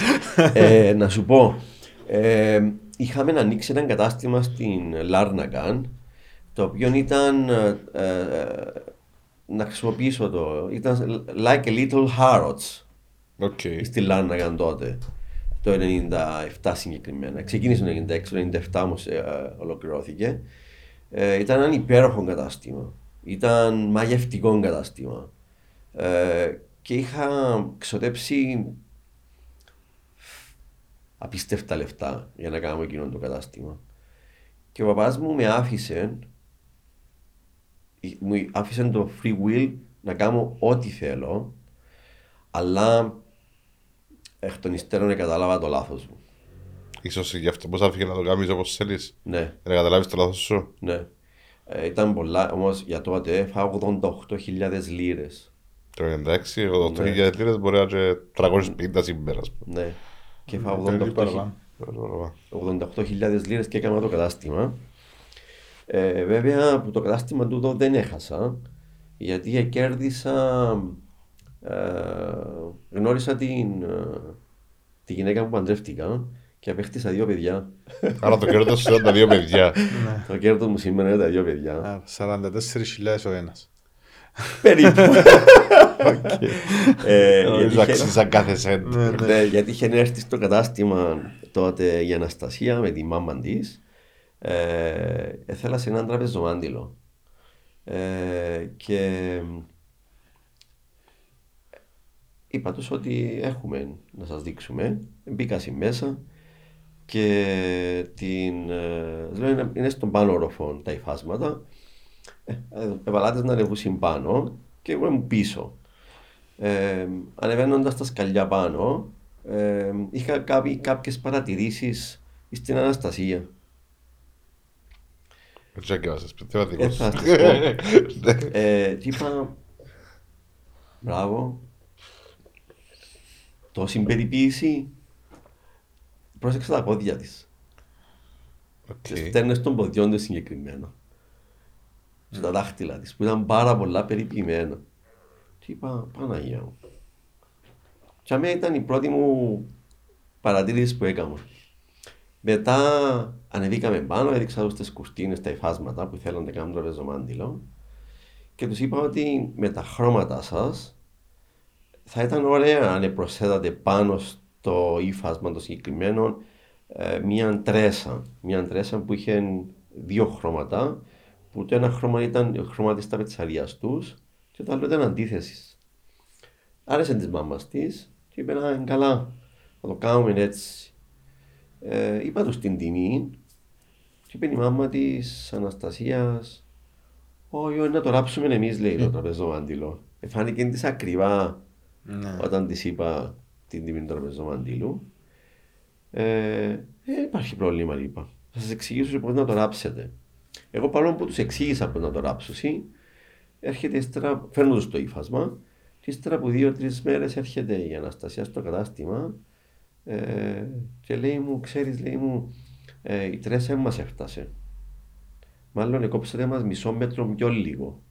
ε, να σου πω, ε, είχαμε ανοίξει ένα κατάστημα στην Λάρνακαν, το οποίο ήταν, ε, ε, να χρησιμοποιήσω το, ήταν like a little Harrods OK. στη Λάρναγκαν τότε, το 97 συγκεκριμένα. Ξεκίνησε το 96, το 97 όμως ε, ε, ολοκληρώθηκε. Ε, ήταν ένα υπέροχο κατάστημα. Ήταν μαγευτικό κατάστημα. Ε, και είχα ξοδέψει απίστευτα λεφτά για να κάνω εκείνο το κατάστημα. Και ο παπάς μου με άφησε, μου άφησε το free will να κάνω ό,τι θέλω, αλλά εκ των υστέρων κατάλαβα το λάθος μου. Ίσως γι' αυτό πώς άφηκε να το κάνεις όπως θέλεις. Ναι, Να καταλάβεις το λάθος σου. ναι. Ε, ήταν πολλά, όμως για τότε έφαγα 88.000 λίρες Το 96, 88.000 λίρες μπορεί να είναι και 350 σήμερα. ας πούμε. Ναι. Και είχα Πολύ 88.000 παραπάνω. 88.000 λίρες και έκανα το κατάστημα. Ε, βέβαια που το κατάστημα τούτο δεν έχασα γιατί κέρδισα ε, γνώρισα την, ε, τη γυναίκα που παντρεύτηκα και απέκτησα δύο παιδιά. Άρα το κέρδος σου ήταν τα δύο παιδιά. το κέρδος μου σήμερα είναι τα δύο παιδιά. Α, 44.000 ο ένας. Περίπου. ε, γιατί Νομίζω είχε- αξίζαν κάθε σέντ. Ναι, γιατί είχε έρθει στο κατάστημα τότε η Αναστασία με τη μάμα της. Ε, έθελα σε έναν τραπεζομάντιλο. Ε, και είπα τους ότι έχουμε να σας δείξουμε. Μπήκα στη μέσα και την, ε, λέω είναι, είναι στον πάνω οροφό τα υφάσματα. Ε, ε, εβαλάτες να ανεβούσουν πάνω και εγώ ήμουν πίσω. Ε, Ανεβαίνοντας τα σκαλιά πάνω, ε, είχα κάποιες παρατηρήσεις στην Αναστασία. Έτσι και βάζεις, τι θα Ε, δικός θα σου. σας πω. Ε, και είπα, μπράβο, τόση περιποίηση, πρόσεξε τα πόδια της. Οκ. Τι φτέρνες των ποδιών της συγκεκριμένα. Στα δάχτυλα της, που ήταν πάρα πολλά περιποιημένα. Και είπα, Παναγία μου. Και αμέ ήταν η πρώτη μου παρατήρηση που έκανα. Μετά ανεβήκαμε πάνω, έδειξα τους τις κουρτίνες, τα υφάσματα που θέλουν να κάνουν τραπεζομάντιλο και τους είπα ότι με τα χρώματα σας θα ήταν ωραία αν προσθέτατε πάνω στο ύφασμα το συγκεκριμένο ε, μια τρέσα. Μια τρέσα που είχε δύο χρώματα που το ένα χρώμα ήταν χρώμα της ταπετσαρίας τους και το άλλο ήταν αντίθεσης. Άρεσε της μάμας της και είπε να είναι καλά, να το κάνουμε έτσι. Ε, είπα τους την τιμή και είπε η μάμα της Αναστασίας όχι, όχι, να το ράψουμε εμείς λέει το τραπεζομάντιλο. Ε, φάνηκε της ακριβά Ναι. όταν της είπα την τιμή του τραπεζομαντήλου. Ε, ε, υπάρχει πρόβλημα, είπα. Θα σας εξηγήσω πώς να το ράψετε. Εγώ παρόλο που τους εξήγησα πώς να το ράψουν, έρχεται ύστερα, φέρνω τους το ύφασμα, και ύστερα από δύο-τρεις μέρες έρχεται η Αναστασία στο κατάστημα ε, και λέει μου, ξέρεις, λέει μου, ε, η τρέσα μας έφτασε. Μάλλον εκόψατε μας μισό μέτρο πιο λίγο.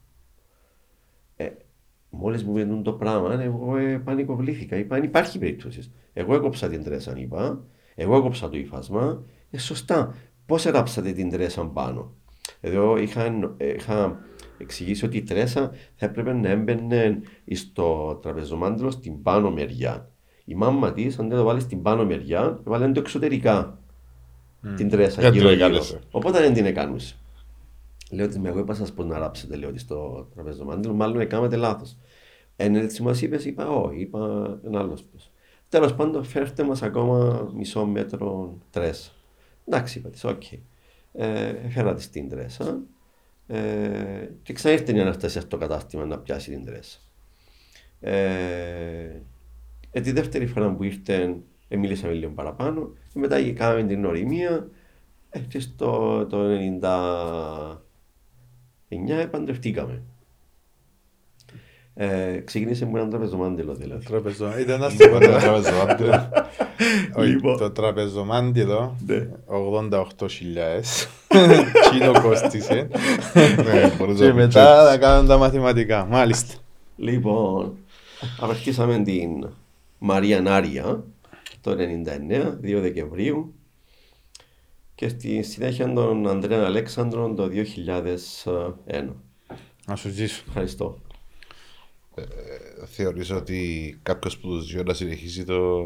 Ε, Μόλις μου βγαίνουν το πράγμα, εγώ ε, πανικοβλήθηκα. Είπα: Αν υπάρχει περίπτωσης. Εγώ έκοψα την τρέσα, είπα. Εγώ έκοψα το υφάσμα. Ε, σωστά. Πώς εράψατε την τρέσα πάνω; Εδώ είχα, εννο- ε, είχα εξηγήσει ότι η τρέσα θα έπρεπε να έμπαινε στο τραπεζομάντιλο στην πάνω μεριά. Η μάμα της, αν δεν το βάλεις στην πάνω μεριά, βάλει το εξωτερικά. Την τρέσα Γιατί γύρω το γύρω. έκανες; Οπότε δεν την έκανουσε. Λέω ότι με εγώ είπα σας πώς να ράψετε λέω ότι στο τραπεζομάντιλο, μάλλον έκανατε λάθος. Εν έτσι μας είπες, είπα όχι, είπα ένα άλλος πώς. Τέλος πάντων φέρτε μας ακόμα μισό μέτρο τρέσα. Εντάξει είπα της, οκ. Ε, έφερα της την τρέσα ε, και ξανήρθε η Αναστασία στο κατάστημα να πιάσει την τρέσα. Ε, ε, τη δεύτερη φορά που ήρθε, ε, μίλησαμε λίγο παραπάνω. Και μετά κάναμε την οριμία. Ε, και στο το 99 παντρευτήκαμε. Ε, ξεκίνησε με έναν τραπεζομάντιλο δηλαδή. Τραπεζο- Ήταν ένα Τίποτα, τίποτα. τραπεζομάντιλο. Όχι, Λοιπόν. Το τραπεζομάντιλο, Ναι. 88.000. Κίνο κόστησε. Ναι, μπορείς να Και πεις μετά έτσι. θα κάνουν τα μαθηματικά. Μάλιστα. Λοιπόν, απαρχίσαμε την Μαρία Νάρια το 99, 2 Δεκεμβρίου και στη συνέχεια τον Ανδρέα Αλέξανδρον το 2001. Να σου ζήσω. Ευχαριστώ. Θεωρείς ότι κάποιος που τους δύο να συνεχίσει το...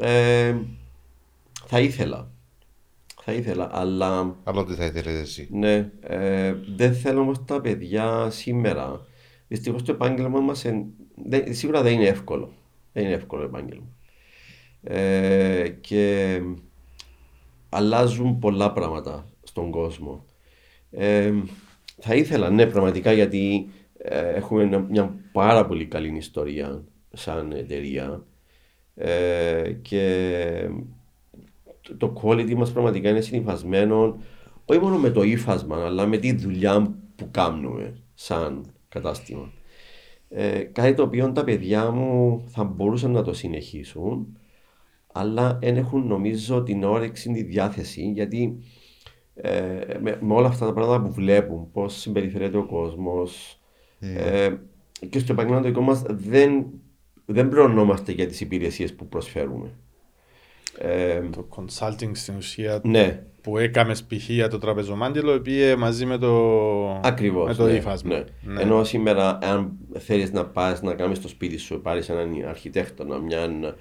Ε, θα ήθελα. Θα ήθελα, αλλά Αλλά τι θα ήθελες εσύ. ναι, ε, δεν θέλω όμως τα παιδιά σήμερα. Δυστυχώς το επάγγελμα μας εν- δεν- σίγουρα δεν είναι εύκολο. Δεν είναι εύκολο επάγγελμα. Ε, και αλλάζουν πολλά πράγματα στον κόσμο. Ε, θα ήθελα, ναι, πραγματικά, γιατί ε, έχουμε ένα- μια πάρα πολύ καλή ιστορία σαν εταιρεία ε, και το- το quality μας πραγματικά είναι συνυφασμένο όχι μόνο με το ύφασμα αλλά με τη δουλειά που κάνουμε σαν κατάστημα. Ε, κάτι το οποίο τα παιδιά μου θα μπορούσαν να το συνεχίσουν, αλλά δεν έχουν νομίζω την όρεξη, τη διάθεση, γιατί ε, με, με όλα αυτά τα πράγματα που βλέπουν, πώς συμπεριφέρεται ο κόσμος, ε, και στο επαγγελματικό μας δεν, δεν πληρωνόμαστε για τις υπηρεσίες που προσφέρουμε. Ε, Το consulting στην ουσία ναι, που έκαμες π.χ. για το τραπεζομάντιλο πήγε μαζί με το, ακριβώς. με το ναι, ύφασμα. ναι. Ναι. Ενώ σήμερα, αν θέλεις να πας να κάνεις στο σπίτι σου, πάρεις έναν αρχιτέκτονα, μια, ε,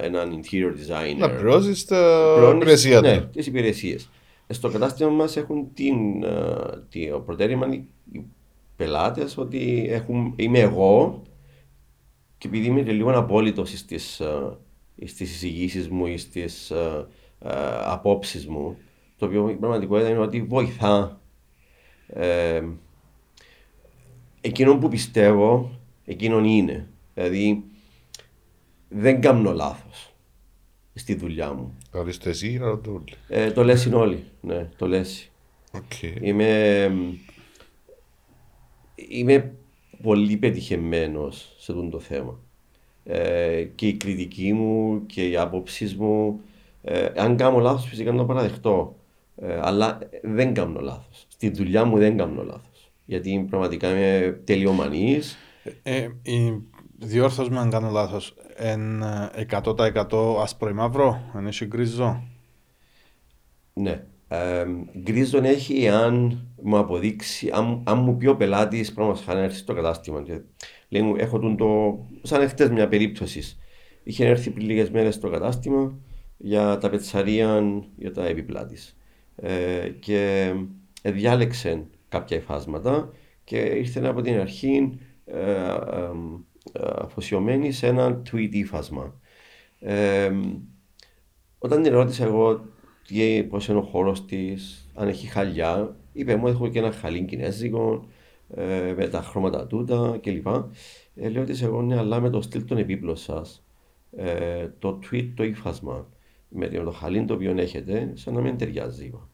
έναν interior designer. Να πληρώσεις τα Πληρώνεις, υπηρεσία ναι, του. τις υπηρεσίες. Στο κατάστημα μας έχουν την, ε, τη- ο προτέρημα οι οι πελάτες ότι έχουν, είμαι εγώ και επειδή είμαι και λίγο απόλυτος στις, ε, στις εισηγήσεις μου ή στις ε, ε, απόψεις μου το οποίο η πραγματικότητα είναι ότι βοηθά ε, εκείνον που πιστεύω εκείνον είναι δηλαδή δεν κάνω λάθος στη δουλειά μου Να ρωτήσεις το εσύ ή να ρωτούν όλοι. ε, το λέσουν όλοι. Ναι, το λέσει. Οκ. Είμαι, είμαι πολύ πετυχημένος σε αυτό το θέμα. Ε, και η κριτική μου και η άποψη μου, ε, αν κάνω λάθος φυσικά να το παραδεχτώ. Ε, αλλά δεν κάνω λάθος. Στη δουλειά μου δεν κάνω λάθος. Γιατί πραγματικά είμαι τελειομανής. Ε, η διόρθωση με αν κάνω λάθος, εν ε, 100% άσπρο ή μαύρο, εν έχει γκρίζο. Ναι. Ε, γκρίζον έχει αν μου αποδείξει, αν, αν μου πει ο πελάτης, πράγμα χάρη να έρθει στο κατάστημα. Και λέει μου, έχω τον το. σαν χτε μια περίπτωση. Είχε έρθει πριν λίγες μέρες στο κατάστημα για τα πετσαρία για τα έπιπλά τη. Ε, και ε, διάλεξε κάποια υφάσματα και ήρθε από την αρχή ε, ε, ε, αφοσιωμένη σε ένα tweet ύφασμα. Ε, όταν την ρώτησα εγώ τι, πώς είναι ο χώρος της, αν έχει χαλιά, είπε μου έχω και ένα χαλί κινέζικο ε, με τα χρώματα τούτα κλπ. Ε, λέω της εγώ ναι, αλλά με το στυλ των επίπλων σας, ε, το tweet, το ύφασμα, με το χαλί το οποίο έχετε, σαν να μην ταιριάζει. είπα.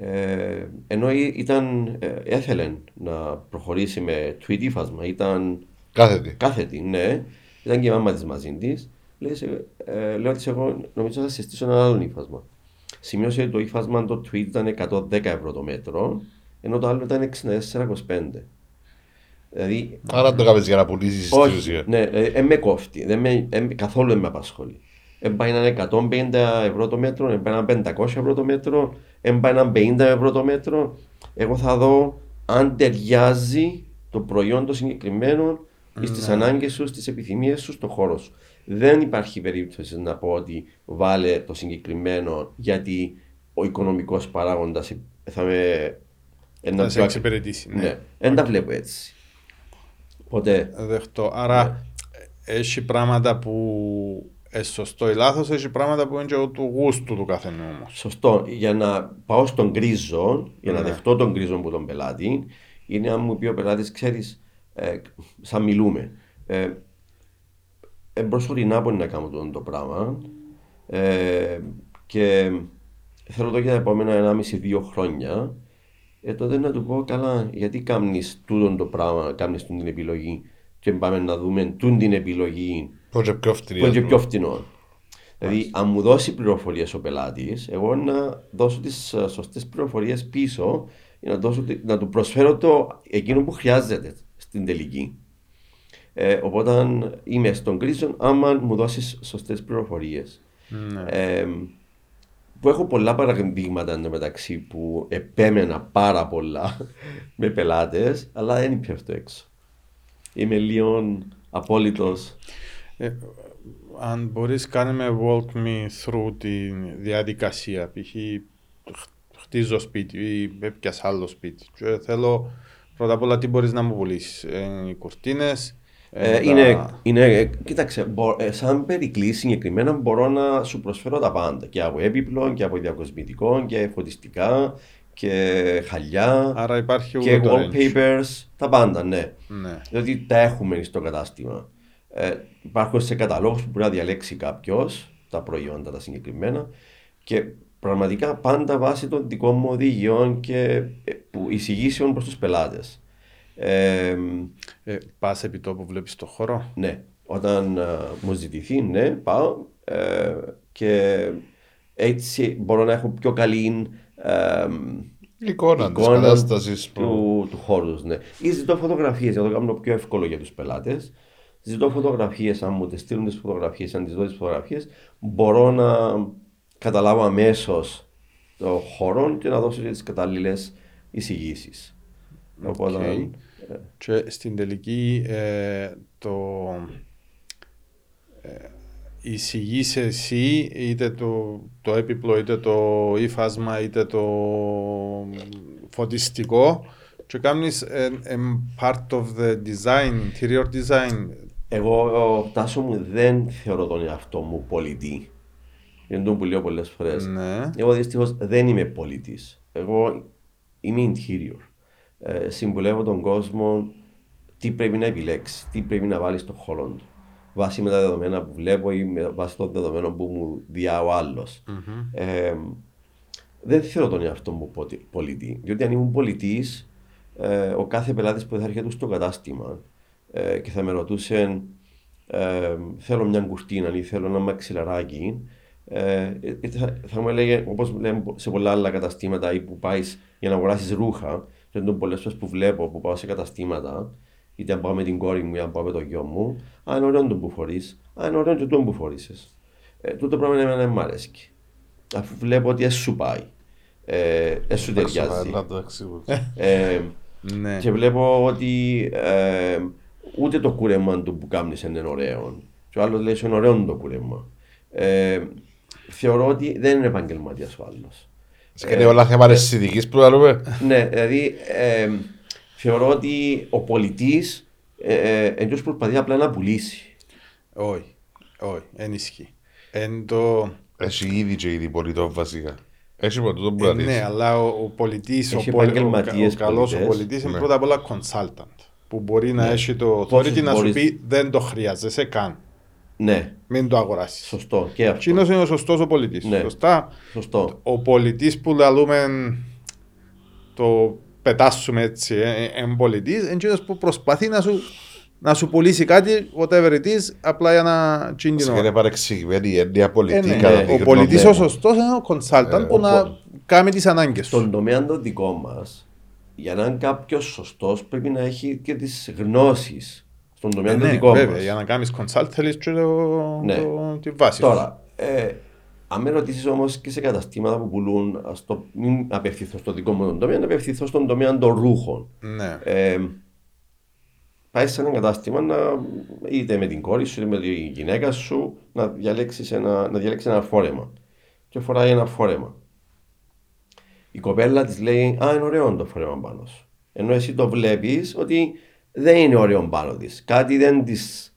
Ε, ενώ ή- ήταν, ε, έθελε να προχωρήσει με tweet ύφασμα, ήταν Κάθετη. κάθετη, ναι. Ήταν και η μάμα της μαζί της. Ε, λέω της εγώ νομίζω θα συστήσω ένα άλλο ύφασμα. Σημείωσε ότι το ύφασμα το tweet ήταν 110 ευρώ το μέτρο, ενώ το άλλο ήταν 64,25. Δηλαδή, Άρα το κάνεις για να πουλήσεις στην όχι, ουσία. ναι, ε, με κόφτει, δεν με, ε, καθόλου δεν με απασχολεί. Εμπάει έναν 150 ευρώ το μέτρο, εμπάει έναν 500 ευρώ το μέτρο, εμπάει έναν 50 ευρώ το μέτρο. Εγώ θα δω αν ταιριάζει το προϊόν το συγκεκριμένο στι ανάγκες σου, στις επιθυμίες σου, στο χώρο σου. Δεν υπάρχει περίπτωση να πω ότι βάλε το συγκεκριμένο γιατί ο οικονομικός παράγοντας θα με. ένα Να σε πιο- εξυπηρετήσει. Ναι. Ναι, δεν τα βλέπω έτσι. Οπότε Δεχτώ. Άρα, έχει πράγματα που είναι σωστό ή λάθος, έχει πράγματα που είναι και του γούστου του καθενού όμως. Σωστό. Για να πάω στον γκρίζο, για να Ναι. δεχτώ τον γκρίζο από τον πελάτη, είναι αν μου πει ο πελάτης, ξέρεις, ε, σαν μιλούμε. Ε, ε, προσωρινά μπορεί να κάνω το, το πράγμα. Ε, και θέλω το για τα επόμενα 1,5-2 χρόνια. Ε, τότε να του πω, καλά, γιατί κάνεις τούτον το πράγμα, κάνεις την επιλογή και πάμε να δούμε τούν την επιλογή Πώς και πιο φτηνή. που είναι και ας πιο πούμε. φτηνό. Δηλαδή, αν μου δώσει πληροφορίες ο πελάτης, εγώ να δώσω τις σωστές πληροφορίες πίσω για να, δώσω, τη- να του προσφέρω το εκείνο που χρειάζεται στην τελική. Ε, οπότε αν είμαι στον κρίσο, άμα μου δώσεις σωστές πληροφορίες. Ναι. Ε, που έχω πολλά παραδείγματα εντωμεταξύ που επέμενα πάρα πολλά με πελάτες, αλλά δεν πέφτω έξω. Είμαι λίγο απόλυτος. Ε, αν μπορείς κάνε με walk me through τη διαδικασία. Π.χ. χ- χτίζω σπίτι ή έπιασα άλλο σπίτι. Και θέλω πρώτα απ' όλα τι μπορείς να μου πουλήσεις. Ε, οι κουρτίνες. Ε, τα- είναι, είναι, ε, κοίταξε, μπο- ε, σαν περικλή συγκεκριμένα μπορώ να σου προσφέρω τα πάντα. Και από έπιπλο και από διακοσμητικό και φωτιστικά και χαλιά Άρα υπάρχει και ούτω το range. wallpapers, τα πάντα, ναι. Ναι. Διότι τα έχουμε στο κατάστημα. Ε, υπάρχουν σε καταλόγους που μπορεί να διαλέξει κάποιος τα προϊόντα τα συγκεκριμένα και πραγματικά πάντα βάσει των δικών μου οδηγιών και ε, που εισηγήσεων προς τους πελάτες. Ε, Ε, Πας επί τόπου, βλέπεις το χώρο; ναι, όταν ε, μου ζητηθεί, ναι, πάω ε, και έτσι μπορώ να έχω πιο καλή ε, Η εικόνα της εικόνα κατάστασης που. του, του χώρου. Ναι. Ή ζητώ φωτογραφίες για να το κάνω πιο εύκολο για τους πελάτες. Ζητώ φωτογραφίες, αν μου τις στείλουν τις φωτογραφίες, αν τις δω τις φωτογραφίες, μπορώ να καταλάβω αμέσως το χώρο και να δώσω τις κατάλληλες εισηγήσεις. Οπότε. Οκ. Και στην τελική ε, το ε, εισηγείς εσύ είτε το, το έπιπλο είτε το ύφασμα είτε το φωτιστικό και κάνεις ε, ε, part of the design, interior design. Εγώ, ο Τάσο μου, δεν θεωρώ τον εαυτό μου πολιτή. Είναι το που λέω πολλές φορές. Ναι. Εγώ δυστυχώς δεν είμαι πολιτής. Εγώ είμαι interior. Ε, συμβουλεύω τον κόσμο τι πρέπει να επιλέξει, τι πρέπει να βάλεις στο χώρο του. Βάσει με τα δεδομένα που βλέπω ή με βάσει των δεδομένων που μου διά ο άλλος. Ε, δεν θεωρώ τον εαυτό μου ποτι- πολιτή. Διότι αν ήμουν πολιτής, ε, ο κάθε πελάτης που θα έρχεται στο κατάστημα ε, και θα με ρωτούσε ε, θέλω μια κουρτίνα ή θέλω ένα μαξιλαράκι, ε, ε, θα, θα μου έλεγε όπως λέμε σε πολλά άλλα καταστήματα ή που πάεις για να αγοράσεις ρούχα, και είναι πολλές φορές που βλέπω που πάω σε καταστήματα, είτε αν πάω με την κόρη μου ή αν πάω με το γιο μου, αν είναι ωραίο το που φορείς, αν είναι ωραίο και το που φορήσεις. Ε, τούτο πράγμα εμένα δεν μ' αρέσει. Αφού βλέπω ότι έσου πάει, ε, έσου ταιριάζει. Να το εξηγήσω. Ε, Ναι. και βλέπω ότι ε, ούτε το κούρεμα του που κάνεις είναι ωραίο. Και ο άλλος λέει είναι ωραίο το κούρεμα. Ε, θεωρώ ότι δεν είναι επαγγελματίας ο άλλος. Σκέφτε όλα θέματα συνδικής που λέμε. ναι, δηλαδή ε, θεωρώ ότι ο πολιτής ε, ε, εντός προσπαθεί απλά να πουλήσει. Όχι, όχι, δεν ισχύει. Εν το... Έχει ήδη και ήδη πολιτών βασικά. Έχει ποτέ τον που Ε, να ναι, αλλά ο, ο πολιτής, ο, Έχει πολ- ο, επαγγελματίες ο καλός ο πολιτές. πολιτής είναι Ναι. πρώτα απ' όλα consultant. Που μπορεί να Ναι. έχει το Πόσους authority να σου μπορείς- πει δεν το χρειάζεσαι καν. Ναι, Μην το αγοράσεις. σωστό και αυτό. Εκείνος είναι ο σωστός ο πολιτής. Ναι. Σωστά. Σωστό. Ο πολιτής που λαλούμε το πετάσουμε έτσι, ε, ε, εν πολιτής, είναι εκείνος που προσπαθεί να σου, να σου πουλήσει κάτι, whatever it is, απλά για να τσίνει την ώρα. Σκέφτε παρεξηγημένη η έννοια Ε, πολιτή ναι. κατά ναι. τη Ο γνώμη πολιτής μου. ο σωστός είναι ο consultant που ο να πο- κάνει τις ανάγκες Στον σου. τομέα το δικό μας, για να είναι κάποιος σωστός, πρέπει να έχει και τις γνώσεις. Στον τομέα Ε, το ναι, δικό βέβαια, μας. για να κάνεις consult θέλεις και το, Ναι. το, τη βάση σου. Τώρα, ε, αν με ρωτήσεις όμως και σε καταστήματα που πουλούν, ας το, μην απευθυνθώ στο δικό μου τον τομέα, να απευθυνθώ στον τομέα των ρούχων. Ναι. Ε, πάεις σε ένα κατάστημα να, είτε με την κόρη σου είτε με τη γυναίκα σου να διαλέξεις ένα, να διαλέξεις ένα φόρεμα. Και φοράει ένα φόρεμα. Η κοπέλα της λέει: Α, είναι ωραίο το φόρεμα πάνω σου. Ενώ εσύ το βλέπεις ότι δεν είναι ωραίο πάνω τη. Κάτι δεν, της,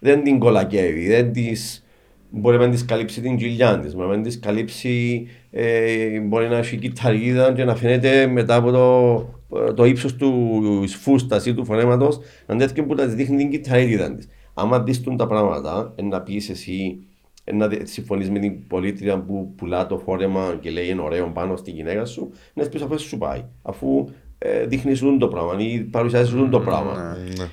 δεν την κολακεύει, δεν της, μπορεί να της καλύψει την κοιλιά της, μπορεί να της καλύψει, ε, μπορεί να έχει κυταρίδα και να φαίνεται μετά από το, το ύψος του φούστα ή του φορέματο, να είναι τέτοιο που να της δείχνει την κυταρίδα της. Άμα δεις τα πράγματα, ε, να πεις εσύ, ε, να συμφωνείς με την πολίτρια που πουλά το φόρεμα και λέει είναι ωραίο πάνω στη γυναίκα σου, να πεις αφού σου πάει. Αφού ε, δείχνεις το πράγμα ή παρουσιάζεις το πράγμα. Ναι.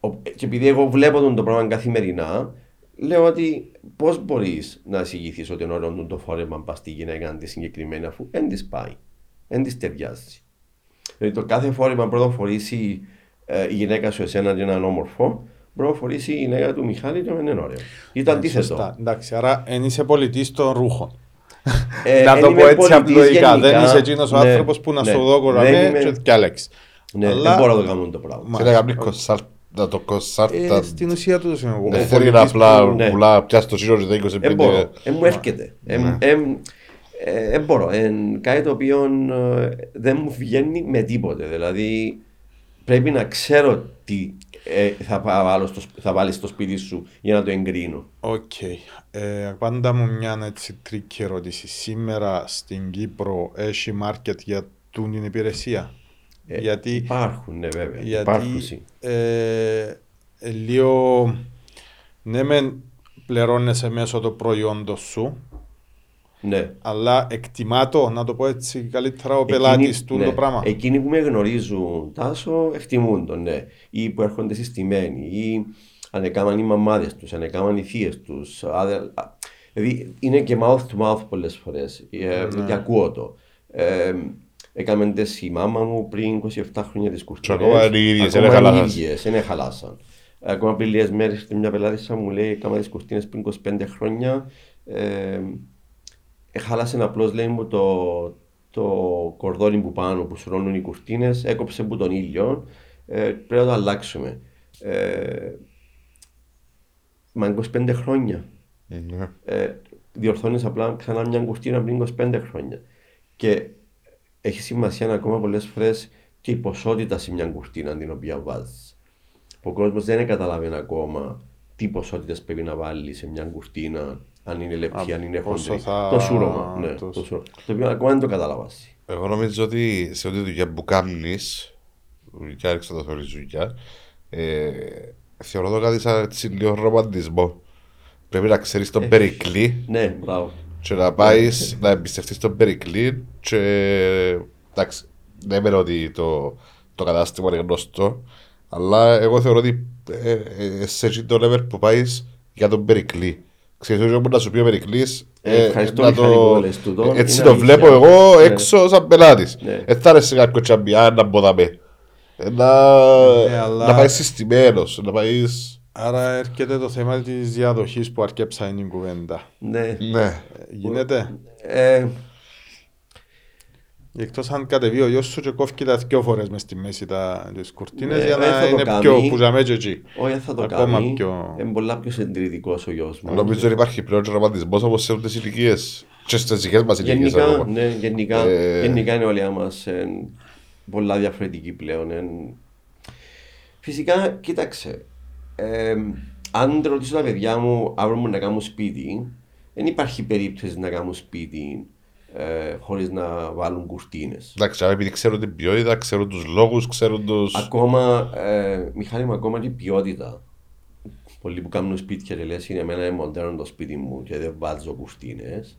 Ο- Και επειδή εγώ βλέπω τον το πράγμα καθημερινά, λέω ότι πώς μπορείς να εισηγηθείς ότι είναι ωραίο το φόρεμα πας στη γυναίκα τη συγκεκριμένη, αφού δεν της πάει. Δεν της ταιριάζει. Δηλαδή το κάθε φόρεμα πρώτα φορήσει ε, η γυναίκα σου εσένα και έναν όμορφο, μπορεί να φορήσει η γυναίκα του Μιχάλη και να μην είναι ωραίο. Ή το αντίθετο. Σωστά. Εντάξει, άρα εν είσαι πολιτής των ρούχων. Ε, να εν το είμαι πω έτσι πολιτής απλοϊκά. γενικά. Δεν είσαι εκείνος ο Ναι, άνθρωπος που να ναι. σου δω Δεν κοραμέ είμαι- και διάλεξ. Ναι, Αλλά- δεν μπορώ να το κάνω το πράγμα. Μα- Θέλει να κάνει κονσάλ- να το Ε, κονσάρτα. στην ουσία τους είναι εγώ. Δεν Ο θέλει να πολιτής απλά που- ναι. πουλά πιάσει το σύρο και δεν 25. Δεν μπορώ. Δεν μου έρχεται. Ναι. Δεν μπορώ. Είναι κάτι το οποίο ε, δεν μου βγαίνει με τίποτε. Δηλαδή πρέπει να ξέρω τι ε, θα, βάλω στο, σπ- θα βάλεις στο σπίτι σου για να το εγκρίνω. Οκ. Ε, πάντα μου μια έτσι τρίκη ερώτηση. Σήμερα στην Κύπρο έχει μάρκετ για τούν την υπηρεσία; Ε, γιατί Υπάρχουν, ναι βέβαια. Υπάρχουν. γιατί σι. ε, ε, λίγο ναι μεν πληρώνεσαι μέσω του προϊόντος σου Ναι. Αλλά εκτιμά το, να το πω έτσι καλύτερα, ο πελάτης του ναι. το πράγμα. Εκείνοι που με γνωρίζουν τάσο εκτιμούν το, ναι. Ή που έρχονται συστημένοι, ή αν έκαναν οι μαμάδες τους, αν έκαναν οι θείες τους. Δηλαδή είναι και mouth to mouth πολλές φορές. Ε, Ναι. Και ακούω το. Ε, Έκαμε τες η μάμα μου πριν 27 χρόνια τις κουρτίνες. Και ακόμα είναι οι ίδιες, Ακόμα είναι είναι οι χαλάσαν. ίδιες, είναι χαλάσαν. Ακόμα πριν λίγες μέρες ήρθε μια πελάτησα μου λέει έκανα τις κουρτίνες πριν 25 χρόνια. Ε, χάλασε απλώς λέει μου το, το κορδόνι που πάνω που σουρώνουν οι κουρτίνες, έκοψε που τον ήλιο, ε, πρέπει να το αλλάξουμε. Ε, μα 25 χρόνια. Ναι. Ε, διορθώνεις απλά ξανά μια κουρτίνα πριν 25 χρόνια. Και έχει σημασία ακόμα πολλές φορές και η ποσότητα σε μια κουρτίνα την οποία βάζεις. Ο κόσμος δεν καταλαβαίνει ακόμα τι ποσότητες πρέπει να βάλει σε μια κουρτίνα, αν είναι λεπτή, Α, αν είναι πόσο χοντρή. θα- Το σούρωμα. Ναι, το- το, σούρωμα. το οποίο ακόμα δεν το καταλαβάσει. Εγώ νομίζω ότι σε ό,τι δουλειά που κάνεις, δουλειά έξω το θεωρείς δουλειά, ε, θεωρώ το κάτι σαν έτσι λίγο ρομαντισμό. Πρέπει να ξέρεις τον Περικλή Ναι, μπράβο. και να πάεις να εμπιστευτείς τον Περικλή και εντάξει, δεν είμαι ότι το, το κατάστημα είναι γνωστό, αλλά εγώ θεωρώ ότι ε, ε, σε εκεί το level που πάεις για τον Περικλή. Ξέρεις, όχι να σου πει ο Περικλής, Ε, ε, ευχαριστώ, να Μιχάλη, που το, λες τούτο. έτσι Είναι το αλήθεια. βλέπω εγώ Ναι. έξω σαν πελάτης. Ναι. Δεν θα αρέσει κάποιο τσαμπιά να μποδαμε. Ε, Να, Ναι, αλλά- να πάεις συστημένος, να πάει... Άρα έρχεται το θέμα της διαδοχής που αρκέψα είναι η κουβέντα. Ναι. Ναι. Ε, Γίνεται; Ε, Εκτός αν κατεβεί ο γιος σου και κόφει τα δυο φορές μες στη μέση τα τις κουρτίνες Ναι, για δεν να θα το είναι κάνει. πιο που ζαμέ και εκεί. όχι, δεν θα το Ακόμα κάνει. πιο- Είναι πολλά πιο συντηρητικός ο γιος μου. Νομίζω ότι υπάρχει πλέον ρομαντισμός όπως σε όλες τις ηλικίες. Και στις δικές μας ηλικίες Γενικά, ακόμα. ναι, γενικά, Ε, γενικά είναι όλοι μας πολλά διαφορετικοί πλέον. εν. Φυσικά, κοίταξε. Ε, αν ρωτήσω τα παιδιά μου αύριο μου να κάνουν σπίτι, δεν υπάρχει περίπτωση να κάνουν σπίτι ε, χωρίς να βάλουν κουρτίνες. Εντάξει, άρα επειδή ξέρουν την ποιότητα, ξέρουν τους λόγους, ξέρουν τους... Ακόμα, ε, Μιχάλη μου, ακόμα και η ποιότητα. Πολλοί που κάνουν σπίτια και λες είναι εμένα είναι μοντέρνο το σπίτι μου και δεν βάζω κουρτίνες.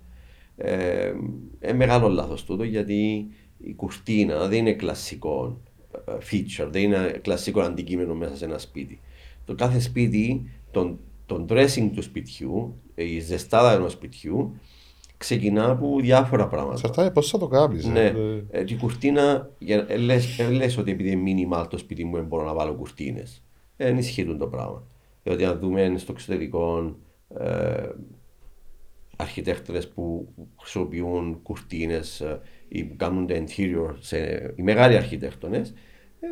Ε, ε, μεγάλο λάθος τούτο γιατί η κουρτίνα δεν είναι κλασικό ε, feature, δεν είναι κλασικό αντικείμενο μέσα σε ένα σπίτι. Το κάθε σπίτι, τον, τον dressing του σπιτιού, η ζεστάδα ενός σπιτιού, ξεκινά από διάφορα πράγματα. Εξαρτάται πώς θα το κάνεις. Ναι, ε. ε, και η κουρτίνα, για- ε, λες, ε, λες ότι επειδή είναι minimal το σπίτι μου δεν μπορώ να βάλω κουρτίνες. Ε, Δεν ισχύει το πράγμα. Διότι αν δούμε στο εξωτερικό ε, αρχιτέκτονες που χρησιμοποιούν κουρτίνες ε, ή που κάνουν τα interior, σε, οι μεγάλοι αρχιτέκτονες, ε,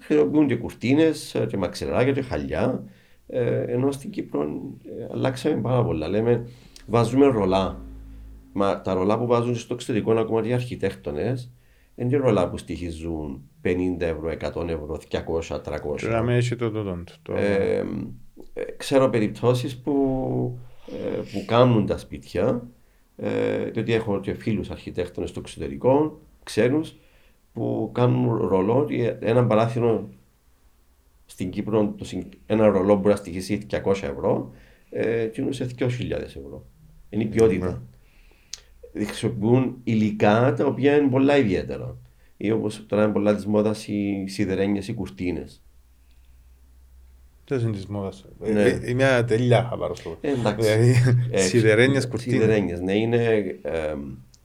χρησιμοποιούν και κουρτίνες ε, και μαξιλαράκια και χαλιά. Ε, ενώ στην Κύπρο ε, αλλάξαμε πάρα πολλά. Λέμε, βάζουμε ρολά. Μα τα ρολά που βάζουν στο εξωτερικό ακόμα και οι αρχιτέκτονες είναι και ρολά που στοιχίζουν 50 ευρώ, 100 ευρώ, 200, 300. Και να με έχει το τούτο. το- Ε, ε, ξέρω περιπτώσεις που, ε, που κάνουν τα σπίτια, ε, διότι έχω και φίλους αρχιτέκτονες στο εξωτερικό, ξένους, που κάνουν ρολό, και ένα παράθυρο στην Κύπρο, το, συν- ένα ρολό μπορεί να στοιχήσει 200 ευρώ, ε, και είναι σε 2.000 ευρώ. Είναι η ποιότητα. Χρησιμοποιούν υλικά τα οποία είναι πολλά ιδιαίτερα. Ή όπως τώρα είναι πολλά της μόδας οι σιδερένιες, οι κουρτίνες. Δεν είναι της μόδας. Ναι. Ε, ε, Μια τελειά χαβαρό στο. Ε, εντάξει. Δηλαδή, Ε, σιδερένιες κουρτίνες. Σιδερένιες, ναι, είναι ε,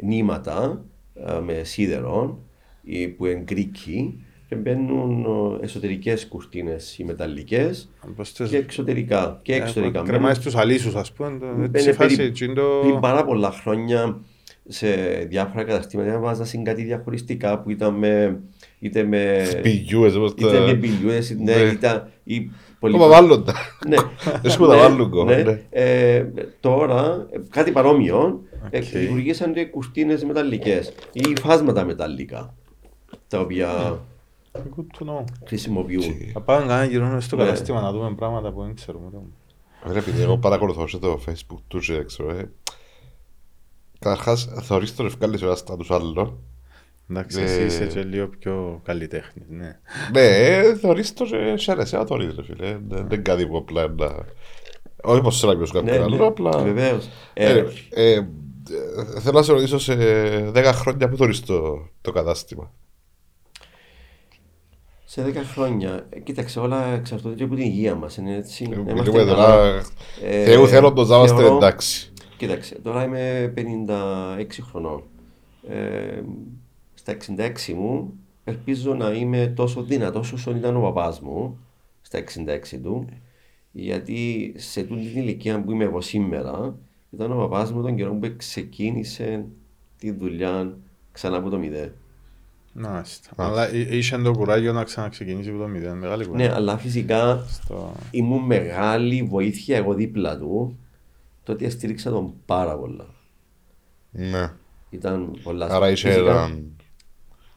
νήματα ε, με σίδερο ή που είναι γκρίκι και μπαίνουν ε, εσωτερικές κουρτίνες οι μεταλλικές Πώς τις- και εξωτερικά. Και εξωτερικά. Ε, Κρεμάεις στους αλήσους ας πούμε. το- Μπαίνουν Έτσι η φάση περί- έτσι είναι το- Πριν πάρα πολλά χρόνια σε διάφορα καταστήματα βάζασαν κάτι διαχωριστικά που ήταν με είτε με Πηγιούες, όπως είτε τα... με πηλιούες, ναι, Ναι. ήταν ή πολύ Ακόμα βάλουν τα. ναι. Δεν που τα βάλουν ακόμα, ναι. Ε, τώρα, ε, κάτι παρόμοιο, ε, Οκ. δημιουργήσαν και κουρτίνες μεταλλικές ή υφάσματα μεταλλικά, τα οποία Good to know. χρησιμοποιούν. Θα πάμε κανένα γύρω στο Ναι. κατάστημα να δούμε πράγματα που δεν ξέρουμε. Ρε, επειδή εγώ παρακολουθώ σε το facebook τους και ξέρω, ε. Καταρχάς, θεωρείς τον ευκάλλεις ο ένας τα τους άλλων. Εντάξει, Ε, εσύ είσαι και λίγο πιο καλλιτέχνης, ναι. Ναι, ε, θεωρείς το και χαίρεσαι να θωρείς, ρε φίλε. Δεν δεν είναι κάτι που απλά να... Όχι πως σε να πει Ναι, κάποιον άλλο, ναι, απλά... βεβαίως. Ε, Ε, ε, ε, θέλω να σε ρωτήσω σε 10 χρόνια που το το, το κατάστημα. Σε 10 χρόνια, ε, κοίταξε, όλα εξαρτώνται και από την υγεία μας. Είναι έτσι. Ε, να είμαστε Μιλούμε καλά. τώρα. Ε, Θεού θέλω το ζάβαστε θεωρώ- εντάξει. Κοίταξε, τώρα είμαι 56 χρονών. Ε, στα 66 μου ελπίζω να είμαι τόσο δυνατός όσο ήταν ο παπάς μου στα 66 του γιατί σε τούτη την ηλικία που είμαι εγώ σήμερα ήταν ο παπάς μου τον καιρό που ξεκίνησε τη δουλειά ξανά από το μηδέν. Μάλιστα. Αλλά εί- είχε το κουράγιο να ξαναξεκινήσει από το μηδέν. Μεγάλη Ναι, κουράγιο. αλλά φυσικά Στο... ήμουν μεγάλη βοήθεια εγώ δίπλα του τότε στήριξα τον πάρα πολλά. Ναι. Ήταν πολλά Άρα είσαι φυσικά- έναν.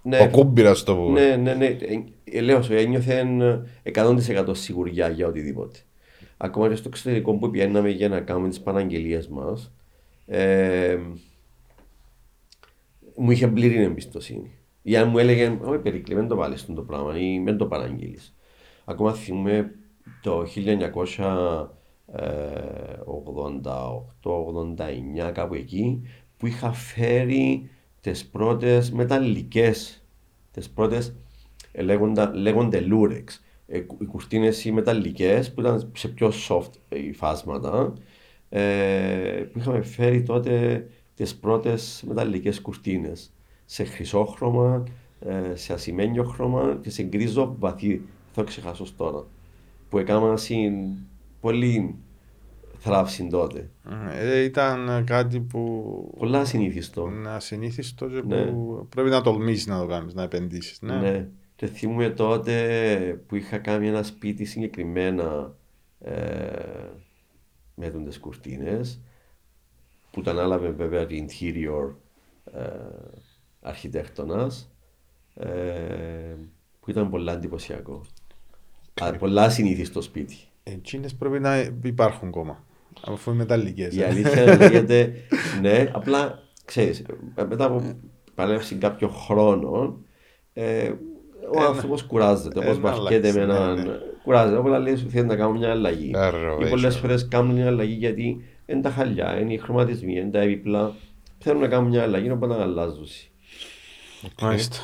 Ναι, Ο κούμπιρας το που. Ναι, ναι, ναι. Ε, ε, λέω σου, ένιωθε 100% σιγουριά για οτιδήποτε. Ακόμα και στο εξωτερικό που πιέναμε για να κάνουμε τις παραγγελίες μας, ε, μου είχε πλήρη εμπιστοσύνη. Ή αν μου έλεγε, Όχι, Περικλή, δεν το βάλεις το πράγμα ή δεν το παραγγείλεις. Ακόμα θυμούμαι το 1988-89, κάπου εκεί, που είχα φέρει τις πρώτες μεταλλικές, τις πρώτες ε, λέγοντα, λέγονται Lurex. Ε, κου- οι κουρτίνες οι μεταλλικές που ήταν σε πιο soft ε, υφάσματα ε, που είχαμε φέρει τότε τις πρώτες μεταλλικές κουρτίνες σε χρυσόχρωμα, ε, σε ασημένιο χρώμα και σε γκρίζο βαθύ. Θα το ξεχάσω τώρα. Που έκανα συν πολύ θράψη τότε. Ε, ήταν κάτι που Πολλά ασυνήθιστο. είναι ασυνήθιστο και Ναι. που πρέπει να τολμήσεις να το κάνεις, να επενδύσεις. Ναι. Ναι. Και θυμούμαι τότε που είχα κάνει ένα σπίτι συγκεκριμένα ε, με τις κουρτίνες που τα ανάλαβε βέβαια το interior ε, αρχιτέκτονας ε, που ήταν πολλά εντυπωσιακό. Α, πολλά συνήθιστο σπίτι. Εκείνες πρέπει να υπάρχουν ακόμα. Αφού είναι μεταλλικές. Η ε. αλήθεια λέγεται ναι, απλά ξέρεις, ε, μετά από παλεύσει κάποιο χρόνο, ε, ο άνθρωπος κουράζεται. Όπως να βαρκέται με αλλάξει, έναν. ναι, ναι. Κουράζεται. Οπότε λέει σου θέλει να κάνω μια αλλαγή. Άρα, Ή πολλές έτσι. φορές κάνουν μια αλλαγή γιατί είναι τα χαλιά, είναι οι χρωματισμοί, είναι τα έπιπλα. Θέλουν να κάνουν μια αλλαγή, οπότε να αλλάζουν. Μάλιστα.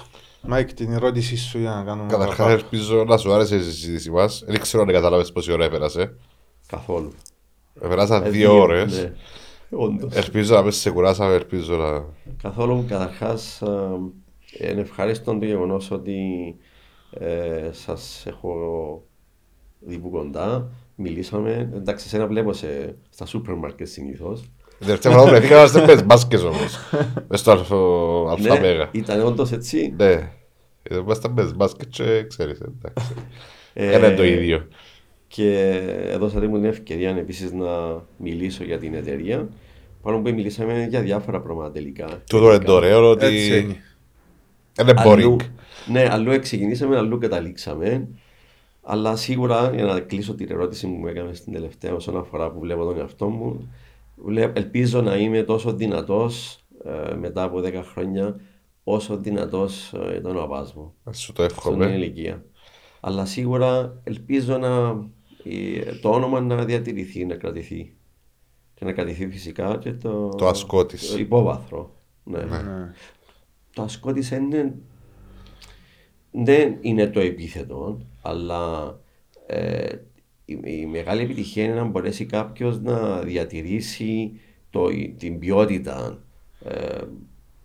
Μάικ, την ερώτησή σου για να κάνουμε Καταρχάς, παραπάνω. ελπίζω να σου άρεσε η συζήτηση μας. Δεν ξέρω αν κατάλαβε πόση ώρα έπερασε. Καθόλου. Επέρασαν Ε, δύο ώρες. Ναι. Όντως. Ελπίζω να μην σε κουράσαμε, ελπίζω να. Καθόλου καταρχάς είναι ευχάριστο το γεγονός ότι ε, σας έχω δει που κοντά. Μιλήσαμε. Εντάξει, εσένα βλέπω σε, στα σούπερ μάρκετ συνήθως. Η τελευταία φορά που βρεθήκαμε είμαστε με μπάσκετ όμως. Μες στο αλφα- Ναι, αλφα-μέγα. ήταν όντως έτσι. Ναι. Είμαστε μες μπάσκετ και ξέρεις, εντάξει. Ε, Ένα είναι το ίδιο. Και έδωσατε μου την ευκαιρία επίσης να μιλήσω για την εταιρεία. Πάνω που μιλήσαμε για διάφορα πράγματα τελικά. Τούτο είναι το ωραίο Έτσι ότι είναι. είναι Αλλού, boring. ναι, αλλού ξεκινήσαμε, αλλού καταλήξαμε. Αλλά σίγουρα για να κλείσω την ερώτηση που μου έκανες στην τελευταία όσον αφορά που βλέπω τον εαυτό μου, βλέ- ελπίζω να είμαι τόσο δυνατός μετά από 10 χρόνια όσο δυνατός ήταν ο παπάς μου Σου το στον εύχομαι. ηλικία. Αλλά σίγουρα ελπίζω να, ε, το όνομα να διατηρηθεί, να κρατηθεί. Και να κρατηθεί φυσικά και το, Το ασκότης. το υπόβαθρο. Ναι. Ναι. Το ασκότης είναι, δεν είναι το επίθετο, αλλά ε, η, η μεγάλη επιτυχία είναι να μπορέσει κάποιος να διατηρήσει το, την ποιότητα, ε,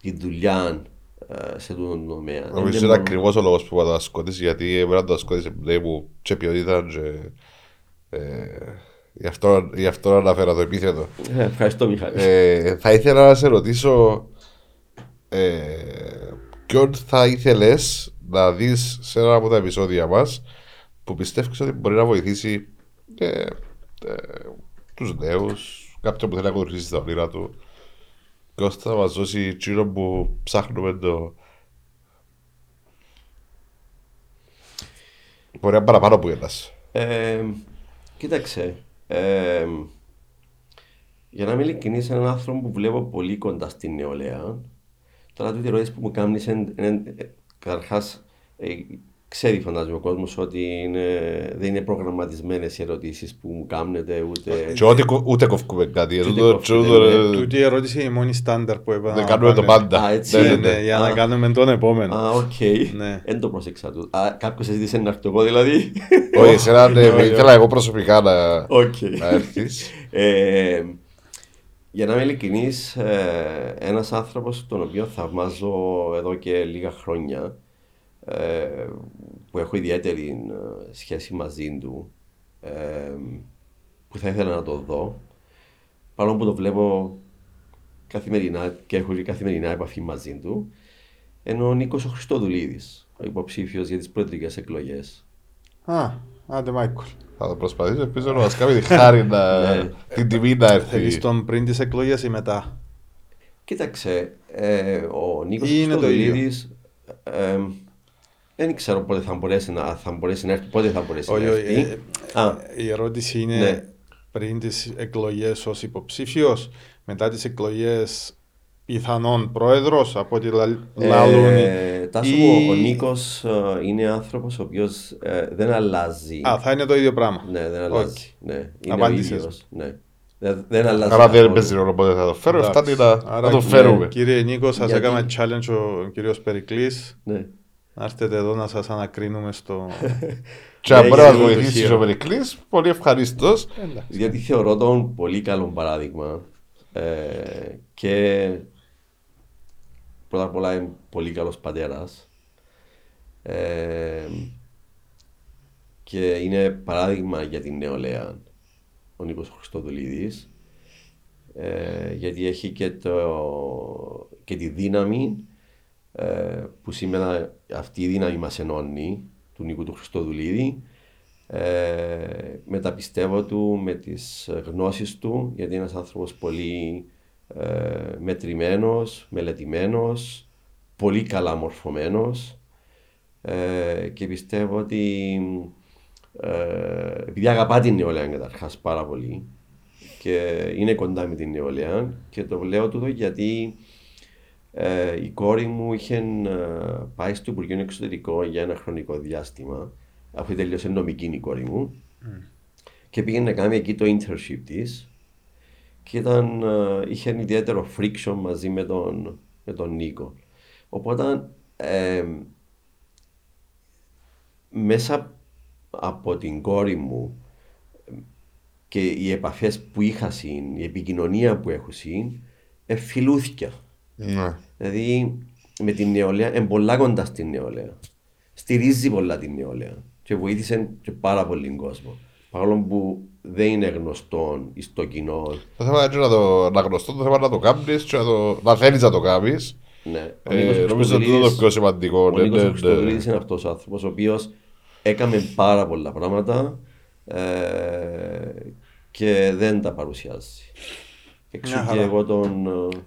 τη δουλειά ε, σε αυτόν τον τομέα. Δεν Νομίζω είναι είναι μόνο- ακριβώς ο λόγος που είπα το ασκότης, γιατί εμένα το ασκότης εμπνέει μου και ποιότητα και... ε, Γι' αυτό, γι αυτό αναφέρα το επίθετο. Ε, Ευχαριστώ Μιχάλη. Ε, θα ήθελα να σε ρωτήσω ε, ποιον θα ήθελες να δεις σε ένα από τα επεισόδια μας που πιστεύεις ότι μπορεί να βοηθήσει ε, ε, τους νέους, κάποιον που θέλει να ακολουθήσει τα όνειρα του και ώστε θα μας δώσει εκείνο που ψάχνουμε το Μπορεί να είναι παραπάνω από ένας. Ε, κοίταξε. ε, για να είμαι ειλικρινή, είναι έναν άνθρωπο που βλέπω πολύ κοντά στην νεολαία. Τώρα, τούτη ερώτηση που μου κάνεις είναι. Είναι καταρχά, ξέρει φαντάζομαι ο κόσμος ότι είναι, δεν είναι προγραμματισμένες οι ερωτήσεις που μου κάνετε ούτε... Και ό,τι κο- ούτε κόφκουμε κάτι. ούτε Τούτο- κόφκουμε, τούτο, ναι. ε, Τούτη η ερώτηση είναι η μόνη στάνταρ που έπρεπε Δεν να κάνουμε το πάμε. πάντα. Α, έτσι Ναι, Ναι, ναι, ναι, ναι. για Α. να κάνουμε τον επόμενο. Α, οκ. Ναι. Δεν το πρόσεξα του. Α, κάποιος ζήτησε να έρθω εγώ δηλαδή. Όχι, εσένα ναι, Όχι, ήθελα εγώ προσωπικά να Οκ. να έρθεις. Ε, για να είμαι ειλικρινής, ε, ένας άνθρωπος τον οποίο θαυμάζω εδώ και λίγα χρόνια, ε, που έχω ιδιαίτερη ε, σχέση μαζί του, ε, που θα ήθελα να το δω, παρόλο που το βλέπω καθημερινά και έχω και καθημερινά επαφή μαζί του, είναι ο Νίκος ο Χριστοδουλίδης, ο υποψήφιος για τις προεδρικές εκλογές. Α, άντε Μάικολ. Θα το προσπαθήσω, ελπίζω να μας κάνει τη χάρη να... Ναι. την τιμή να Θέλεις έρθει. τον πριν τις εκλογές ή μετά; Κοίταξε, ε, ο Νίκος Ή είναι το Χριστοδουλίδης ε, δεν ξέρω πότε θα μπορέσει να, θα μπορέσει να έρθει, πότε θα μπορέσει Όχι, να όχι, έρθει. ε, Α, Η ερώτηση είναι Ναι. πριν τις εκλογές ως υποψήφιος, μετά τις εκλογές πιθανόν πρόεδρος από ό,τι λα- λαλούν. ε, Τάσο ή- μου, ο Νίκος ε, είναι άνθρωπος ο οποίος ε, δεν αλλάζει. Α, θα είναι το ίδιο πράγμα. ναι, δεν αλλάζει. Ναι, είναι ο Απάντησες. ίδιος. Ναι. Δεν, δεν αλλάζει. Άρα δεν καθόλου. παίζει ρόλο πότε θα το φέρω, Εντάξει. φτάνει να, Άρα, να το ναι, φέρουμε. Κύριε Νίκο, σας Γιατί- έκαμε challenge ο κύριος Περικλής. Ναι. Να έρθετε εδώ να σας ανακρίνουμε στο... Και αν Ναι, μπορεί να γιατί μας το βοηθήσει χείρο. ο Περικλής, πολύ ευχαρίστως. Διότι θεωρώ τον πολύ καλό παράδειγμα ε, και πρώτα απ' όλα είναι πολύ καλός πατέρας ε, και είναι παράδειγμα για την νεολαία ο Νίκος Χριστοδουλίδης ε, γιατί έχει και, το, και τη δύναμη ε, που σήμερα αυτή η δύναμη μας ενώνει του Νίκου του Χριστοδουλίδη. Ε, με τα πιστεύω του, με τις γνώσεις του γιατί είναι ένας άνθρωπος πολύ ε, μετρημένος, μελετημένος πολύ καλά μορφωμένος. Ε, και πιστεύω ότι ε, επειδή αγαπά την νεολαία καταρχάς πάρα πολύ και είναι κοντά με την νεολαία και το λέω τούτο γιατί ε, η κόρη μου είχε ε, πάει στο Υπουργείο Εξωτερικών για ένα χρονικό διάστημα αφού τελείωσε νομική η κόρη μου και πήγαινε να κάνει εκεί το internship της και ήταν, ε, είχε ένα ιδιαίτερο friction μαζί με τον, με τον Νίκο. Οπότε ε, μέσα από την κόρη μου και οι επαφές που είχα συν, η επικοινωνία που έχω συν, εφιλούθηκα. Ναι. Δηλαδή με την νεολαία, είναι πολλά κοντά στην νεολαία. Στηρίζει πολλά την νεολαία και βοήθησε και πάρα πολύ κόσμο. Παρόλο που δεν είναι γνωστό στο κοινό. Το θέμα είναι να το να γνωστό, το θέμα είναι να το κάνεις και να, το, να θέλεις να το κάνεις. Ναι. Ο Ε, Νίκος νομίζω ότι αυτό είναι το Χριστοδουλίδης- πιο σημαντικό. Ο ναι, Νίκος ναι, ναι. Χριστοδουλίδης είναι αυτός ο άνθρωπος ο οποίος έκαμε πάρα πολλά πράγματα ε, και δεν τα παρουσιάζει. Εξού Μια και χαρά. εγώ τον ε,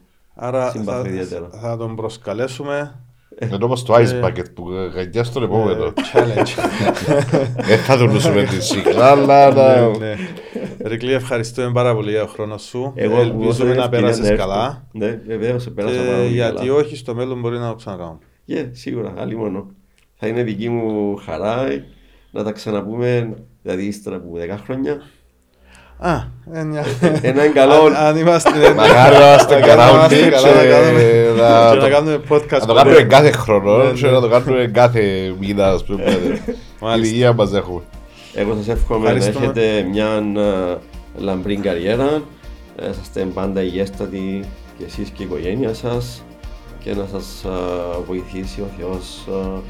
Άρα συμπαθώ θα, ιδιαίτερα. θα τον προσκαλέσουμε. Ενώ όμως το ice bucket που γαγιά στον επόμενο. ε, challenge. Δεν θα δουλούσουμε τη σίχλα, αλλά να... Ναι, ναι. Ρικλή, ευχαριστούμε πάρα πολύ για τον χρόνο σου. Εγώ που Ελπίζουμε δώσα την να ευκαιρία πέρασεις έρθω. καλά. Ναι, βεβαίως πέρασα πάρα Και πολύ γιατί καλά. όχι, στο μέλλον μπορεί να το ξανακάνουμε. Yeah, σίγουρα, άλλη μόνο. Θα είναι δική μου χαρά να τα ξαναπούμε, δηλαδή ύστερα από 10 χρόνια. Α, ε, μια- Ένα είναι καλό. Αν- Αν είμαστε... ναι, ναι. Μακάρι να είμαστε Αν καλά είμαστε όλοι καλά, να και κάνουμε- να και να το- κάνουμε podcast. να το κάνουμε ποτέ. κάθε χρόνο Ναι, και ναι. να το κάνουμε κάθε μήνα, ας πούμε. Η Μάλιστα. υγεία μας έχουμε. Εγώ σας εύχομαι να Ευχαριστούμε. έχετε μια ε, λαμπρή καριέρα, να είσαστε πάντα υγιέστατοι και εσείς και η οικογένεια σας και να σας ε, βοηθήσει ο Θεός ε,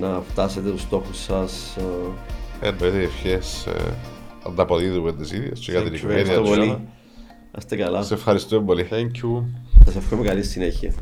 να φτάσετε τους στόχους σας. ε. Εννοείται ευχές ε, ανταποδίδουμε τις ίδιες και για την Thank you, οικογένεια Ευχαριστώ του. πολύ. Να είστε καλά. Σε ευχαριστούμε πολύ. Thank you. Σας εύχομαι καλή συνέχεια.